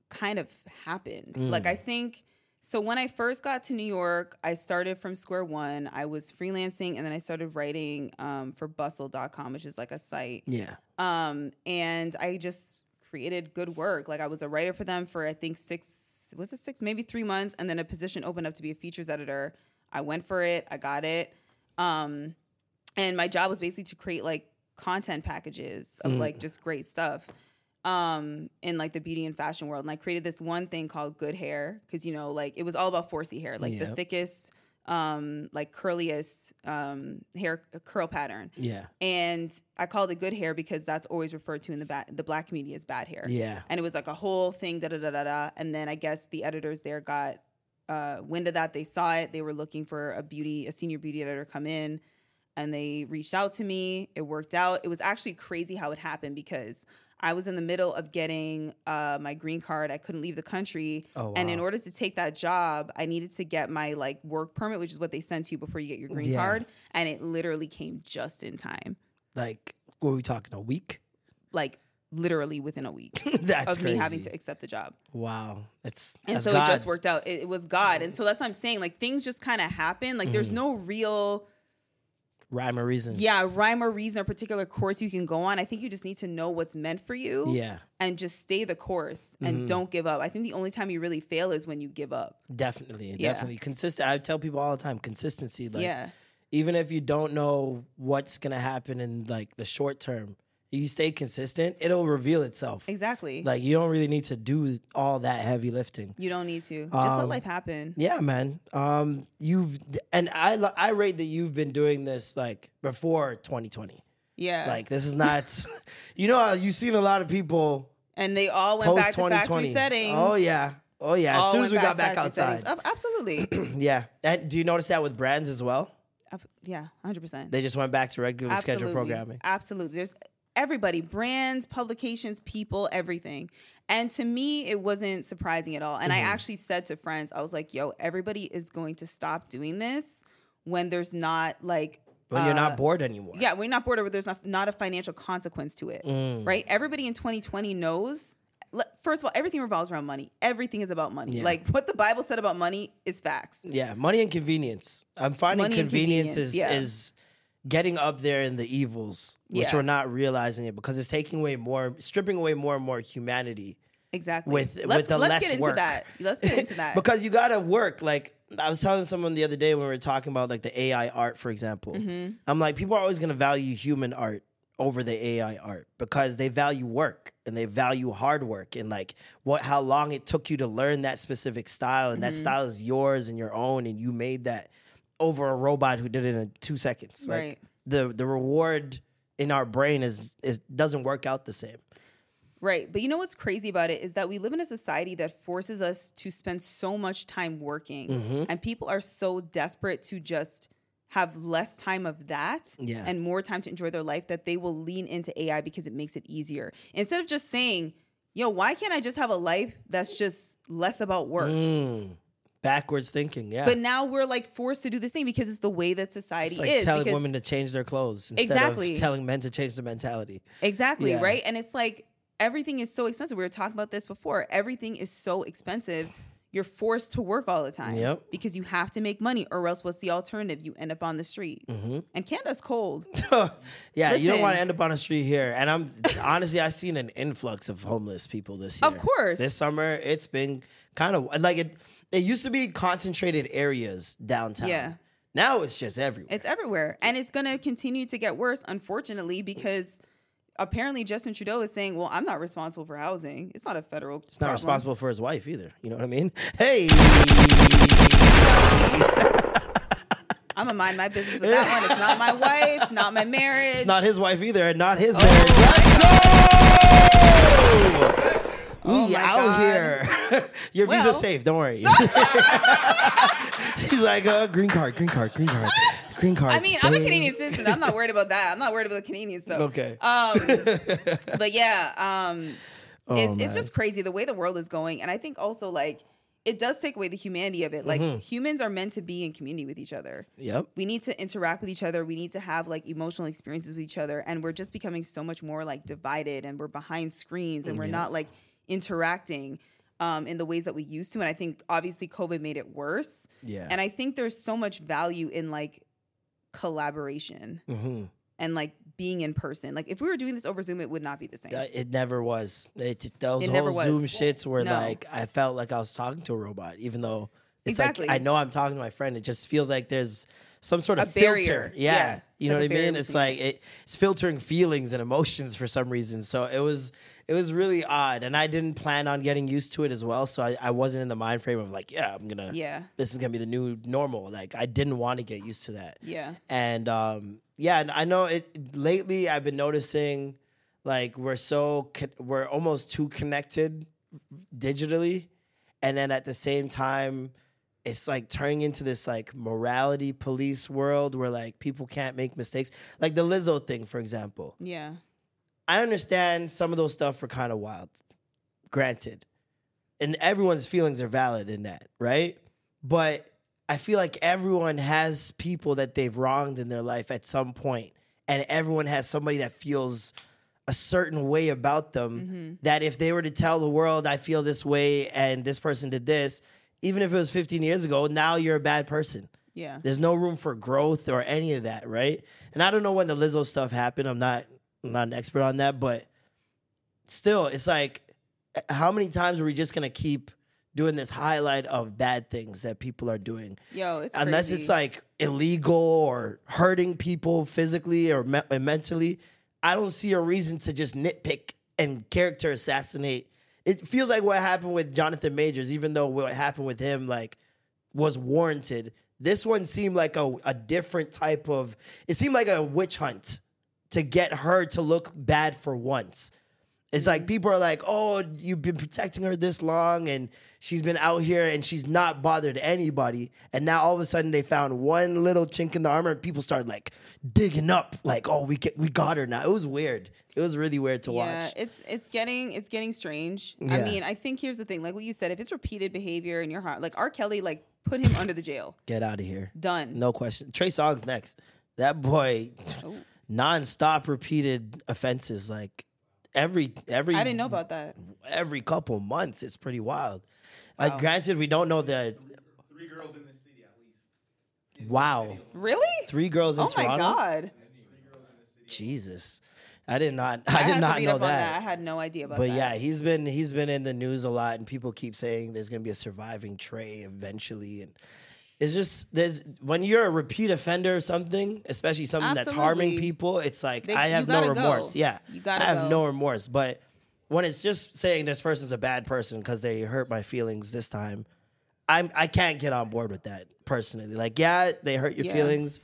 kind of happened. Mm. Like, I think so. When I first got to New York, I started from square one. I was freelancing and then I started writing um, for bustle.com, which is like a site. Yeah. Um, and I just created good work. Like, I was a writer for them for, I think, six, was it six, maybe three months? And then a position opened up to be a features editor. I went for it, I got it. Um, and my job was basically to create like content packages of Mm. like just great stuff um in like the beauty and fashion world and i created this one thing called good hair because you know like it was all about 4c hair like the thickest um like curliest um hair curl pattern. Yeah. and i called it good hair because that's always referred to in the ba- the black community as bad hair. Yeah. and it was like a whole thing da da da da da. And then i guess the editors there got uh wind of that. They saw it. They were looking for a beauty a senior beauty editor come in and they reached out to me. It worked out. It was actually crazy how it happened because i was in the middle of getting uh, my green card i couldn't leave the country Oh, and in order to take that job i needed to get my like work permit which is what they send to you before you get your green Yeah. card and it literally came just in time Like, what are we talking? A week? like literally within a week That's of me having to accept the job Wow. It's and that's so God. it just worked out. It, it was God, and so that's what I'm saying. Like things just kind of happen. Like there's Mhm. no real, Rhyme or reason. yeah, rhyme or reason or particular course you can go on. I think you just need to know what's meant for you. Yeah. and just stay the course and Mhm. don't give up. I think the only time you really fail is when you give up. Definitely, Yeah. definitely consistent. I tell people all the time, consistency. Like, Yeah. even if you don't know what's gonna happen in like the short term, you stay consistent, it'll reveal itself. Exactly. Like you don't really need to do all that heavy lifting. You don't need to. Just let Um, life happen. Yeah, man. Um, you've and I I rate that you've been doing this like before 2020. Yeah. Like this is not, you know, you've seen a lot of people and they all went back to factory 2020. settings. Oh yeah, Oh yeah, as all soon as we got back outside. settings. Absolutely. yeah. And do you notice that with brands as well? Yeah, hundred percent. They just went back to regular schedule programming. Absolutely. There's everybody, brands, publications, people, everything. And to me, it wasn't surprising at all. And I Mhm. actually said to friends, I was like, yo, everybody is going to stop doing this when there's not like When you're uh, not bored anymore. Yeah, we're not bored, but there's not, not a financial consequence to it, Mm. right? Everybody in 2020 knows. First of all, everything revolves around money. Everything is about money. Yeah. Like what the Bible said about money is facts. Yeah, money and convenience. I'm finding Money convenience, convenience, is yeah. is getting up there in the evils, which Yeah. we're not realizing it because it's taking away more, stripping away more and more humanity. Exactly. With let's, with the let's less get into work. that. Let's get into that. because you gotta work. Like I was telling someone the other day when we were talking about like the AI art, for example. Mhm. I'm like, people are always gonna value human art over the AI art because they value work and they value hard work and like what how long it took you to learn that specific style and that Mhm. style is yours and your own and you made that over a robot who did it in two seconds. Like Right. the the reward in our brain is is doesn't work out the same. Right. But you know what's crazy about it is that we live in a society that forces us to spend so much time working. Mhm. And people are so desperate to just have less time of that Yeah. and more time to enjoy their life that they will lean into AI because it makes it easier. Instead of just saying, yo, why can't I just have a life that's just less about work? Mm. Backwards thinking, yeah. But now we're like forced to do this thing because it's the way that society it's like is. telling women to change their clothes instead Exactly. of telling men to change their mentality. Exactly, Yeah. right? And it's like everything is so expensive. We were talking about this before. Everything is so expensive. You're forced to work all the time Yep. because you have to make money, or else what's the alternative? You end up on the street. hmm And Canada's cold. Yeah, you don't want to end up on the street here. And I'm honestly, I've seen an influx of homeless people this year. Of course. this summer it's been kind of like it. It used to be concentrated areas downtown. Yeah. Now it's just everywhere. It's everywhere. And it's going to continue to get worse, unfortunately, because apparently Justin Trudeau is saying, well, I'm not responsible for housing. It's not a federal It's not responsible for his wife either. You know what I mean? Hey. I'm going to mind my business with that one. It's not my wife, not my marriage. It's not his wife either, and not his Oh marriage. Oh we out God. here. Your Well- visa's safe. Don't worry. She's like, uh, green card, green card, green card, green card. I mean, I'm a. Canadian citizen. I'm not worried about that. I'm not worried about the Canadians stuff. Okay. Um, but yeah, um, Oh, it's, it's just crazy the way the world is going. And I think also like it does take away the humanity of it. Like Mhm. humans are meant to be in community with each other. Yep. We need to interact with each other. We need to have like emotional experiences with each other. And we're just becoming so much more like divided and we're behind screens and we're not like interacting um, in the ways that we used to. And I think obviously COVID made it worse. Yeah. And I think there's so much value in like collaboration hmm and like being in person. Like if we were doing this over Zoom, it would not be the same. It never was. It, those It whole. Zoom shits were No. like, I felt like I was talking to a robot, even though it's Exactly. like I know I'm talking to my friend. It just feels like there's some sort of A filter. Yeah. Yeah. You know like what I mean? It's like it, it's filtering feelings and emotions for some reason. So it was it was really odd. And I didn't plan on getting used to it as well. So I, I wasn't in the mind frame of like, yeah, I'm gonna Yeah. this is gonna be the new normal. Like I didn't want to get used to that. Yeah. And um, yeah, and I know it lately. I've been noticing like we're so we're almost too connected digitally, and then at the same time, it's like turning into this like morality police world where like people can't make mistakes. Like the Lizzo thing, for example. Yeah. I understand some of those stuff are kind of wild, granted. And everyone's feelings are valid in that, right? But I feel like everyone has people that they've wronged in their life at some point, and everyone has somebody that feels a certain way about them mm-hmm. that if they were to tell the world, I feel this way and this person did this, even if it was 15 years ago, now you're a bad person. Yeah. There's no room for growth or any of that, right? And I don't know when the Lizzo stuff happened. I'm not I'm not an expert on that, but still, it's like how many times are we just gonna keep doing this highlight of bad things that people are doing? Yo, it's Unless crazy. it's like illegal or hurting people physically or me- mentally, I don't see a reason to just nitpick and character assassinate. It feels like what happened with Jonathan Majors, even though what happened with him like was warranted. This one seemed like a, a different type of. It seemed like a witch hunt to get her to look bad for once. It's like mm-hmm. people are like, "Oh, you've been protecting her this long, and she's been out here, and she's not bothered anybody." And now all of a sudden, they found one little chink in the armor, and people started like digging up, like, "Oh, we get, we got her now." It was weird. It was really weird to yeah, watch. it's it's getting it's getting strange. I mean, I think here's the thing, like what you said, if it's repeated behavior in your heart, like R. Kelly, like put him under the jail. Get out of here. Done. No question. Trey Songz next. That boy, Oh. Non-stop repeated offenses, like every every. I didn't know about that. every couple months. It's pretty wild. Uh, like, granted, we don't know the. Three girls in this city at least. Wow. Really? Three girls in oh Toronto. my god. Jesus, I did not. I, I, did had not to read know up on that. that. I had no idea about that. But that. yeah, he's been he's been in the news a lot, and people keep saying there's gonna be a surviving Trey eventually, and it's just there's when you're a repeat offender or something, especially something that's harming people, it's like They- I have no gotta go. remorse. Yeah, You gotta I have go. no remorse. But when it's just saying this person's a bad person because they hurt my feelings this time, I'm I can't get on board with that personally. Like, yeah, they hurt your Yeah. feelings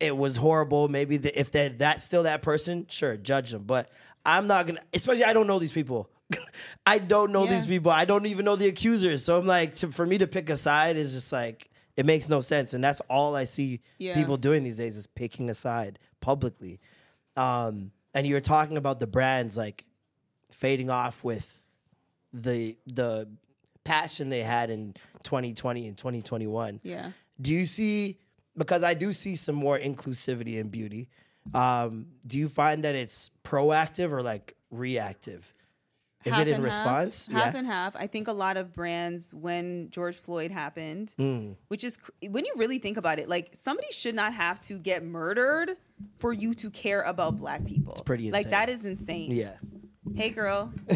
it was horrible. Maybe the, if they're that's still that person, sure, judge them. But I'm not gonna. Especially, I don't know these people. I don't know these people. I don't even know the accusers. So I'm like, to, for me to pick a side is just like it makes no sense. And that's all I see Yeah. people doing these days is picking a side publicly. Um, and you're talking about the brands like fading off with the the passion they had in 2020 and 2021 Yeah. do you see because i do see some more inclusivity in beauty um, do you find that it's proactive or like reactive is Half it in and half. response Half and half. I think a lot of brands, when George Floyd happened, Mm. which is cr- when you really think about it, like somebody should not have to get murdered for you to care about black people. It's pretty Like that is insane. yeah Hey, girl.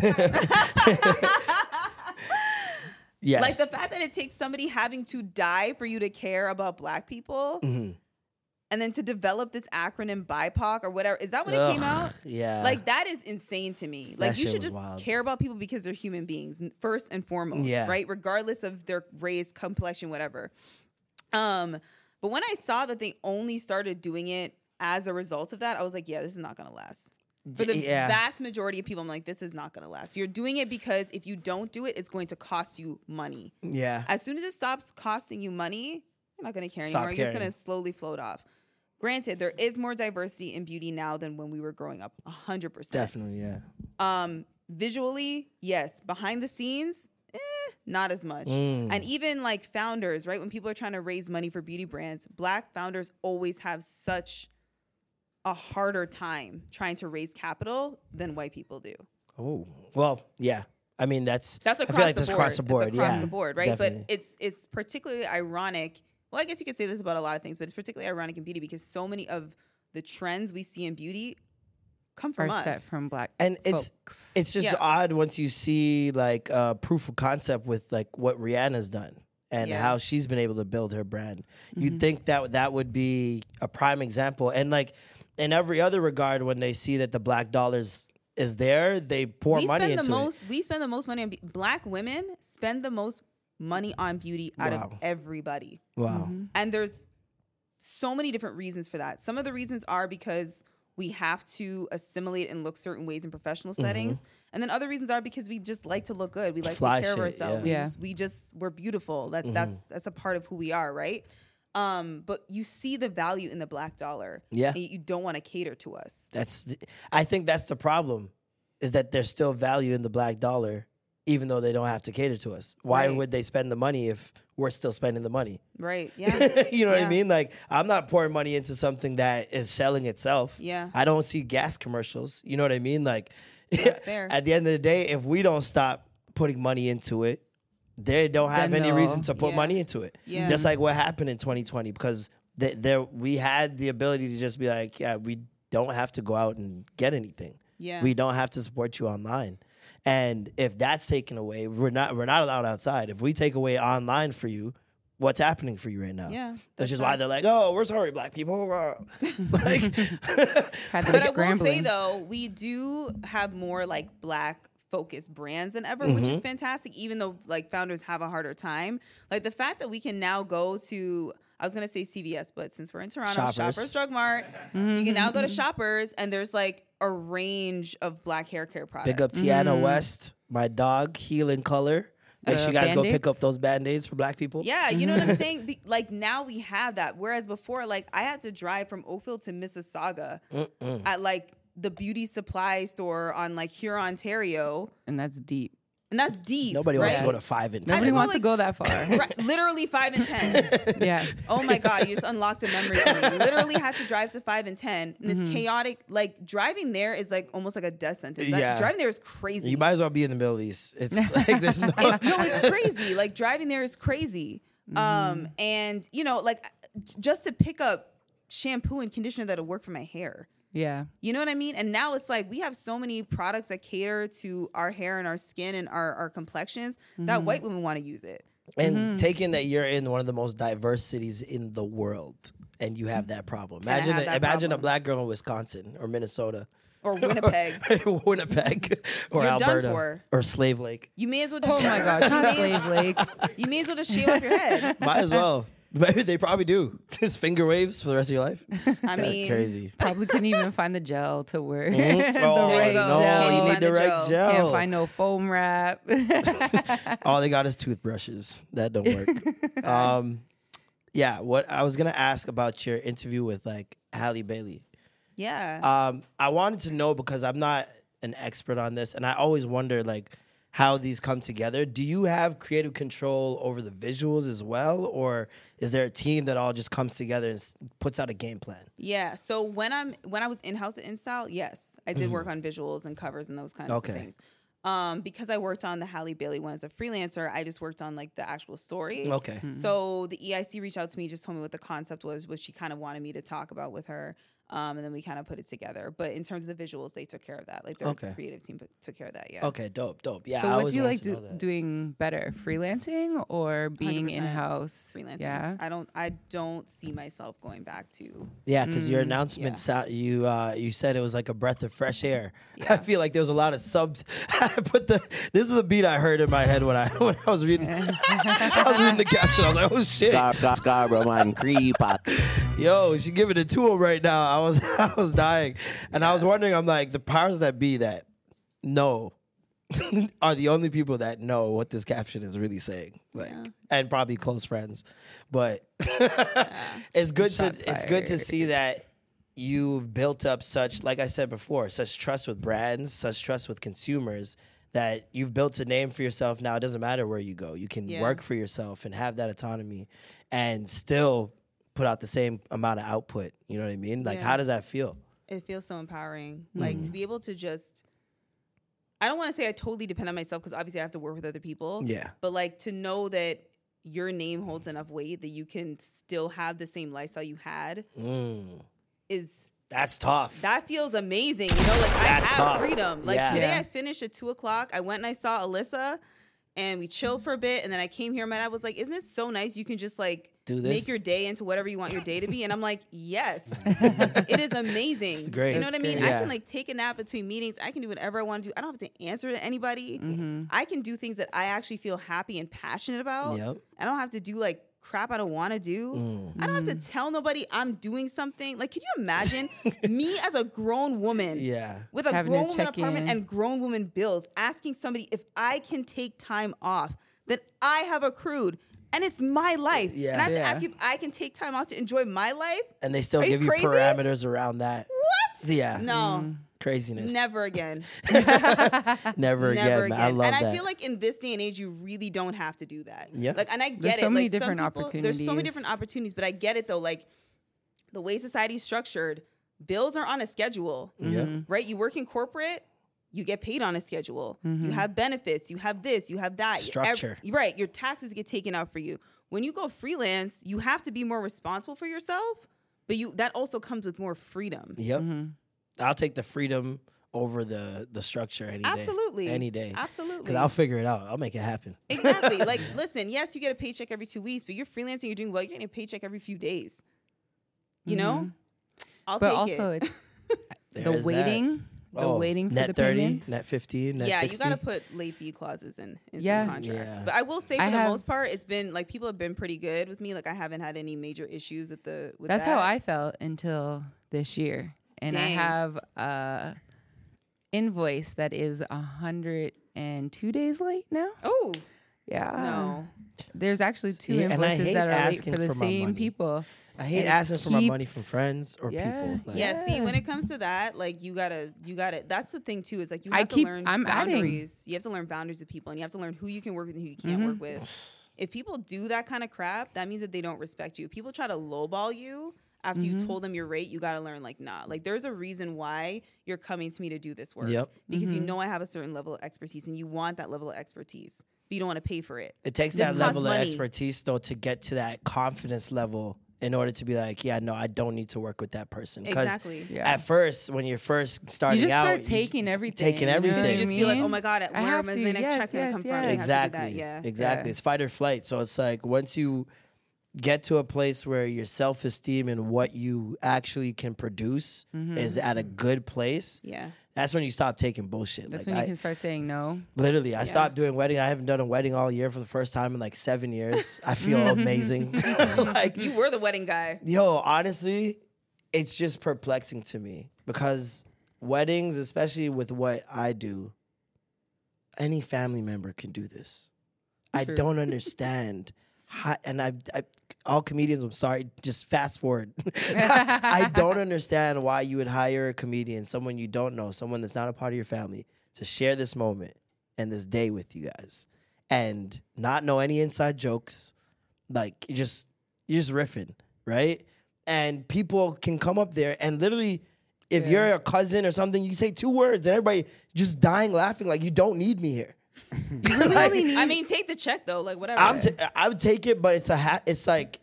yes Like the fact that it takes somebody having to die for you to care about black people, Mhm. And then to develop this acronym BIPOC or whatever. Is that when it came out? yeah Like that is insane to me. Like That you should just wild. care about people because they're human beings first and foremost, Yeah. right? Regardless of their race, complexion, whatever. Um, but when I saw that they only started doing it as a result of that, I was like, yeah, this is not gonna last. For the Yeah. vast majority of people, I'm like, this is not gonna last. You're doing it because if you don't do it, it's going to cost you money. yeah As soon as it stops costing you money, you're not going to care Stop anymore. You're just going to slowly float off. Granted, there is more diversity in beauty now than when we were growing up. 100%. definitely yeah Um, visually, yes. Behind the scenes, eh, not as much. Mm. And even like founders, right? When people are trying to raise money for beauty brands, black founders always have such a harder time trying to raise capital than white people do. oh well yeah i mean that's That's I across feel like the that's board. across the board It's across yeah the board, right? definitely. But it's it's particularly ironic. Well, I guess you could say this about a lot of things, but it's particularly ironic in beauty because so many of the trends we see in beauty come from Are us. set from black and it's folks. it's just Yeah. odd once you see like uh, proof of concept with like what Rihanna's done and Yeah. how she's been able to build her brand. Mhm. You'd think that that would be a prime example. And like in every other regard, when they see that the black dollars is there, they pour we money spend into the it. most. We spend the most money on be- black women. Spend the most money on beauty out of everybody. Wow. Mm-hmm. And there's so many different reasons for that. Some of the reasons are because we have to assimilate and look certain ways in professional settings. And then other reasons are because we just like to look good. We like Fly to take care of ourselves. yeah. We, Yeah. just, we just we're beautiful. That Mhm. that's that's a part of who we are, right? Um, but you see the value in the black dollar. Yeah. And you don't want to cater to us. That's th- I think that's the problem is that there's still value in the black dollar even though they don't have to cater to us. Why Right. would they spend the money if we're still spending the money? Right. Yeah. you know what I mean? Like I'm not pouring money into something that is selling itself. Yeah. I don't see gas commercials. You know what I mean? Like That's fair. at the end of the day, if we don't stop putting money into it, they don't have Then any reason to put Yeah. money into it. Yeah. Just like what happened in 2020 because th- there we had the ability to just be like, yeah, we don't have to go out and get anything. Yeah. We don't have to support you online. And if that's taken away, we're not we're not allowed outside. If we take away online for you, what's happening for you right now? Yeah, that's just why they're like, oh, we're sorry, black people. Like, But I will say scrambling. though, we do have more like black focused brands than ever, which is Mhm. fantastic. Even though like founders have a harder time, like the fact that we can now go to I was gonna say CVS, but since we're in Toronto, Shoppers. Shoppers, Drug Mart, you can now go to mm-hmm. Shoppers, and there's like a range of black hair care products. Big up mm-hmm. Tiana West, my dog, healing color. Make uh, sure you guys go pick up those band aids for black people. Yeah, you know what I'm saying? Be- like now we have that. Whereas before, like I had to drive from Oakville to Mississauga Mm-mm. at like the beauty supply store on like Hurontario. And that's deep. And that's deep. Nobody wants to go to five and ten. Nobody ten. wants to go that far. Right, literally five and ten. yeah. Oh my god, you just unlocked a memory for. Literally had to drive to five and ten. And this Mm-hmm. chaotic, like driving there is like almost like a death sentence. Like, Yeah. driving there is crazy. You might as well be in the Middle East. It's like there's no. it's, no, it's crazy. Like driving there is crazy. Mm-hmm. Um, and you know, like just to pick up shampoo and conditioner that'll work for my hair. Yeah. You know what I mean? And now it's like we have so many products that cater to our hair and our skin and our, our complexions that Mhm. white women want to use it. And Mm-hmm. taking that you're in one of the most diverse cities in the world, and you have that problem. Imagine, have a, that imagine a black girl in Wisconsin or Minnesota Or Winnipeg. Winnipeg or You're done Alberta for. or Slave Lake. You may as well just Oh my gosh, not Slave Lake. You may as well just shave off your head. Might as well. Maybe they probably do. Just finger waves for the rest of your life. I That's mean, crazy. Probably couldn't even find the gel to wear. Mhm. the Oh, right go. no, gel. you need the the right gel. gel. Can't find no foam wrap. All they got is toothbrushes. That don't work. um, yeah. What I was gonna ask about your interview with like Halle Bailey. Yeah. Um, I wanted to know because I'm not an expert on this, and I always wonder like how these come together. Do you have creative control over the visuals as well, or is there a team that all just comes together and puts out a game plan? Yeah. So when I'm when I was in house at InStyle, yes, I did work on visuals and covers and those kinds Mm-hmm. Okay. of things. Um, because I worked on the Halle Bailey one as a freelancer, I just worked on like the actual story. Okay. So the EIC reached out to me, just told me what the concept was, what she kind of wanted me to talk about with her. Um, and then we kind of put it together. But in terms of the visuals, they took care of that. Like their Okay. creative team took care of that. Yeah. Okay, dope, dope. Yeah. so I what do you like do, doing better, freelancing or being in house? Freelancing. Yeah. I don't. I don't see myself going back to. Yeah, because your Mm, announcement, sou- you uh, you said it was like a breath of fresh air. I feel like there was a lot of subs. I put the this is the beat I heard in my head when I when I was reading I was reading the caption. I was like, oh shit, Scar, Scar, Scarborough man, creeper. Yo, she giving it to him right now. I was I was dying, and I was wondering. I'm like, the powers that be that know are the only people that know what this caption is really saying, like, and probably close friends. But it's good Shots to it's good to see that you've built up such, like I said before, such trust with brands, such trust with consumers. That you've built a name for yourself now. It doesn't matter where you go. You can Yeah. work for yourself and have that autonomy and still put out the same amount of output. You know what I mean? Like, Yeah. how does that feel? it feels so empowering. Like Mm-hmm. to be able to just I don't want to say I totally depend on myself because obviously I have to work with other people. Yeah. But like to know that your name holds enough weight that you can still have the same lifestyle you had Mm, is that's tough. that feels amazing. You know, like I have tough. freedom. Like Yeah. today Yeah. I finished at two o'clock. I went and I saw Alyssa and we chilled for a bit and then I came here and my dad was like, Isn't it so nice you can just like Do make your day into whatever you want your day to be? And I'm like, Yes. it is amazing. It's great. You know what I mean? great. I can like take a nap between meetings. I can do whatever I want to do. I don't have to answer to anybody. Mm-hmm. I can do things that I actually feel happy and passionate about. Yep. I don't have to do like crap I don't want to do. Mm. I don't have to tell nobody I'm doing something. Like, could you imagine me as a grown woman Yeah. with a Having to grown woman apartment in. and grown woman bills, asking somebody if I can take time off that I have accrued and it's my uh, life. Yeah. And I have to Yeah. ask you if I can take time off to enjoy my life. And they still Are you give you, crazy? parameters around that. What? Yeah. No, mm. Craziness. never again. Never again. Never man. again. I love and that. I feel like in this day and age, you really don't have to do that. Yeah. Like, and I get it. There's it. so many like, some different people- There's so many different opportunities. opportunities, but I get it though. Like the way society's structured, bills are on a schedule. Yeah. Mm-hmm. Right? You work in corporate, you get paid on a schedule. Mm-hmm. You have benefits, you have this, you have that. Your ev- Structure. right. Your taxes get taken out for you. When you go freelance, you have to be more responsible for yourself, but you that also comes with more freedom. Yep. Mm-hmm. I'll take the freedom over the the structure any day. Absolutely. Any day. absolutely Because Absolutely. I'll figure it out. I'll make it happen. Exactly. like, listen, yes, you get a paycheck every two weeks, but you're freelancing, you're doing well, you're getting a paycheck every few days. You know? I'll But take also, it. it's the waiting that. Waiting The oh, waiting for net the 30, payments? net 15, net yeah, 60. you got to put late fee clauses in, in Yeah. some contracts. Yeah. But I will say, for I the have- most part, it's been like people have been pretty good with me. Like I haven't had any major issues with the. With That's that. how I felt until this year, and I have a invoice that is a hundred and two days late now. Oh, yeah. No. There's actually two See, and I invoices that are late for the for same people. I hate And it asking for my money from friends or Yeah. people. Like, yeah, see, when it comes to that, like you gotta, you gotta. That's the thing too. Is like you I have to keep- learn I'm adding. boundaries. You have to learn boundaries with people, and you have to learn who you can work with and who you can't Mhm. work with. If people do that kind of crap, that means that they don't respect you. If people try to lowball you after you Mhm. told them your rate, you gotta learn like, nah. Like there's a reason why you're coming to me to do this work. Yep. Because you Mhm. know I have a certain level of expertise, and you want that level of expertise, but you don't want to pay for it. It takes This that costs level of expertise though to get to that confidence level in order to be like, yeah, no, I don't need to work with that person. Because Exactly. Yeah. at first, when you're first starting out you just out, start you- taking everything. taking you know everything. You I just feel like, oh my god, I where have is to. my next Yes, check gonna yes, come yes. It has exactly, Yeah. exactly. Yeah. It's fight or flight. So it's like once you get to a place where your self esteem and what you actually can produce Mhm. is at a good place. Yeah. That's when you stop taking bullshit. That's like when you I- can start saying no. Literally, I Yeah. stopped doing wedding. I haven't done a wedding all year for the first time in like seven years. I feel amazing. like, You were the wedding guy. yo, honestly, it's just perplexing to me because weddings, especially with what I do, any family member can do this. I don't understand. And I, I, all comedians, I'm sorry, just fast forward. I don't understand why you would hire a comedian, someone you don't know, someone that's not a part of your family, to share this moment and this day with you guys, and not know any inside jokes. Like you just you're just riffing, right? And people can come up there and literally, if you're a cousin or something, you say two words and everybody just dying laughing like you don't need me here. You really only need. I mean, take the check though, like whatever. I'm t- I would take it, but it's a hat. It's like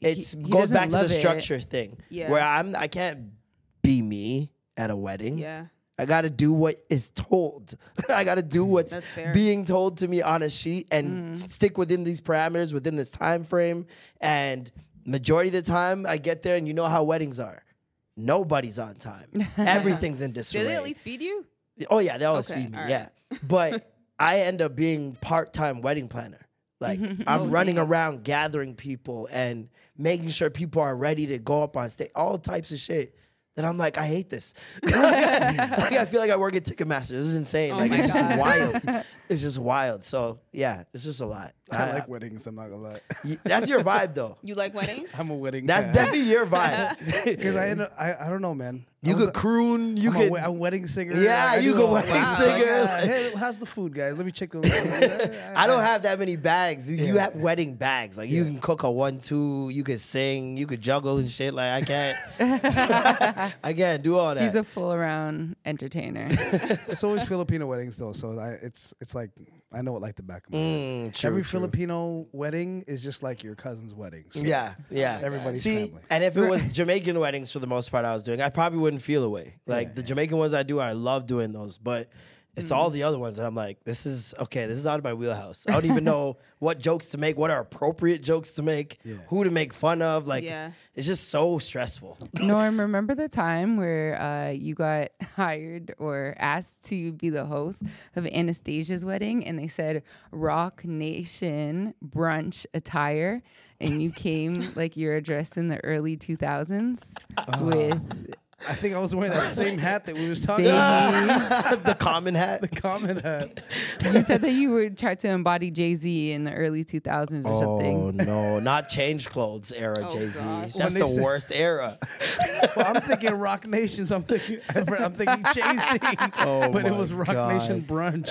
it goes back to the love it. structure thing Yeah. where I'm I can't be me at a wedding. yeah. I got to do what is told. I got to do what's being told to me on a sheet and Mm. stick within these parameters within this time frame. And majority of the time, I get there, and you know how weddings are. Nobody's on time. Everything's in disarray. Did they at least feed you? Oh yeah, they always Okay, feed me. all Yeah, but I end up being part time wedding planner. Like I'm running around gathering people and making sure people are ready to go up on stage. All types of shit. That I'm like, I hate this. like, I feel like I work at Ticketmaster. This is insane. Oh like it's just wild. It's just wild. So yeah, it's just a lot. I like weddings. I'm not gonna lie. y- that's your vibe though. You like weddings? I'm a wedding. That's guy. definitely your vibe. Because I, end up- I I don't know, man. You I was could croon. You I'm could. a, we- I'm a wedding singer. Yeah, I you do could all- wedding Wow. singer, Yeah. like- Hey, how's the food, guys? Let me check the. I don't have that many bags. You Yeah. have wedding bags. Like you can cook a one two. You could sing. You could juggle and shit. Like I can't. I can't do all that. He's a full around entertainer. It's always Filipino weddings though, so I, it's it's like I know it like the back of my. Mm, true, Every true. Filipino wedding is just like your cousin's wedding. So Yeah, yeah. Everybody's See, family. and if it was Jamaican weddings for the most part, I was doing, I probably wouldn't feel away. Like the Jamaican ones I do, I love doing those, but. It's all the other ones that I'm like, this is okay. This is out of my wheelhouse. I don't even know what jokes to make, what are appropriate jokes to make, who to make fun of. Like, Yeah. it's just so stressful. Norm, remember the time where uh, you got hired or asked to be the host of Anastasia's wedding and they said Roc Nation brunch attire and you came like you're dressed in the early 2000s with I think I was wearing that same hat that we was talking Baby. about. the common hat. The common hat. you said that you would try to embody Jay-Z in the early 2000s or Oh something. no, not change clothes era, Oh, Jay Z. gosh. That's When the say- worst era. Well, I'm thinking Roc Nation. So I'm thinking I'm thinking Jay Z, Oh but it was Rock God. Nation brunch.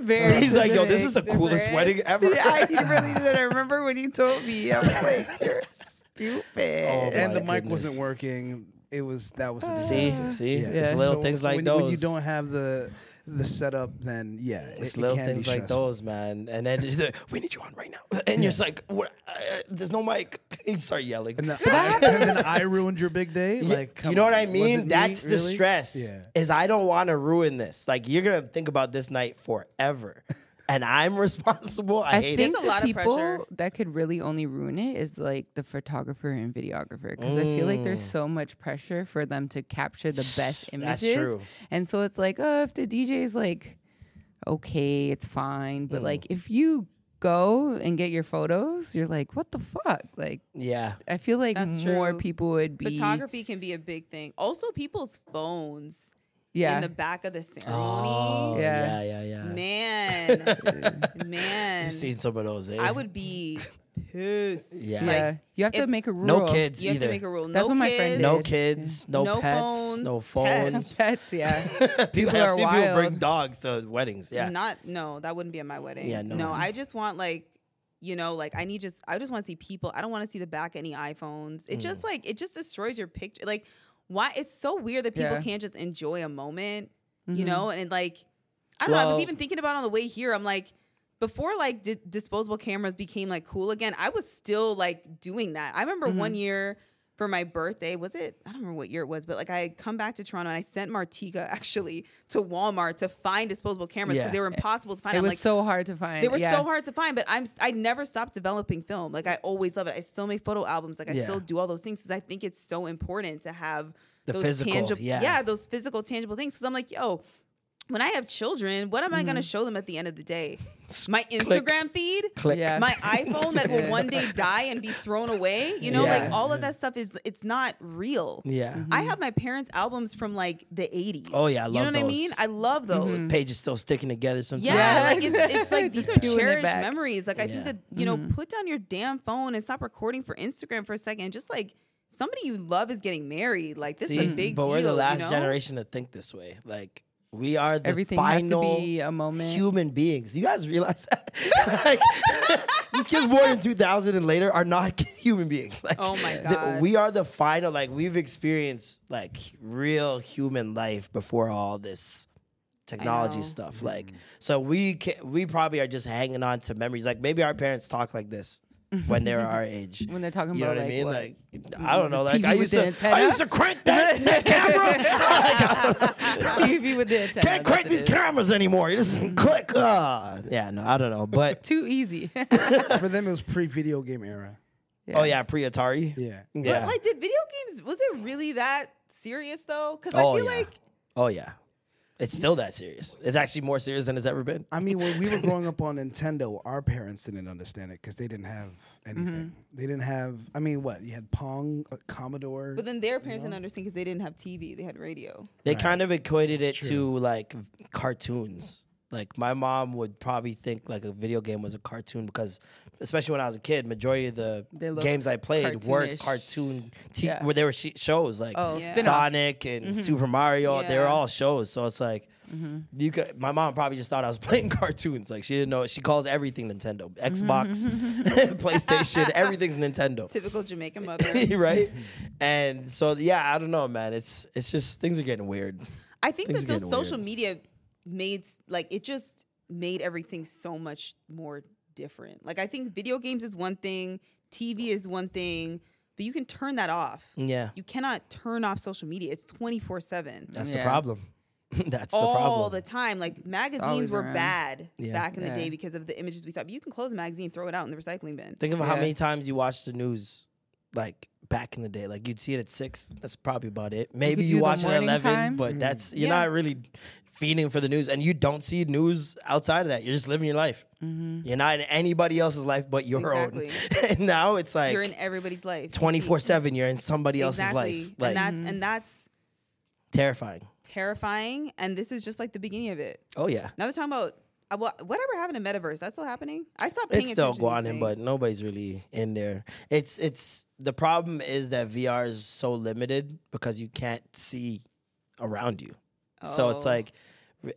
Very He's like, yo, this is the specific, coolest different. wedding ever. Yeah, he really did. I remember when he told me. I was like, you're oh stupid. Oh, and the my mic wasn't working. It was that was a See, see, Yeah. it's little things like when, those. When you don't have the the setup, then yeah, It's it, it little can things like those, man. And then he's like, we need you on right now. And you're just like, what? Uh, there's no mic. He start yelling. And, the, I, and then I ruined your big day. Yeah, Like, come you know what I mean? it me, That's the really? stress. Yeah. Is I don't want to ruin this. Like you're gonna think about this night forever. And I'm responsible, I, I hate think it. the people that could really only ruin it is like the photographer and videographer because I feel like there's Mm. so much pressure for them to capture the best images. That's images. true. And so it's like, oh, if the DJ is like, okay, it's fine, but Mm. like if you go and get your photos, you're like, what the fuck? Like, yeah, I feel like That's more true. people would be. Photography can be a big thing. Also, people's phones. Yeah. In the back of the ceremony. Oh, yeah, yeah, yeah. Man, man. You've seen some of those, eh? I would be pissed. Yeah. Yeah. You have to make a rule. No kids You have to make a rule. That's no what my kids, friend no kids, no, No pets, phones, no pets. phones. Pets, yeah. people, People I've are seen people bring dogs to weddings. Yeah. Not no, that wouldn't be at my wedding. Yeah, no. No, I just want like you know, like I need just I just want to see people. I don't want to see the back of any iPhones. It Mm. just like it just destroys your picture. Like why it's so weird that people Yeah. can't just enjoy a moment, Mhm. you know? And like I don't know, I was even thinking about on the way here. I'm like before like di- disposable cameras became like cool again, I was still like doing that. I remember one Mhm. year for my birthday, was it? I don't remember what year it was, but like I had come back to Toronto and I sent Martika actually to Walmart to find disposable cameras because Yeah. they were impossible to find. It I'm was like, so hard to find. they were yeah. so hard to find, but I'm I never stopped developing film. Like I always love it. I still make photo albums. Like I Yeah. still do all those things because I think it's so important to have The those physical, tangible, yeah. those physical, tangible things. Because I'm like, yo, when I have children, what am I gonna mm-hmm. show them at the end of the day? My Instagram feed, Click. Yeah. my iPhone that will one day die and be thrown away. You know, like all of that stuff is it's not real. Yeah. I have my parents' albums from like the 80s. Oh, yeah, I you love know what I mean? I love mm-hmm. those. This page is still sticking together sometimes. Yeah, like it's, it's like these Just are cherished memories. Like I Yeah. think that you know, put down your damn phone and stop recording for Instagram for a second. and Just like somebody you love is getting married. Like this See, is a big but deal. we're the last you know? generation to think this way. Like we are the Everything has to final be a moment. human beings. Do you guys realize that? like, these kids born in 2000 and later are not human beings. Like, Oh my the- God. we are the final. Like we've experienced like real human life before all this technology know. stuff. Mm. Like, so we can, we probably are just hanging on to memories. Like maybe our parents talk like this. When they're our age, When they're talking you know about what I like, mean? what? Like I don't know. Like TV I used the to, I antenna? used to crank that, that camera. TV with the antenna. Can't crank these cameras anymore. You just click. Uh, yeah, no, I don't know. But Too easy. For them, it was pre-video game era. oh yeah, pre Atari. Yeah. Yeah. But like, did video games? Was it really that serious though? Because oh I feel yeah. like oh yeah. It's still that serious. It's actually more serious than it's ever been. I mean, when we were growing up on Nintendo, our parents didn't understand it because they didn't have anything. They didn't have. I mean, what you had Pong, uh, Commodore. But then their parents didn't understand because they didn't have TV; they had radio. They Right. kind of equated it True. to like v- cartoons. Like my mom would probably think like a video game was a cartoon because, especially when I was a kid, majority of the games I played were cartoonish. cartoon, t- Yeah. where they were sh- shows like Oh, Yeah. spin-offs. Sonic and Super Mario. They were all shows, so it's like Mm-hmm. you could. My mom probably just thought I was playing cartoons. Like she didn't know. She calls everything Nintendo, Xbox, PlayStation, everything's Nintendo. Typical Jamaican mother. right? And so yeah, I don't know, man. It's it's just things are getting weird. I think Things that those social weird. media made like it just made everything so much more different. Like I think video games is one thing, TV is one thing, but you can turn that off. Yeah, You cannot turn off social media. It's 24/7 that's the problem. that's the problem. all the time. Like magazines always were around. bad Yeah. back in the day because of the images we saw. But you can close a magazine, throw it out in the recycling bin. Think of how many times you watched the news, like back in the day. Like you'd see it at six. That's probably about it. Maybe could you, watch it at eleven, time. but that's you're Yeah. not really feeding for the news, and you don't see news outside of that. You're just living your life. Mm-hmm. You're not in anybody else's life but your Exactly. own. and now it's like You're in everybody's life. Twenty four seven. You're in somebody else's life. Like and that's and that's terrifying. terrifying. And this is just like the beginning of it. Oh yeah. Now they're talking about well, whatever happened to metaverse. That's still happening. I stopped paying It's still attention going in, but nobody's really in there. It's it's the problem is that VR is so limited because you can't see around you. So it's Oh. like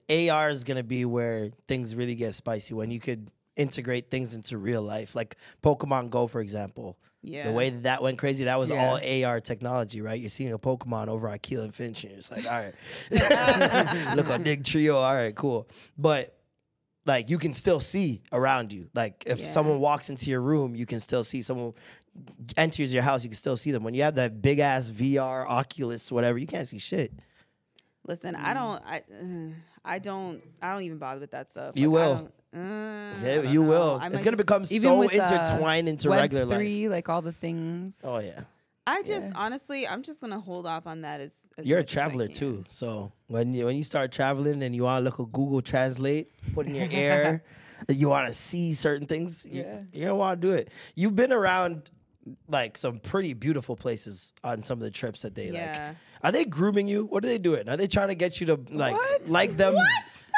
AR is gonna be where things really get spicy when you could integrate things into real life, like Pokemon Go, for example. yeah. The way that that went crazy, that was Yeah. all AR technology, right? You're seeing a Pokemon over at Keele and Finch, and it's like, all right, look a big trio, all right, cool. But like, you can still see around you. Like, if Yeah. someone walks into your room, you can still see someone enters your house, you can still see them. When you have that big ass VR, Oculus, whatever, you can't see shit. Listen. I don't. I. I don't. I don't even bother with that stuff. You Like, will. uh, Yeah, you know. will. I It's gonna become so uh, intertwined into Web regular life. three, like all the things. Oh yeah. I just honestly, I'm just gonna hold off on that. As, as You're a much as traveler too, so when you when you start traveling and you want to look at Google Translate, put in your ear, you want to see certain things. You, Yeah. you're gonna want to do it. You've been around like some pretty beautiful places on some of the trips that they Yeah. like. Are they grooming you? What are they doing? Are they trying to get you to like like them?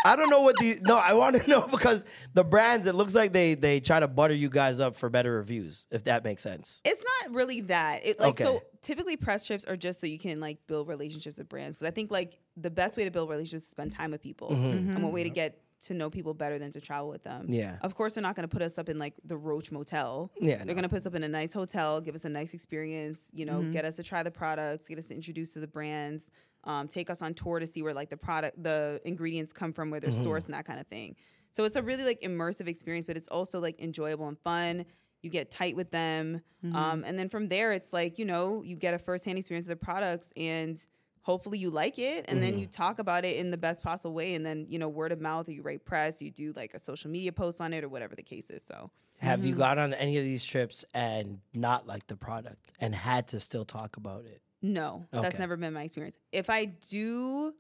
I don't know what the no. I want to know because the brands. It looks like they they try to butter you guys up for better reviews. If that makes sense. It's not really that. It like Okay. so typically press trips are just so you can like build relationships with brands. Because I think like the best way to build relationships is spend time with people. Mhm. And what way to get to know people better than to travel with them. Yeah. Of course they're not gonna put us up in like the Roach Motel. Yeah, They're no. gonna put us up in a nice hotel, give us a nice experience, you know, Mhm. get us to try the products, get us introduced to the brands, um, take us on tour to see where like the product the ingredients come from, where they're Mhm. sourced and that kind of thing. So it's a really like immersive experience, but it's also like enjoyable and fun. You get tight with them. Mhm. Um, and then from there, it's like, you know, you get a firsthand experience of the products and hopefully you like it. And then Mhm. you talk about it in the best possible way. And then, you know, word of mouth or you write press, you do like a social media post on it or whatever the case is. So Have Mm-hmm. you gone on any of these trips and not liked the product and had to still talk about it? No, that's never been my experience. If I do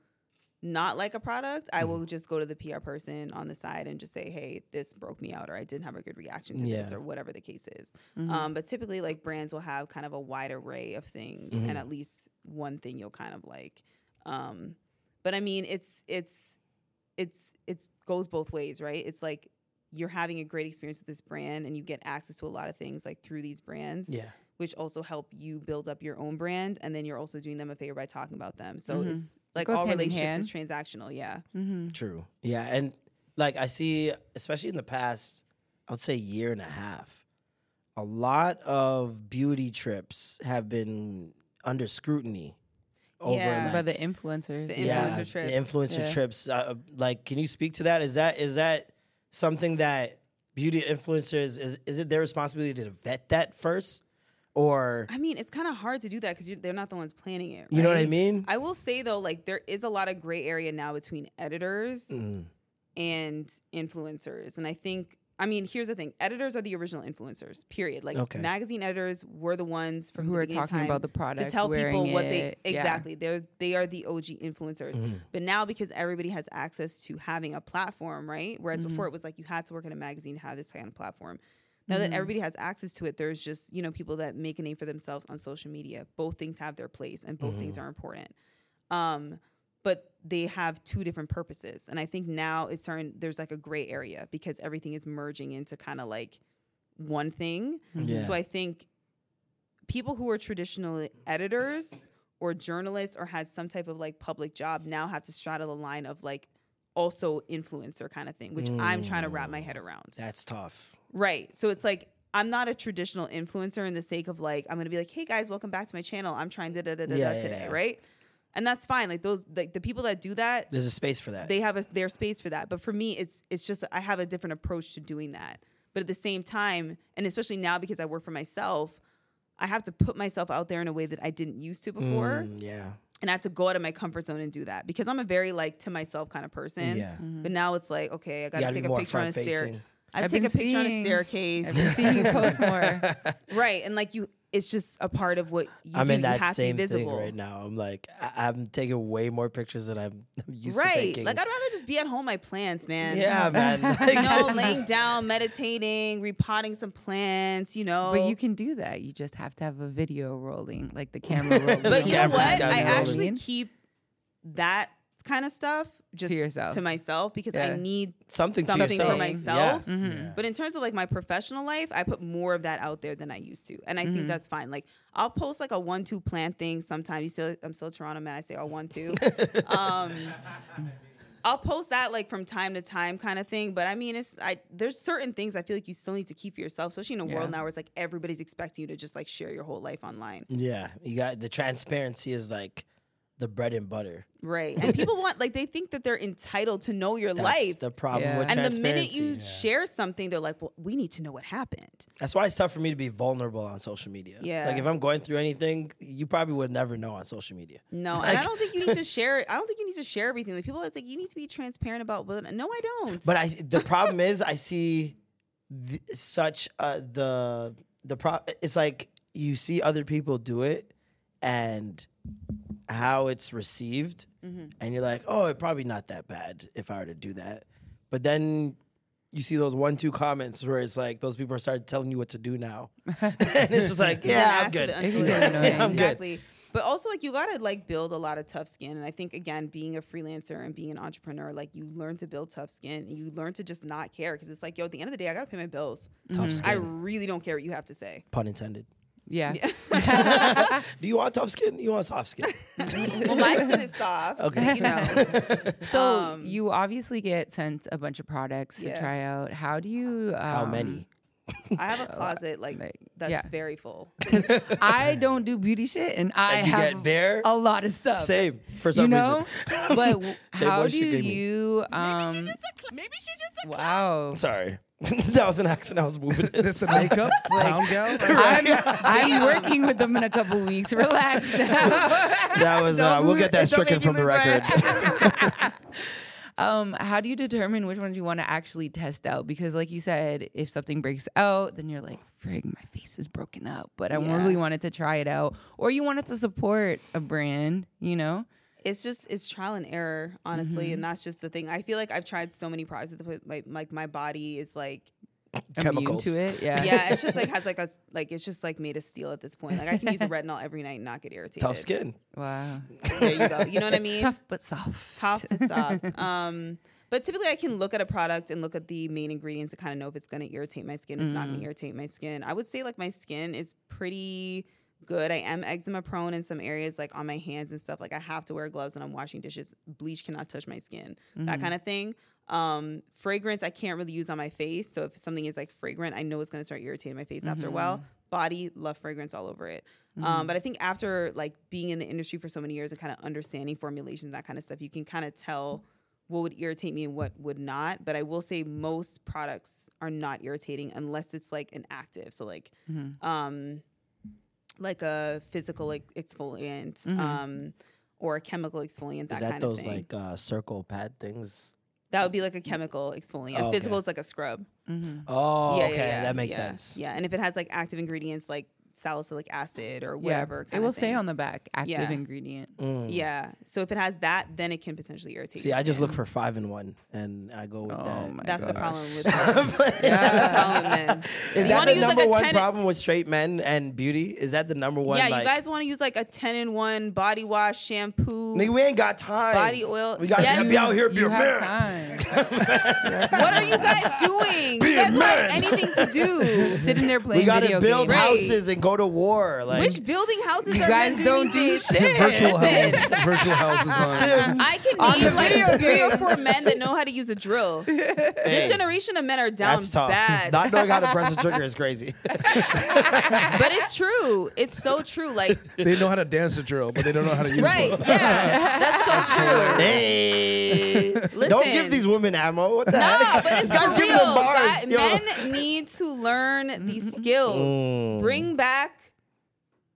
not like a product, I Mm-hmm. will just go to the PR person on the side and just say, hey, this broke me out or I didn't have a good reaction to this Yeah. Mm-hmm. or whatever the case is. Mhm. Um, but typically, like brands will have kind of a wide array of things Mhm. and at least one thing you'll kind of like. Um, but I mean, it's it's it's it's goes both ways, right? It's like you're having a great experience with this brand and you get access to a lot of things like through these brands Yeah. Which also help you build up your own brand and then you're also doing them a favor by talking about them so Mhm. it's like goes all relationships is transactional yeah Mm-hmm. True. Yeah, and like I see, especially in the past, I would say year and a half, a lot of beauty trips have been under scrutiny. Over Yeah. By the influencers. The yeah, influencer trips. the influencer Yeah. trips. Uh, like, can you speak to that? Is that is that something that beauty influencers is is it their responsibility to vet that first, or i mean it's kind of hard to do that because they're not the ones planning it you know what I mean? i will say though like there is a lot of gray area now between editors Mm. and influencers and i think I mean, here's the thing: editors are the original influencers. Period. Like Okay. magazine editors were the ones from Who the are beginning of talking about the products, to tell people wearing what they it, yeah. exactly. They're they are the OG influencers. Mhm. But now because everybody has access to having a platform, right? Whereas Mhm. before it was like you had to work in a magazine to have this kind of platform. Now that Mhm. everybody has access to it, there's just you know people that make a name for themselves on social media. Both things have their place, and both things are important. Um, but they have two different purposes, and I think now it's starting. There's like a gray area because everything is merging into kind of like one thing. Yeah. So I think people who are traditional editors or journalists or had some type of like public job now have to straddle the line of like also influencer kind of thing, which I'm trying to wrap my head around. That's tough. Right. So it's like I'm not a traditional influencer in the sake of like I'm gonna be like, hey guys, welcome back to my channel. I'm trying da da da da Yeah, yeah, today, yeah. right? And that's fine. Like those like the people that do that, There's a space for that. they have a, their space for that. But for me, it's it's just I have a different approach to doing that. But at the same time, and especially now because I work for myself, I have to put myself out there in a way that I didn't used to before. Mm, yeah. And I have to go out of my comfort zone and do that because I'm a very like to myself kind of person. Yeah. Mm-hmm. But now it's like, okay, I got to take a picture on a stair. I I've take a been picture on a staircase. I've been seeing you post more. right, and like you, it's just a part of what you I'm do. in you that have same thing right now. I'm like, I- I'm taking way more pictures than I'm used to right. taking. Like I'd rather just be at home, my plants, man. Yeah, man. Like, you know, laying down, meditating, repotting some plants. You know, But you can do that. You just have to have a video rolling, like the camera rolling. But you know what? I rolling. actually keep that kind of stuff just yourself. to myself because I need Something to something for myself. Yeah. Mhm. But in terms of like my professional life, I put more of that out there than I used to, and I think that's fine. Like I'll post like a one-two plan thing sometimes. You still, I'm still Toronto man. I say a one-two. um, I'll post that like from time to time kind of thing. But I mean, it's I there's certain things I feel like you still need to keep for yourself, especially in a Yeah. world now where it's like everybody's expecting you to just like share your whole life online. Yeah, you got the transparency is like the bread and butter. Right. And people want like they think that they're entitled to know your That's life. the problem with and the minute transparency. you share something, they're like, "Well, we need to know what happened." That's why it's tough for me to be vulnerable on social media. Yeah. Like if I'm going through anything, you probably would never know on social media. No, and Like- I don't think you need to share. I don't think you need to share everything. Like people are like, you need to be transparent about. But no, I don't. But I the problem is I see th- such uh, the the pro. It's like you see other people do it and how it's received, Mhm. and you're like, oh, it probably not that bad if I were to do that. But then you see those one two comments where it's like those people are starting telling you what to do now, and it's just like, yeah, I'm good. Yeah, I'm good. exactly. But also, like, you gotta like build a lot of tough skin, and I think again, being a freelancer and being an entrepreneur, like, you learn to build tough skin, and you learn to just not care because it's like, yo, at the end of the day, I gotta pay my bills. Tough I skin. really don't care what you have to say. Pun intended. Yeah. Do you want tough skin? You want soft skin? well, my skin is soft. Okay. You know. So Um, you obviously get sent a bunch of products Yeah. to try out. How do you? Um, How many? I have a closet like that's yeah. very full. I don't do beauty shit, and I And have bare? a lot of stuff. Same for some you know? reason. but w- Shade how boy, do she gave me. you? Um, wow. Sorry. that was an accident. I was moving. This the makeup clown gal. I'm, I'm working with them in a couple weeks. Relax now. That was. Uh, Don't we'll get that don't stricken make from me the lose record. um, how do you determine which ones you want to actually test out? Because, like you said, if something breaks out, then you're like, "Frig, my face is broken up," but I Yeah. really wanted to try it out, or you wanted to support a brand, you know? It's just it's trial and error, honestly, Mhm. and that's just the thing. I feel like I've tried so many products at the point, my like my body is like Immune to it, yeah. yeah. It's just like has like a like it's just like made of steel at this point. Like I can use a retinol every night and not get irritated. Tough skin. Wow. There you go. You know what I mean? Tough but soft. Tough but soft. Um, but typically, I can look at a product and look at the main ingredients to kind of know if it's going to irritate my skin. It's not going Mm. to irritate my skin. I would say like my skin is pretty good. I am eczema prone in some areas, like on my hands and stuff. Like I have to wear gloves when I'm washing dishes. Bleach cannot touch my skin. That Mhm. kind of thing. Um, fragrance I can't really use on my face. So if something is like fragrant, I know it's going to start irritating my face after a while. Body love fragrance all over it. Um, Mhm. but I think after like being in the industry for so many years and kind of understanding formulations, that kind of stuff, you can kind of tell what would irritate me and what would not. But I will say most products are not irritating unless it's like an active. So like Mhm. um like a physical like exfoliant, Mhm. um, or a chemical exfoliant, that, Is that kind those of thing. like uh, circle pad things? that would be like a chemical exfoliant. Oh, okay. Physical is like a scrub. Oh, Yeah, yeah, okay, yeah, that makes yeah. sense. Yeah, and if it has like active ingredients like salicylic acid or Yeah, whatever, it will of say on the back active Yeah. ingredient. Mm. Yeah. So if it has that, then it can potentially irritate. You. See, your I just look for five in one, and I go with that. That's the problem with That's That's the problem, man. Is that the use, like, number one 10 problem with straight men and beauty? Is that the number one? yeah, like, you guys want to use like a ten in one body wash, shampoo, Nigga, we ain't got time. body oil. We gotta Yes. be out here, be a man. time. What are you guys doing? Be you a guys don't have anything to do. Sitting there playing We gotta video build games. houses and go to war. Like Which building houses are You are guys men don't doing do these shit. Virtual Listen. house. Virtual houses on. Sims. I can On the name like video three or four men that know how to use a drill. This generation of men are down That's tough. bad. Not knowing how to press a trigger is crazy. but it's true. It's so true. Like They know how to dance a drill, but they don't know how to use right, one. yeah, that's so true. hey, don't give these women ammo. What the No, heck? but it's This guy's real. them bars. Guy- men need to learn these skills. Mm. Bring back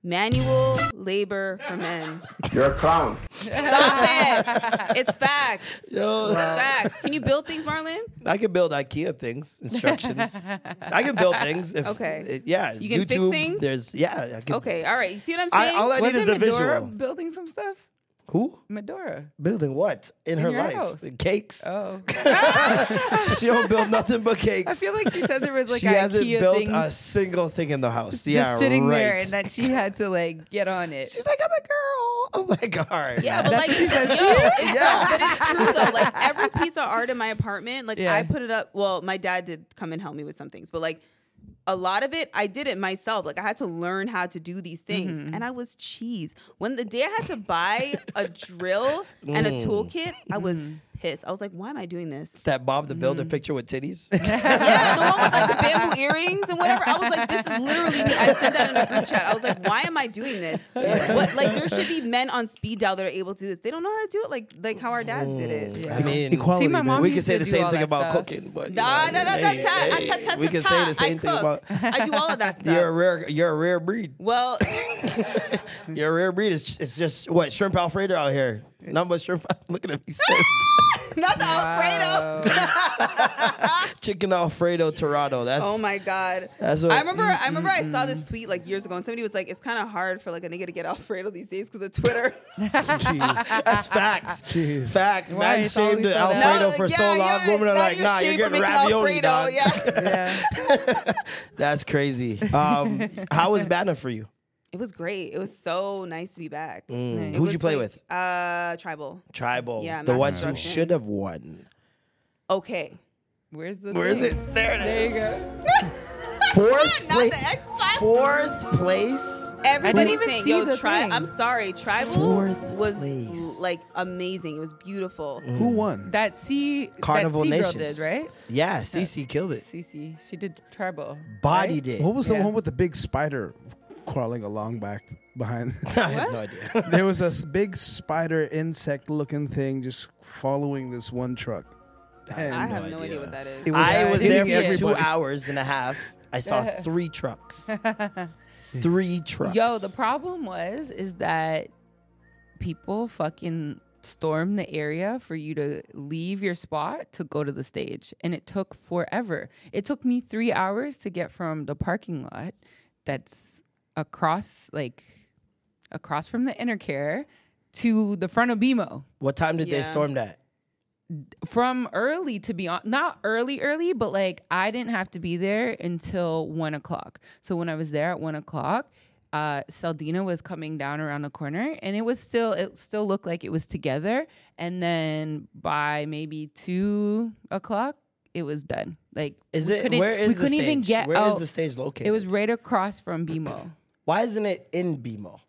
manual labor for men. You're a clown. Stop it. It's facts. Yo. It's facts. Can you build things, Marlon? I can build IKEA things, instructions. I can build things. If, Okay. it- yeah. You can fix things? There's yeah. I can, Okay, all right. You see what I'm I, saying? all I need is the Medora visual. building some stuff? Who Medora. building what in, In her life? house. Cakes. Oh. she don't build nothing but cakes. I feel like she said there was like she a hasn't IKEA built things a single thing in the house. Yeah. Just yeah, sitting right. there and that she had to like get on it. She's like, I'm a girl. Oh my god. Yeah, but That's like, she says. yo, it's Yeah. so, but it's true though. Like every piece of art in my apartment, like Yeah. I put it up. Well, my dad did come and help me with some things, but like a lot of it, I did it myself. Like I had to learn how to do these things, Mm-hmm. and I was cheese. When the day I had to buy a drill and a Mm. toolkit, I was Mm-hmm. Pissed. I was like, why am I doing this? It's that Bob the Builder Mm-hmm. picture with titties. yeah, the one with like the bamboo earrings and whatever. I was like, this is literally me. I sent that in a group chat. I was like, why am I doing this? What like there should be men on speed dial that are able to do this. They don't know how to do it like like how our dads did it. I mean, Equality, See, my mom we used can say the same thing about stuff. cooking, but you Nah, know, nah, nah, hey, nah, ta- hey, ah, ta- ta- we can say the I same thing cook. about. I do all of that stuff. You're a rare, you're a rare breed. well, You're a rare breed. It's just, it's just what shrimp Alfredo out here. Nothing but shrimp. Look at him. He's pissed. not the Alfredo. Chicken Alfredo Torado. That's Oh my god! That's what- I remember. I remember I Mm, saw this tweet like years ago, and somebody was like, "It's kind of hard for like a nigga to get Alfredo these days because of Twitter." Jeez, That's facts. Jeez. Facts. Why Man it's shamed so Alfredo. No, for yeah, so long. yeah, Women are like, you're nah, you're getting making ravioli, Alfredo, dog. Yeah. That's crazy. Um, how was Bana for you? It was great. It was so nice to be back. Mm. Who'd was you play like, with? Uh, tribal. Tribal. Yeah, the ones who should have won. Okay. Where's the Where is thing? it? There it There you is. go. Fourth Not place. the X Factor. Fourth place. Everybody even saying, see "Yo, the thing. I'm sorry, tribal Fourth was place. like amazing. It was beautiful. Mm. Who won? That C Carnival that C girl did right. Yeah, Cece killed it. Cece, she did tribal. Bodied it. What was the Yeah. one with the big spider crawling along back behind? I have no idea. there was a big spider insect looking thing just following this one truck. I have no idea what that is. It I was there hitting for two hours and a half. I saw three trucks. Three trucks. Yo, the problem was is that people fucking storm the area for you to leave your spot to go to the stage, and it took forever. It took me three hours to get from the parking lot that's across, like, across from the Enercare to the front of BMO. What time did Yeah. they storm that? from early to be on not early early but like i didn't have to be there until one o'clock so when i was there at one o'clock uh Saldenah was coming down around the corner and it was still it still looked like it was together and then by maybe two o'clock it was done like Is it where is we the couldn't even stage? get Where is out. the stage located? it was right across from bmo Why isn't it in BMO?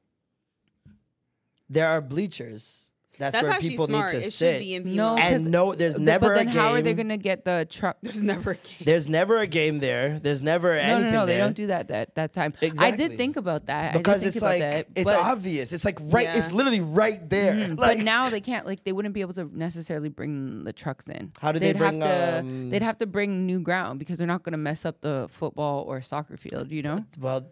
There are bleachers. That's, That's where actually people smart. need to It should sit. be in BMO. no 'cause and no, there's never but then a how are they gonna get the truck There's never a game. There's never a game there. There's never no anything no no they don't do that that that time Exactly. i did think about that I did because think it's about like that, it's but- obvious. It's like right. Yeah. It's literally right there. Mhm, Like, but now they can't like they wouldn't be able to necessarily bring the trucks in. How do they they'd bring, have to um, they'd have to bring new ground because they're not going to mess up the football or soccer field, you know? well,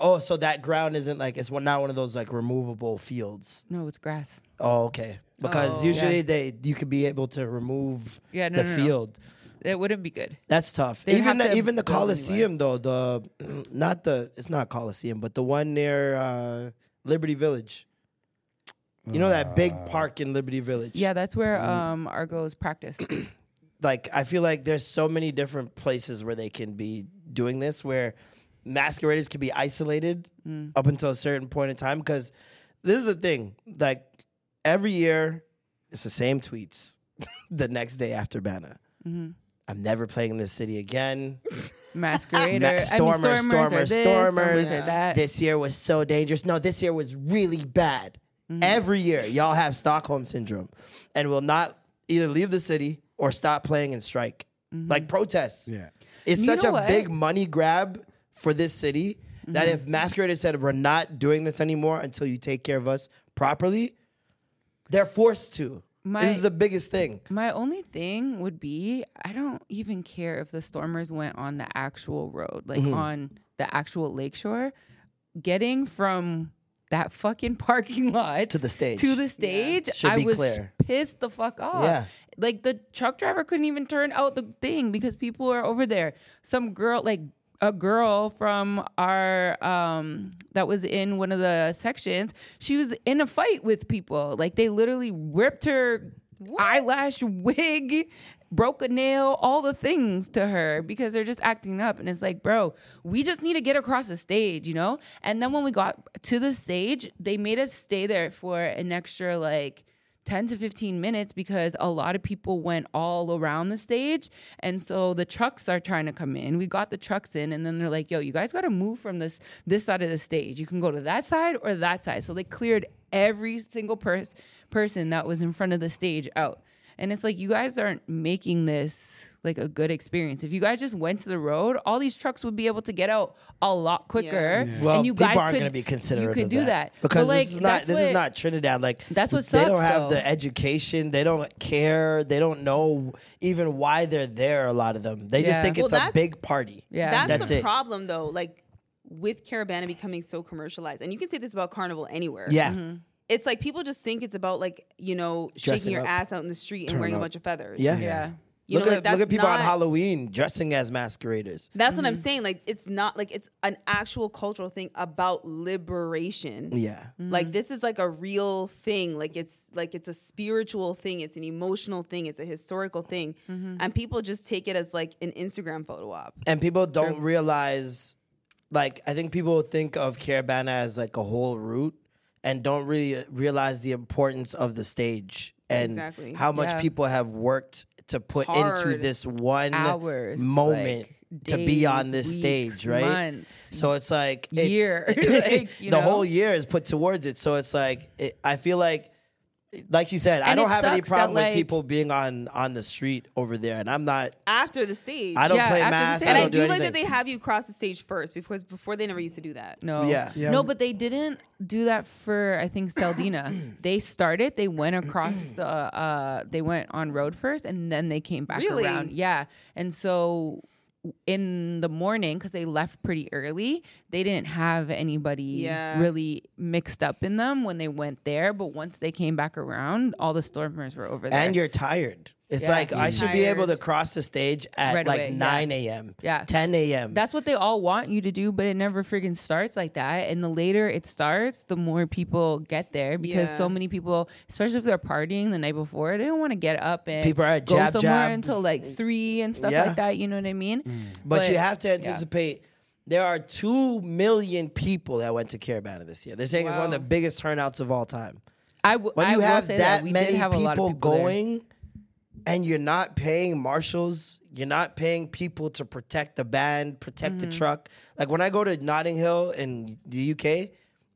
oh, so that ground isn't like it's not one of those like removable fields. No, it's grass. Oh, okay. Because Oh. usually Yeah. they you could be able to remove Yeah, no, the no, no. field. It wouldn't be good. That's tough. They'd even have the, to even the build a Coliseum though, the not the it's not Coliseum, but the one near uh, Liberty Village. You know that big park in Liberty Village. Yeah, that's where Mm. um Argos practice. like I feel like there's so many different places where they can be doing this where masqueraders can be isolated Mm. up until a certain point in time because this is the thing like every year it's the same tweets the next day after Bana. Mhm. I'm never playing in this city again. Masquerader. Ma- I mean, stormers, stormers, are stormers, this, stormers. are. This year was so dangerous. No, this year was really bad. Mm-hmm. Every year, y'all have Stockholm syndrome and will not either leave the city or stop playing and strike. Like protests. Yeah. It's You such a what? big money grab for this city that Mm-hmm. if Masqueraders said we're not doing this anymore until you take care of us properly, they're forced to. My- this is the biggest thing. My only thing would be I don't even care if the Stormers went on the actual road, like Mhm. on the actual lakeshore. Getting from that fucking parking lot To the stage. to the stage, Should I was clear. pissed the fuck off. Yeah. Like the truck driver couldn't even turn out the thing because people are over there. Some girl, like a girl from our um that was in one of the sections, she was in a fight with people. Like they literally ripped her eyelash wig, broke a nail, all the things to her because they're just acting up. And it's like, bro, we just need to get across the stage, you know? And then when we got to the stage, they made us stay there for an extra like 10 to 15 minutes because a lot of people went all around the stage. And so the trucks are trying to come in. We got the trucks in and then they're like, yo, you guys got to move from this this side of the stage. You can go to that side or that side. So they cleared every single pers- person that was in front of the stage out. And it's like you guys aren't making this like a good experience. If you guys just went to the road, all these trucks would be able to get out a lot quicker. Well, and you people guys aren't could, going to be considerate You could of do that, because But, like, this is not this is not Trinidad. Like That's what sucks, they don't have though. the education. They don't care. They don't know even why they're there. A lot of them. They just think Well, it's a big party. That's, that's the it. problem though. Like with Caribana becoming so commercialized, and you can say this about Carnival anywhere. Yeah. Mhm. It's like people just think it's about like, you know, Dressing shaking your up. ass out in the street and Turn wearing a bunch of feathers. Yeah. Yeah. You look know, like, at look at people on Halloween dressing as masqueraders. That's what I'm Mm-hmm. saying. Like it's not like it's an actual cultural thing about liberation. Yeah. Like this is like a real thing. Like it's like it's a spiritual thing. It's an emotional thing. It's a historical thing. And people just take it as like an Instagram photo op. and people don't realize like i think people think of Caribana as like a whole route and don't really realize the importance of the stage and Exactly. how much Yeah. people have worked to put into this one Hours, moment like, to be on this weeks, stage right months, so it's like it's, year, like, the know? whole year is put towards it so it's like it, i feel like like you said i don't have any sucks that, problem with people being on on the street over there and i'm not After the stage. I don't Yeah, play after the mass, I And I, don't do do like that they have you cross the stage first because before they never used to do that. No. Yeah. Yeah, no, but they didn't do that for I think Saldenah. they started, they went across the uh they went on road first and then they came back Really? around. Yeah. And so in the morning because they left pretty early they didn't have anybody Yeah. really mixed up in them when they went there but once they came back around all the stormers were over there and you're tired. It's Yeah. like I You're should be able to tired. cross the stage at Right like away, yeah. 9 a.m. Yeah. 10 a.m. That's what they all want you to do, but it never friggin' starts like that. And the later it starts, the more people get there because Yeah. so many people, especially if they're partying the night before, they don't want to get up and People are at go jab, somewhere jab. until like three and stuff Yeah. like that. You know what I mean? Mm. Mm. but, you have to yeah. anticipate there are 2 million people that went to Caribana this year. They're saying it's one of the biggest turnouts of all time. I w- When I you will have say that, we did many have a lot of people, people there. going and you're not paying marshals, you're not paying people to protect the band, protect Mm-hmm. the truck. Like when I go to Notting Hill in the UK,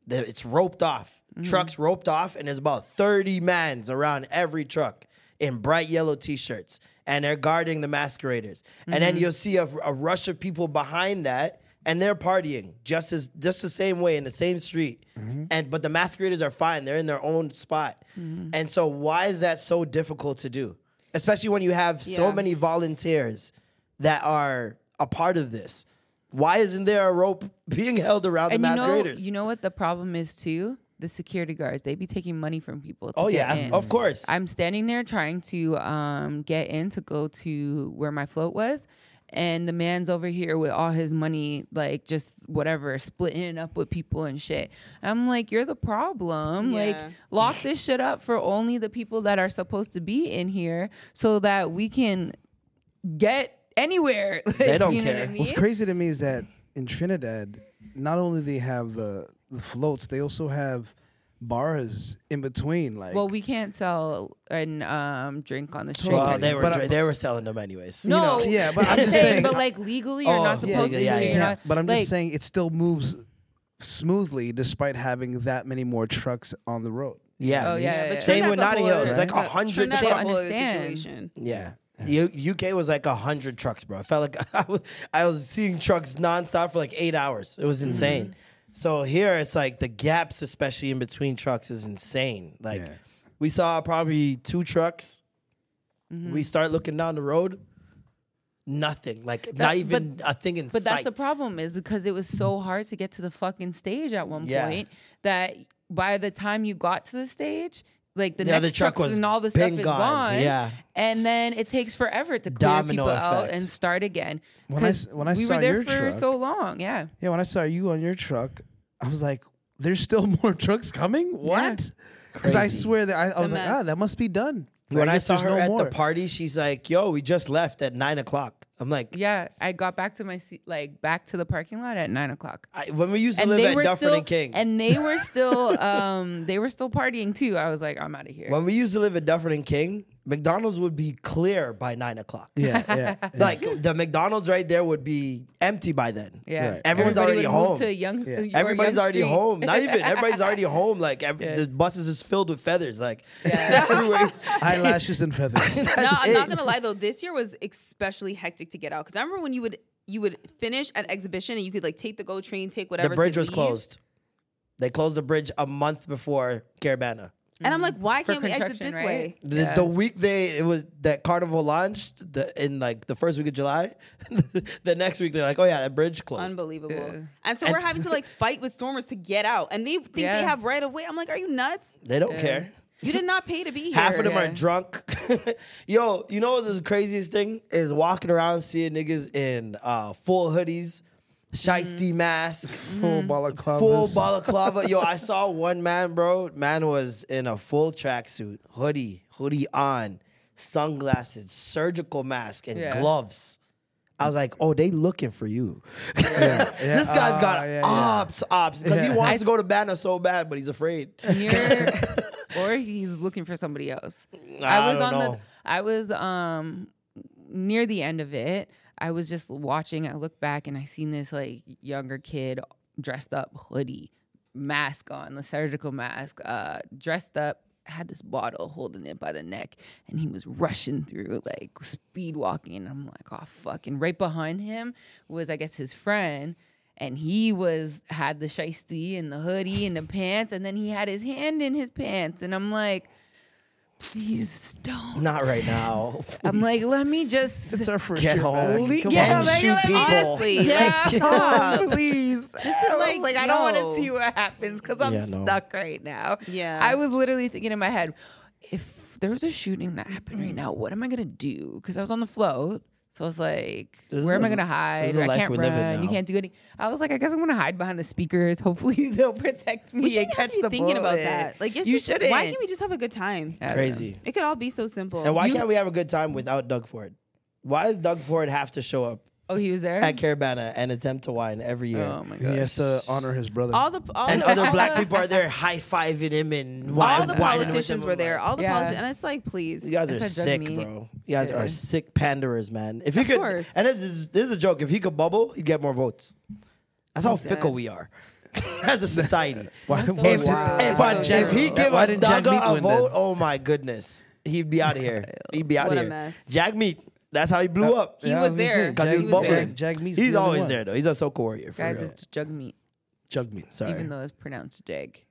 the- it's roped off. Mm-hmm. Trucks roped off, and there's about 30 mans around every truck in bright yellow t-shirts, and they're guarding the masqueraders. And then Mhm. you'll see a, a rush of people behind that, and they're partying just as just the same way in the same street. And but the masqueraders are fine; they're in their own spot. And so, why is that so difficult to do? Especially when you have so many volunteers that are a part of this. Why isn't there a rope being held around And the you know, you know what the problem is too? The security guards, they be taking money from people. Oh, yeah, in. of course. I'm standing there trying to um, get in to go to where my float was, and the man's over here with all his money, like just whatever, splitting it up with people and shit. I'm like, you're the problem. Like, lock this shit up for only the people that are supposed to be in here, so that we can get anywhere. They don't You know what I care. mean? What's crazy to me is that in Trinidad, not only they have the, the floats, they also have bars in between. Like, Well, we can't sell and um, drink on the street. well, they were But I- dra- they were selling them anyways. No, know, yeah, but I'm just saying- but like legally, you're Oh, not yeah, supposed yeah, to. yeah, so yeah. you're yeah, not- but I'm like, just saying it still moves smoothly despite having that many more trucks on the road. Yeah. Oh, yeah, yeah, yeah. Same with Trinidad's a Notting Hill. It's other- like a hundred Trinidad's trucks. whole Understand. situation. Yeah. U- UK was like a hundred trucks, bro. I felt like I was, I was seeing trucks nonstop for like eight hours. It was Mm-hmm. insane. So here it's like the gaps, especially in between trucks, is insane. Like Yeah. we saw probably two trucks. Mm-hmm. We start looking down the road, nothing. Like That- not even a thing in But sight. But that's the problem is because it was so hard to get to the fucking stage at one Yeah. point that by the time you got to the stage, like the The next other truck trucks was and all the stuff is gone. gone. Yeah. And then it takes forever to clear Domino people out and start again. When I 'Cause s- when I we saw were there your for truck- so long, yeah. Yeah, when I saw you on your truck, I was like, "There's still more trucks coming? What?" Because I swear that I, I was like, "Ah, that must be done." When I, guess saw her no at more. the party, she's like, "Yo, we just left at nine o'clock." I'm like, Yeah, I got back to my seat, like back to the parking lot at nine o'clock. I, when we used to and live at Dufferin still, and King. and they were still, um, they were still partying too. I was like, I'm out of here. When we used to live at Dufferin and King, McDonald's would be clear by nine o'clock. Yeah, yeah, yeah. like the McDonald's right there would be empty by then. Yeah. Right. Everyone's Everybody already home. to Yonge, Yeah. Everybody's Yonge already Street. home. Not even everybody's already home. Like every, the buses is filled with feathers. Like everywhere. Eyelashes and feathers. no, I'm it. not gonna lie though. This year was especially hectic to get out because I remember when you would you would finish at exhibition and you could like take the GO train, take whatever. the to bridge was leave. closed. They closed the bridge a month before Caribana. And I'm like, why can't we exit this right? way? The, Yeah. the week they it was that carnival launched the, in like the first week of July. the next week they're like, oh yeah, that bridge closed. Unbelievable. Yeah. And so And- we're having to like fight with stormers to get out, and they think Yeah. they have right of way. I'm like, are you nuts? They don't care. You did not pay to be here. Half of them are drunk. Yo, you know what the craziest thing is? Walking around seeing niggas in uh, full hoodies, shiesty mask, Full balaclavas. full balaclava. Yo, I saw one man, bro. Man was in a full tracksuit, hoodie, hoodie on, sunglasses, surgical mask, and Yeah. gloves. I was like, oh, they looking for you. this guy's got Ah, yeah, yeah. ops, ops, because he Yeah. wants I- to go to Bana so bad, but he's afraid. Near- or he's looking for somebody else. I I was don't on know. the I was um near the end of it. I was just watching. I look back and I seen this like younger kid dressed up, hoodie, mask on, the surgical mask, uh, dressed up, had this bottle holding it by the neck, and he was rushing through like speed walking. And I'm like, oh fuck! And right behind him was I guess his friend. And he was had the shiesty and the hoodie and the pants, and then he had his hand in his pants, and I'm like, please don't. Not right now. I'm like, let me just It's our first Get year home. back. Come yeah, and like, shoot like, people. Honestly, Yeah, like, stop. please. This is like, like, like I don't want yo. to see what happens because I'm Yeah, no. stuck right now. Yeah. I was literally thinking in my head, if there was a shooting that happened right now, what am I gonna do? Because I was on the float. So I was like, This where is am I a- gonna hide? is a I life can't we live run. You can't do any. I was like, I guess I'm gonna hide behind the speakers. Hopefully they'll protect me We shouldn't and have catch to be the thinking about that. Like, yes, you you should. should. Why can't we just have a good time? Crazy. It could all be so simple. And why You- can't we have a good time without Doug Ford? Why does Doug Ford have to show up Oh, he was there. at Caribana and attempt to wine every year? oh my He has to honor his brother. all the all and the, other black people are there high fiving him and all wine- the politicians were there. All the Yeah. politicians, and it's like, please. You guys are That's a jug sick, meat. bro. You guys Yeah. are sick panderers, man. If he Of could, course. and this is, this is a joke. If he could bubble, he'd get more votes. That's how Who's fickle we are as a society. Why, if, why- if, Wow. if, That's so if he gave give Why a didn't Jack a vote, then? oh my goodness, he'd be out of here. He'd be out What of a here. mess. Jagmeet. That's how he blew up. He Yeah, I was was gonna there. say, Because He he was was there. bubbling. Jagmeet's He's the always one. there though. He's a Soca warrior for Guys, real. it's jug meat, Jug meat. Sorry. even though it's pronounced jag.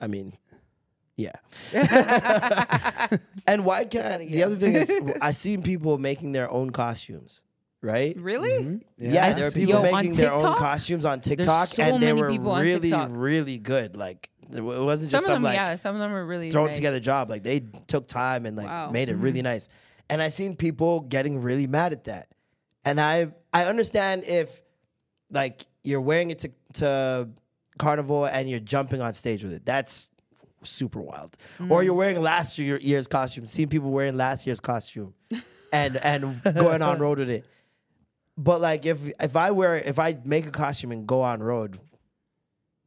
I mean, yeah. and why can't the other thing is I seen people making their own costumes, right? Really? Yeah, there are people Yo, on making their own TikTok? costumes on TikTok, so and they many were people on really, TikTok. really good. Like it wa- it wasn't Some just of some them, like yeah, some of them are really thrown nice. together job. Like they took time and like Wow. made it Mm-hmm. really nice. And I've seen people getting really mad at that. And I I understand if like you're wearing it to to carnival and you're jumping on stage with it. That's super wild. Mm. Or you're wearing last year, year's costume. Seen people wearing last year's costume and and going on road with it. But like if if I wear if I make a costume and go on road,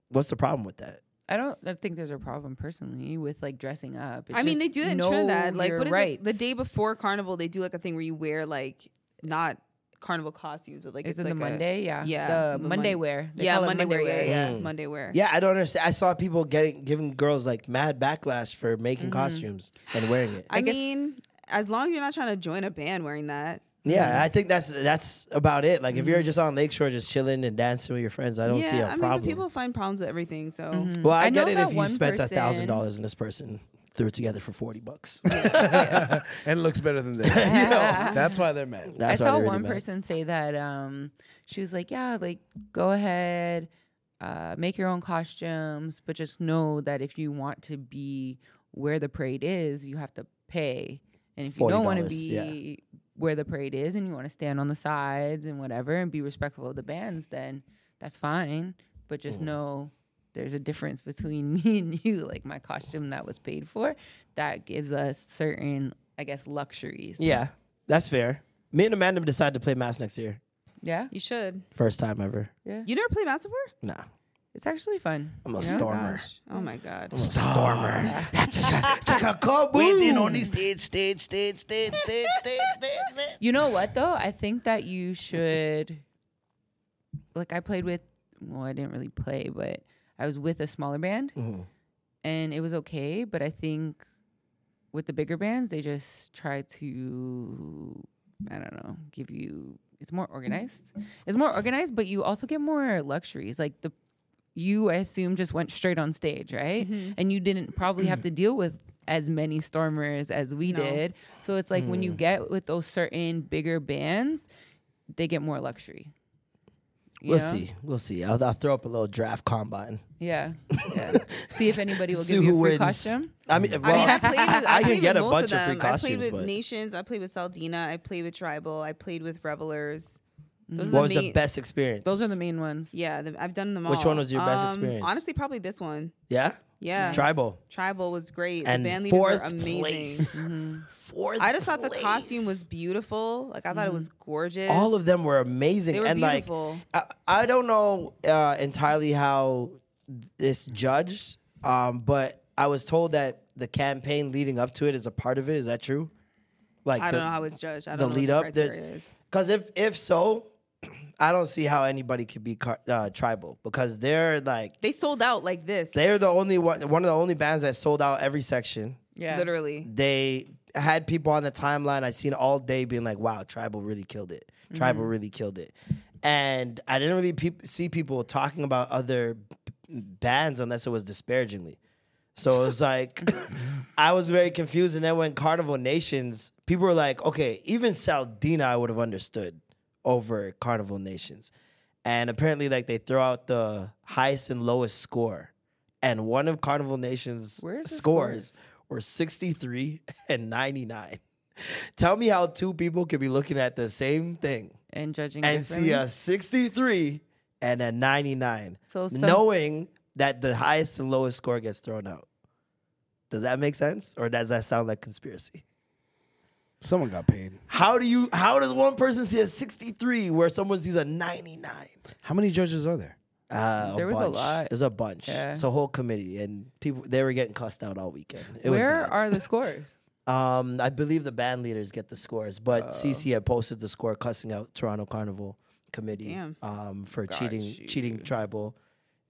what's the problem with that? I don't I think there's a problem personally with like dressing up. It's I mean, they do that in know Trinidad. Like, your what is it? The day before Carnival, they do like a thing where you wear like not carnival costumes, but like Is it's it the like a- Monday? Yeah. yeah, The Monday wear. They yeah, call it Monday, Monday wear. wear. Yeah, yeah, Mm. Monday wear. Yeah, I don't understand. I saw people getting giving girls like mad backlash for making Mm-hmm. costumes and wearing it. I, guess- mean, as long as you're not trying to join a band wearing that. Yeah, I think that's that's about it. Like if you're just on Lakeshore just chilling and dancing with your friends, I don't yeah, see a I mean, problem. but people find problems with everything. So Mm-hmm. well, I, I get know it that if you spent a thousand dollars and this person threw it together for forty bucks. and it looks better than theirs. That's why they're mad. That's I why saw they're really one mad. person say that um, she was like, "Yeah, like go ahead, uh, make your own costumes, but just know that if you want to be where the parade is, you have to pay, and if you don't want to $40, be where the parade is and you want to stand on the sides and whatever and be respectful of the bands, then that's fine. But just Mm. know." There's a difference between me and you. Like my costume that was paid for, that gives us certain, I guess, luxuries. Yeah, that's fair. Me and Amanda decided to play mas next year. Yeah. you should. First time ever. Yeah. You never play mas before? Nah. It's actually fun. I'm a you know? stormer. Oh my god. I'm a stormer. Check out Cub waiting on the stage, stage, stage, stage, stage, stage, stage, stage. You know what though? I think that you should like I played with well, I didn't really play, but I was with a smaller band Mhm. and it was okay, but I think with the bigger bands they just try to I don't know, give you it's more organized. It's more organized, but you also get more luxuries. Like the you I assume just went straight on stage, right? And you didn't probably have to deal with as many stormers as we No. did. So it's like when you Mm. get with those certain bigger bands, they get more luxury. You We'll know? see. We'll see. I'll, I'll throw up a little draft combine. Yeah. yeah. See if anybody will See give you a who free wins. costume. I mean, I mean, I played with. I, I can get with a most bunch of of free them. I played with but Nations. I played with Saldenah. I played with Tribal. I played with Revelers. Those are what was main, the best experience? Those are the main ones. Yeah, the, I've done them all. Which one was your best Um, experience? Honestly, probably this one. Yeah. Yeah, Tribal. Tribal was great. And the band leaders were amazing. place. Mm-hmm. Fourth I just thought the costume was beautiful. Like I thought it was gorgeous. All of them were amazing, They were and beautiful. like I, I don't know uh, entirely how it's judged, um, but I was told that the campaign leading up to it is a part of it. Is that true? Like I the, don't know how it's judged. I the don't know lead what the up. Is. because if if so, I don't see how anybody could be car- uh, tribal because they're like They sold out like this. they're the only one one of the only bands that sold out every section. Yeah. Literally. They had people on the timeline I seen all day being like, "Wow, Tribal really killed it. Tribal Mhm. really killed it." And I didn't really peop see people talking about other b- bands unless it was disparagingly. So it was like I was very confused. And then when Carnival Nations, people were like, "Okay, even Saldenah, I would have understood over Carnival Nations." And apparently, like they throw out the highest and lowest score, and one of Carnival Nations' scores were 63 and 99. Tell me how two people could be looking at the same thing And judging and see a 63 and a 99, So some- knowing that the highest and lowest score gets thrown out. Does that make sense, or does that sound like conspiracy? Someone got paid. How do you? How does one person see a 63 where someone sees a 99? How many judges are there? Uh, There was a lot. There's a bunch. Yeah. It's a whole committee, and people they were getting cussed out all weekend. It Where bad. are the scores? Um, I believe the band leaders get the scores, but Oh. CC had posted the score cussing out Toronto Carnival committee um, for Got cheating you. cheating tribal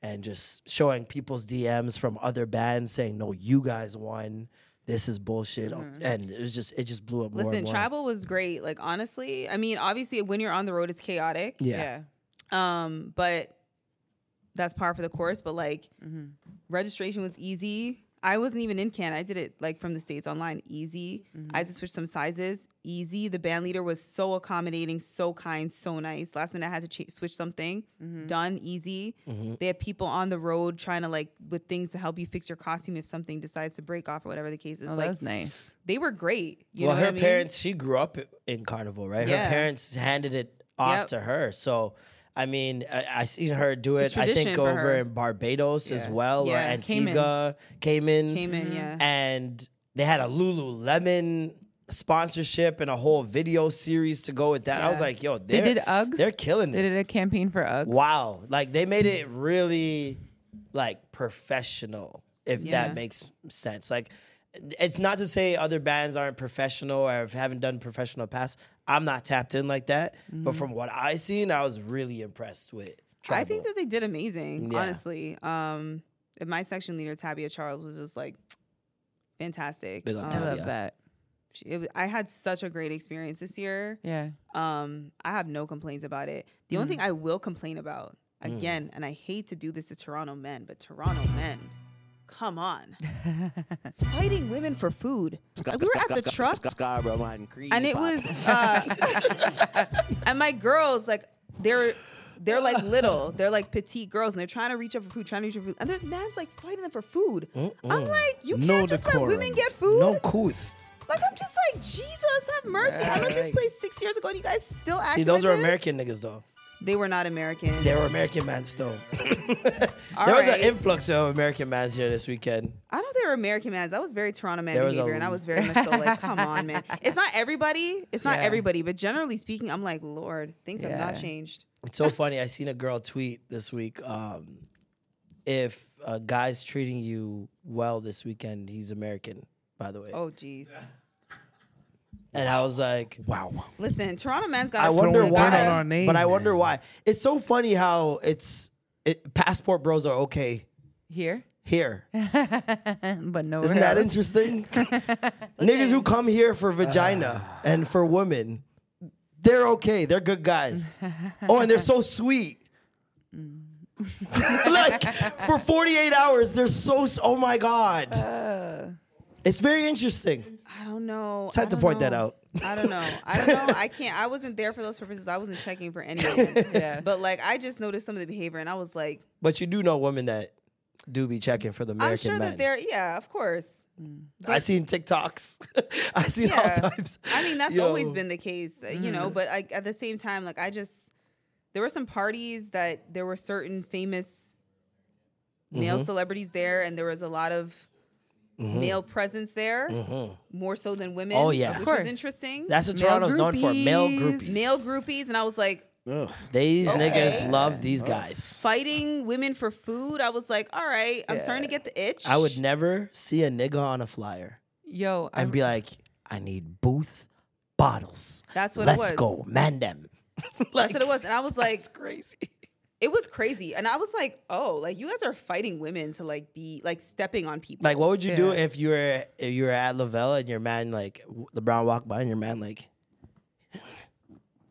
and just showing people's DMs from other bands saying, No, you guys won. This is bullshit. And it was just it just blew up more Mm-hmm. Listen, and more. Tribal was great. Like honestly, I mean, obviously, when you're on the road, it's chaotic. Yeah. Um, but that's par for the course. But like, Mm-hmm. registration was easy. I wasn't even in Canada. I did it like from the states online, easy. Mm-hmm. I just switched some sizes, easy. The band leader was so accommodating, so kind, so nice. Last minute, I had to ch- switch something. Mm-hmm. Done, easy. Mhm. They had people on the road trying to like with things to help you fix your costume if something decides to break off or whatever the case is. Oh, like that was nice. they were great. You well, know her what I mean? parents, she grew up in Carnival, right? Yeah. Her parents handed it off Yep. to her. So, I mean, I, I seen her do It's it. I think over her. in Barbados as well, Yeah. or Cayman. Antigua, Cayman, Came in, yeah. and they had a Lululemon sponsorship and a whole video series to go with that. I was like, yo, They did Uggs. They're killing They did a campaign for Uggs. Wow. Like they made it really like professional, if Yeah. that makes sense. Like it's not to say other bands aren't professional or haven't done professional past. I'm not tapped in like that. Mm-hmm. But from what I seen, I was really impressed with Tribal. I think that they did amazing, Yeah. honestly. Um, and my section leader, Tabia Charles, was just like fantastic. Big up Um, I love that. She- it, I had such a great experience this year. Yeah. Um, I have no complaints about it. The only thing I will complain about, again, and I hate to do this to Toronto men, but Toronto men, come on, fighting women for food. Like, we were at the truck, Scarborough Mountain Creek. and it was, uh, and my girls like they're. They're like little, they're like petite girls, and they're trying to reach up for food, trying to reach up for food. And there's man's like fighting them for food. I'm like, you can't No just let women get food. no couth. Like I'm just like, Jesus, have mercy. I left this place six years ago, and you guys still acting. See, those like are this? American niggas though. They were not American. They were American man still. All there was right. an influx of American mans here this weekend. I know they were American mans. That was very Toronto man There was a- behavior, and I was very much so like, come on, man. It's not everybody. It's not Yeah. everybody, but generally speaking, I'm like, Lord, things have not Yeah. changed. It's so funny. I seen a girl tweet this week. Um, if a guy's treating you well this weekend, he's American, by the way. Oh, jeez. And I was like, wow. Listen, Toronto man's got. I wonder why. on our name, but I wonder man. why. It's so funny how it's it, passport bros are okay Here, here. but no. Isn't that interesting? Niggas who come here for vagina ah. and for women, they're okay. They're good guys. oh, and they're so sweet. Mm. like for 48 hours, they're so. Oh my god. Uh. It's very interesting. I don't know. Just had to don't point that out. I don't know. I don't know. I can't. I wasn't there for those purposes. I wasn't checking for any of it. Yeah. But like, I just noticed some of the behavior, and I was like, But you do know women that do be checking for the American I'm sure men. that they're. Yeah, of course. I seen TikToks. I seen Yeah. all types. I mean, that's Yo. always been the case, uh, you know. But like at the same time, like I just there were some parties that there were certain famous male Mhm. celebrities there, and there was a lot of Mhm. male presence there, Mhm. more so than women. Oh, yeah. which Of was course. interesting. That's what Toronto's known for. Male groupies. Male groupies, and I was like, These Okay. niggas love these guys. fighting women for food. I was like, all right, I'm starting to get the itch. I would never see a nigga on a flyer Yo, and be like, I need booth bottles. That's what it Let's was. go, man them. That's what it was. And I was like, crazy. It was crazy. And I was like, oh, like you guys are fighting women to like be like stepping on people. Like, what would you do if you were if you were at Lavelle and your man like w- LeBron walked by and your man like,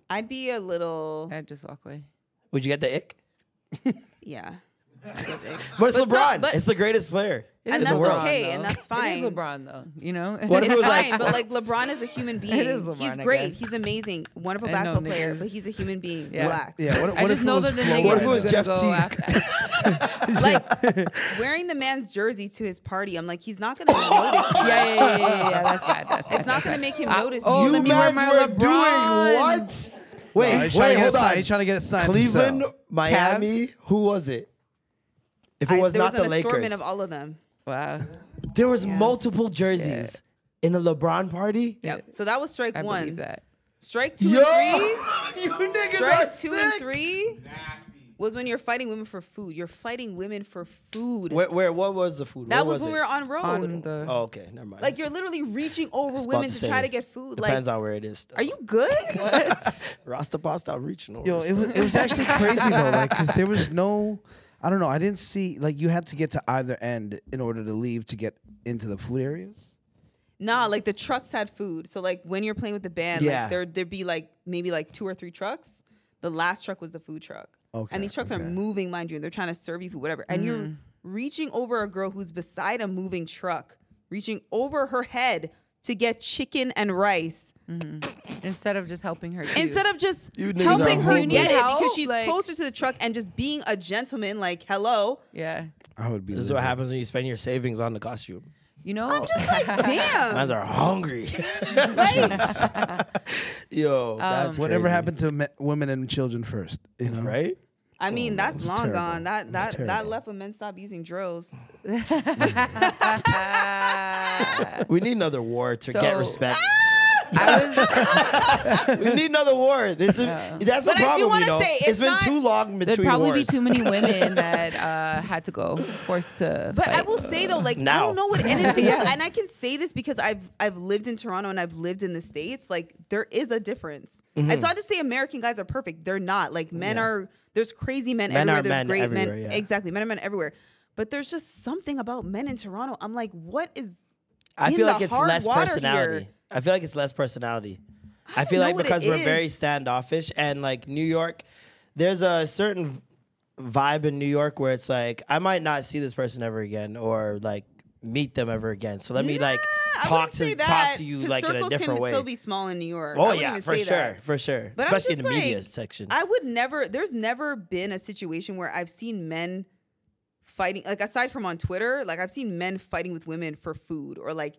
I'd be a little. I'd just walk away. would you get the ick? Yeah. But it's But some- LeBron. but- it's the greatest player. It And is that's LeBron, okay, though. and that's fine. is LeBron though, you know. What it's was like- fine, but like LeBron is a human being. is LeBron, he's I great. guess. He's amazing. Wonderful I know basketball player, but he's a human being. Yeah. Relax. Yeah, what, I just know that the Flo- niggas What if it was is Jeff gonna go Teague? after. like wearing the man's jersey to his party. I'm like, he's not gonna notice. Yeah, yeah, yeah, yeah, yeah. That's bad. That's bad. It's not gonna bad. make him I- notice. Oh, you let me wear mans were LeBron. doing what? Wait, No, he's trying wait, to get hold a on. He's trying to get a sign Cleveland. Miami. Who was it? If it I- was there not was the an assortment Lakers, of all of them. Wow. there was multiple jerseys in a LeBron party. Yep. So that was strike I one. believe that. Strike two Yo, and three. you niggas Strike are two and sick. three was when you're fighting women for food. You're fighting women for food. Where, where, what was the food? that Where was, when it? we were on road. On the Oh, okay, never mind. like you're literally reaching over I women about to, say, try to get food. Depends like, on where it is. Though. are you good? Rasta pasta reaching over? Yo, it was, it was actually crazy though, like because there was no, I don't know, I didn't see like you had to get to either end in order to leave to get into the food areas. Nah, like the trucks had food. So like when you're playing with the band, Yeah. like there there'd be like maybe like two or three trucks. The last truck was the food truck. Okay, And these trucks are moving, mind you, and they're trying to serve you food, whatever. And you're mm. reaching over a girl who's beside a moving truck, reaching over her head to get chicken and rice mm-hmm. Instead of just helping her. instead of just You niggas helping are her homeless. get it Help? because she's Like- closer to the truck and just being a gentleman, like hello. Yeah. I would be. This is what happens when you spend your savings on the costume. You know. I'm just like, damn. Mans are hungry. Yo, um, that's Whatever crazy. happened to me- women and children first, you know? right? I mean, that's long terrible. gone. That that that left when men stopped using drills. We need another war to get respect. Was. we need another war. This is that's But the I do problem. you know, say, it's it's been not- too long between There'd probably wars. be too many women that uh, had to go, forced to. But I fight. will say though, like I don't know what and it's because, and I can say this because I've I've lived in Toronto and I've lived in the states. Like there is a difference. Mm-hmm. It's not to say American guys are perfect. They're not. Like men are. There's crazy men, Men everywhere. There's men great men. yeah. Exactly, men are men everywhere. But there's just something about men in Toronto. I'm like, what is? I in feel the like it's less personality. here? I feel like it's less personality. I, don't feel like because we're very standoffish and like New York, there's a certain vibe in New York where it's like I might not see this person ever again or like meet them ever again. So let me like talk to talk to you like in a different way. Still be small in New York. I oh yeah, for say sure, that. for sure. But Especially in the just media section. I would never. There's never been a situation where I've seen men fighting. Like aside from on Twitter, like I've seen men fighting with women for food, or like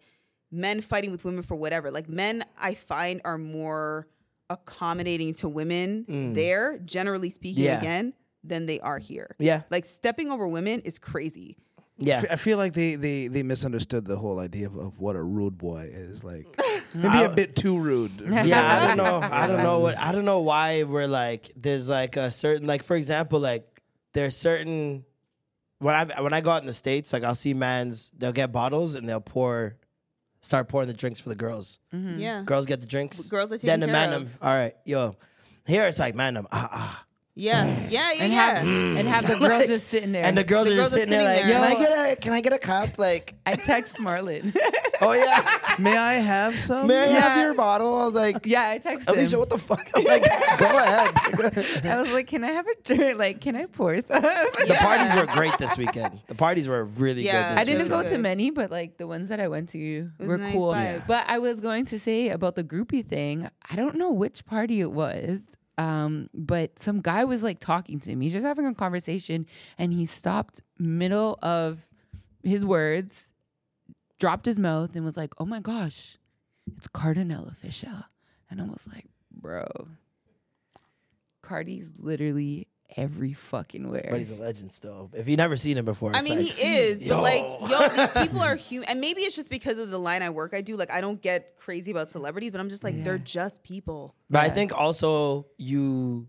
men fighting with women for whatever. Like men, I find are more accommodating to women Mm. there, generally speaking, Yeah. again, than they are here. yeah, Like stepping over women is crazy. Yeah. I fe- I feel like they, they, they misunderstood the whole idea of, of what a rude boy is. Like maybe a bit too rude. yeah, I don't know. I don't know what I don't know why we're like there's like a certain like for example like there's certain when I when I go out in the states, like I'll see mans, they'll get bottles and they'll pour, start pouring the drinks for the girls. Mhm. Yeah. girls get the drinks. Girls are then the care man of. them. All right, yo, here it's like man them. Ah ah. Yeah, yeah, yeah, and yeah. have and have the girls just sitting there. And the girls are just sitting there like, can I get a can I get a cup? Like, I text Marlon. oh yeah, May I have some? may I have your bottle? I was like, yeah, I texted Alicia, him. what the fuck? I'm like, go ahead. I was like, can I have a drink? Like, can I pour some? The parties were great this weekend. The parties were really Yeah. good. This I didn't weekend. go to many, but like the ones that I went to were nice cool. vibe. But I was going to say about the groupie thing. I don't know which party it was. Um, but some guy was like talking to me, just having a conversation, and he stopped middle of his words, dropped his mouth, and was like, "Oh my gosh, it's Cardinal Offishall," and I was like, "Bro, Cardi's literally every fucking where." But he's a legend still. If you've never seen him before, I it's mean, like, he is, yo. but like, yo, these people are human, and maybe it's just because of the line I work I do. Like, I don't get crazy about celebrities, but I'm just like, they're just people. But I think also you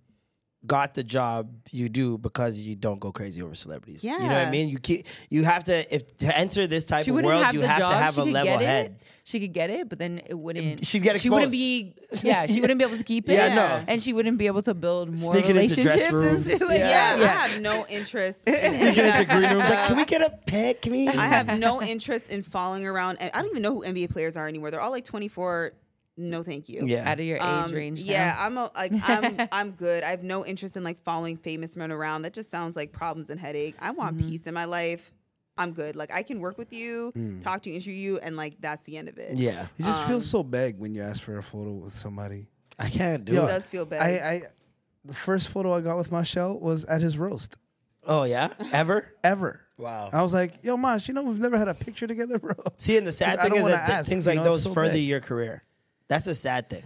got the job you do because you don't go crazy over celebrities. Yeah. You know what I mean? You keep you have to if to enter this type she of world, have you have job. to have she a level head. She could get it, but then it wouldn't. She'd get She wouldn't be. Yeah, she wouldn't be able to keep it. Yeah, no. And she wouldn't be able to build more Sneaking into dress relationships. and rooms. stuff like Yeah, that. I have no interest. in Sneaking into green rooms, like, can we get a pic? Can we? I have no interest in following around. I don't even know who NBA players are anymore. They're all like 24. No, thank you. Yeah. Out of your age Um, range. Yeah. I'm a, like I'm I'm good. I have no interest in like following famous men around. That just sounds like problems and headache. I want Mm-hmm. peace in my life. I'm good. Like I can work with you, Mm. talk to you, interview you, and like that's the end of it. Yeah, It just Um, feels so big when you ask for a photo with somebody. I can't do It it. does feel bad. I, I the first photo I got with Michelle was at his roast. Oh yeah, ever? Ever. Wow. I was like, yo, Mosh, you know we've never had a picture together, bro. See, and the sad thing is that ask, things you like know, those so further big. your career. That's a sad thing.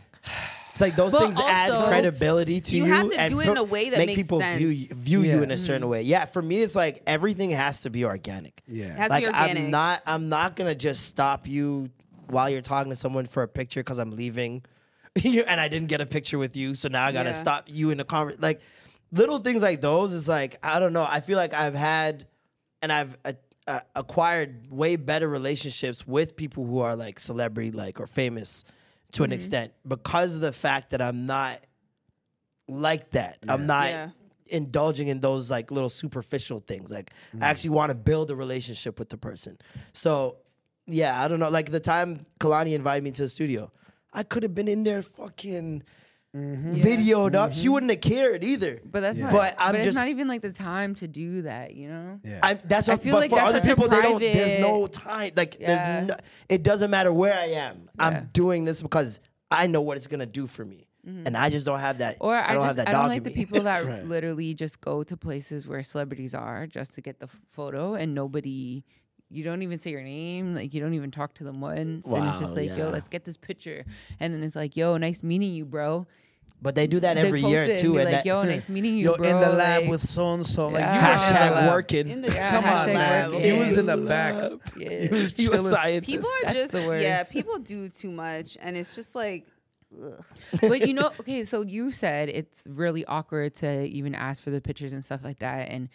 It's like those But things add also- credibility to You you. have to and do it in pro- a way that make makes people view you, sense. view you Yeah. in a certain way. Yeah, for me, it's like everything has to be organic. Yeah. It has like to be organic. I'm not, I'm not gonna just stop you while you're talking to someone for a picture because I'm leaving, and I didn't get a picture with you, so now I gotta Yeah. stop you in the conversation. Like little things like those is like I don't know. I feel like I've had, and I've. Uh, uh, acquired way better relationships with people who are like celebrity like or famous to an mm-hmm. extent because of the fact that I'm not like that. I'm not Yeah. indulging in those like little superficial things. Like I mm. actually want to build a relationship with the person. So yeah, I don't know. Like the time Kalani invited me to the studio, I could have been in there fucking videoed up. She wouldn't have cared either. But that's not. But I'm but just it's not even like the time to do that. You know. Yeah. I'm, that's I feel but like for that's other such a people, they don't. There's no time. Like Yeah. there's no, it doesn't matter where I am. Yeah. I'm doing this because I know what it's gonna do for me, and I just don't have that. Mm-hmm. Or I, I don't just have that I don't like the people that Right. literally just go to places where celebrities are just to get the f- photo and nobody. You don't even say your name, like you don't even talk to them once, and it's just Wow, like, yo, let's get this picture, and then it's like, yo, nice meeting you, bro. But they do that They every post year it and too. be and like, that, yo, nice meeting you, Yo, bro. in the lab like, with so and so. Like Yeah. you were in hashtag working. The Yeah, Come on, hashtag man. working. He was in the back. Yeah. He was He was chilling. scientist. People are That's just the worst. yeah. People do too much, and it's just like. Ugh. but you know, okay, so you said it's really awkward to even ask for the pictures and stuff like that. And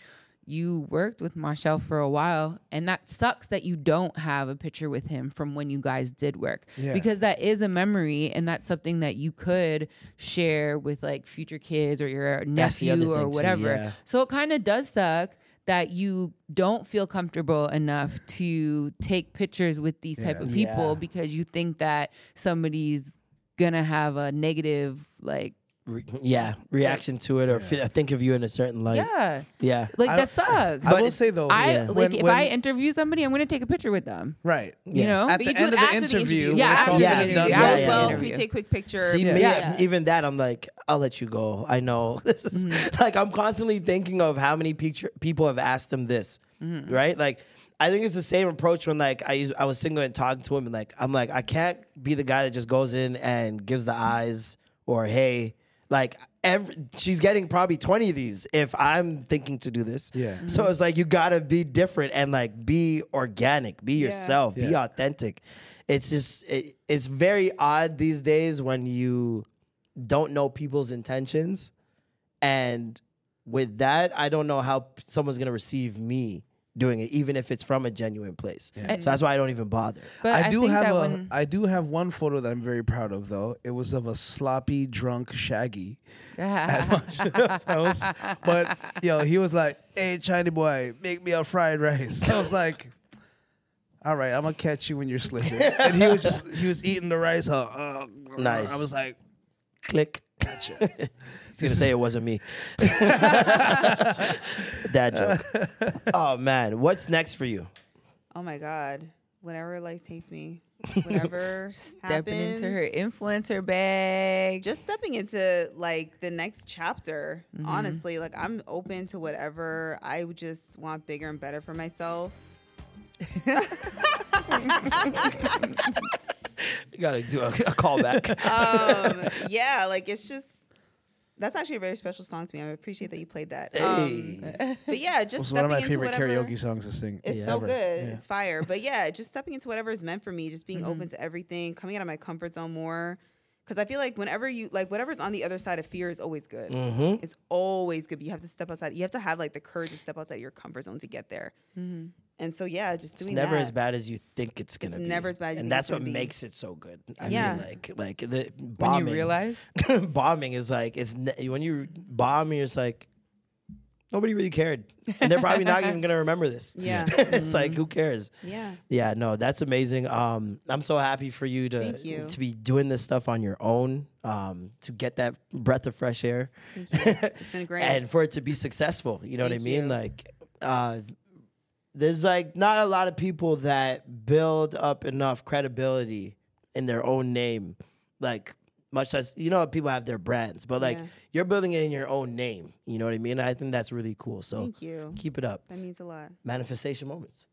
you worked with Marshall for a while, and that sucks that you don't have a picture with him from when you guys did work. Yeah. Because that is a memory, and that's something that you could share with like future kids or your That's the nephew or thing too, whatever. yeah. So it kind of does suck that you don't feel comfortable enough to take pictures with these type of people Yeah. because you think that somebody's gonna have a negative like Re- yeah, reaction to it or fe- think of you in a certain light. yeah Yeah. like I that sucks I will say though, I yeah. like when, if when, I interview somebody I'm gonna take a picture with them right you Yeah. know at But the end of the after the interview, interview. Yeah, after all the interview. Yeah, All yeah, is yeah. well. Can we take a quick picture? See Yeah. me, Yeah. even that I'm like, I'll let you go. I know. This is mm-hmm. like I'm constantly thinking of how many picture, people have asked them this, mm-hmm. right? Like I think it's the same approach when like I used, I was single and talking to him and like I'm like I can't be the guy that just goes in and gives the eyes or hey, like every she's getting probably 20 of these if I'm thinking to do this. Yeah. So it's like you gotta be different and like be organic, be yourself, be Yeah. authentic. It's just it, it's very odd these days when you don't know people's intentions and with that i don't know how p- someone's going to receive me doing it, even if it's from a genuine place. Yeah. So that's why I don't even bother. I do have a I do have one photo that I'm very proud of though. It was of a sloppy drunk Shaggy at Machino's house. But yo, he was like, "Hey, Chinese boy, make me a fried rice." I was like, "All right, I'm gonna catch you when you're slipping." And he was just he was eating the rice. Uh, uh, Nice. I was like, click. Gotcha. He's gonna say it wasn't me. Dad joke. Oh man, what's next for you? Oh my god. Whatever life takes me. Whatever Stepping into her influencer bag. Just stepping into like the next chapter. Mhm. Honestly, like I'm open to whatever. I would just want bigger and better for myself. You gotta do a, a callback. um, yeah, like it's just that's actually a very special song to me. I appreciate that you played that. Um, but yeah, just It's one of my into favorite whatever- karaoke songs to sing. It's Yeah. so ever. good. Yeah. It's fire. But yeah, just stepping into whatever is meant for me, just being Mm-hmm. open to everything, coming out of my comfort zone more. Because I feel like whenever you like whatever's on the other side of fear is always good. Mhm. It's always good. But you have to step outside. You have to have like the courage to step outside your comfort zone to get there. Mhm. And so yeah, just It's doing never that. as bad as you think it's gonna It's be. never as bad as and think that's it's what gonna be. makes it so good. I Yeah. feel like like the bombing. When you realize? bombing is like it's ne- when you bomb, you're just like nobody really cared, and they're probably not even gonna remember this. Yeah. it's like who cares? Yeah. Yeah, no, that's amazing. Um, I'm so happy for you to you. to be doing this stuff on your own. Um, to get that breath of fresh air. Thank you. It's been great. and for it to be successful. You know what I mean? you. Like, uh, there's like not a lot of people that build up enough credibility in their own name, like much as you know people have their brands, but like Yeah. you're building it in your own name. You know what I mean? I think that's really cool. So Thank you. keep it up. That means a lot. Manifestation moments.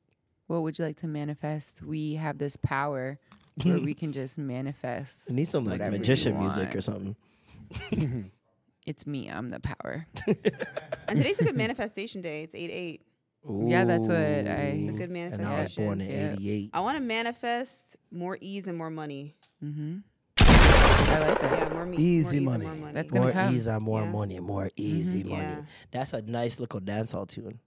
What would you like to manifest? We have this power where we can just manifest. You need some like magician music or something. It's me. I'm the power. And today's a good manifestation day. It's eight eight. Yeah, that's what I- It's a good And. I was born in Yeah. '88. I want to manifest more ease and more money. Mm-hmm. I like that. Yeah, more, me- Easy more ease and money. more money. That's gonna More come. ease and more Yeah. money, more easy money. Yeah. That's a nice little dancehall tune.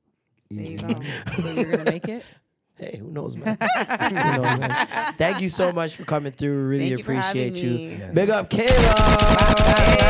There you go. So you're gonna make it? Hey, who knows, man? Who knows, man? Thank you so much for coming through. Really Thank you for appreciate you. me. Big up, Kayla.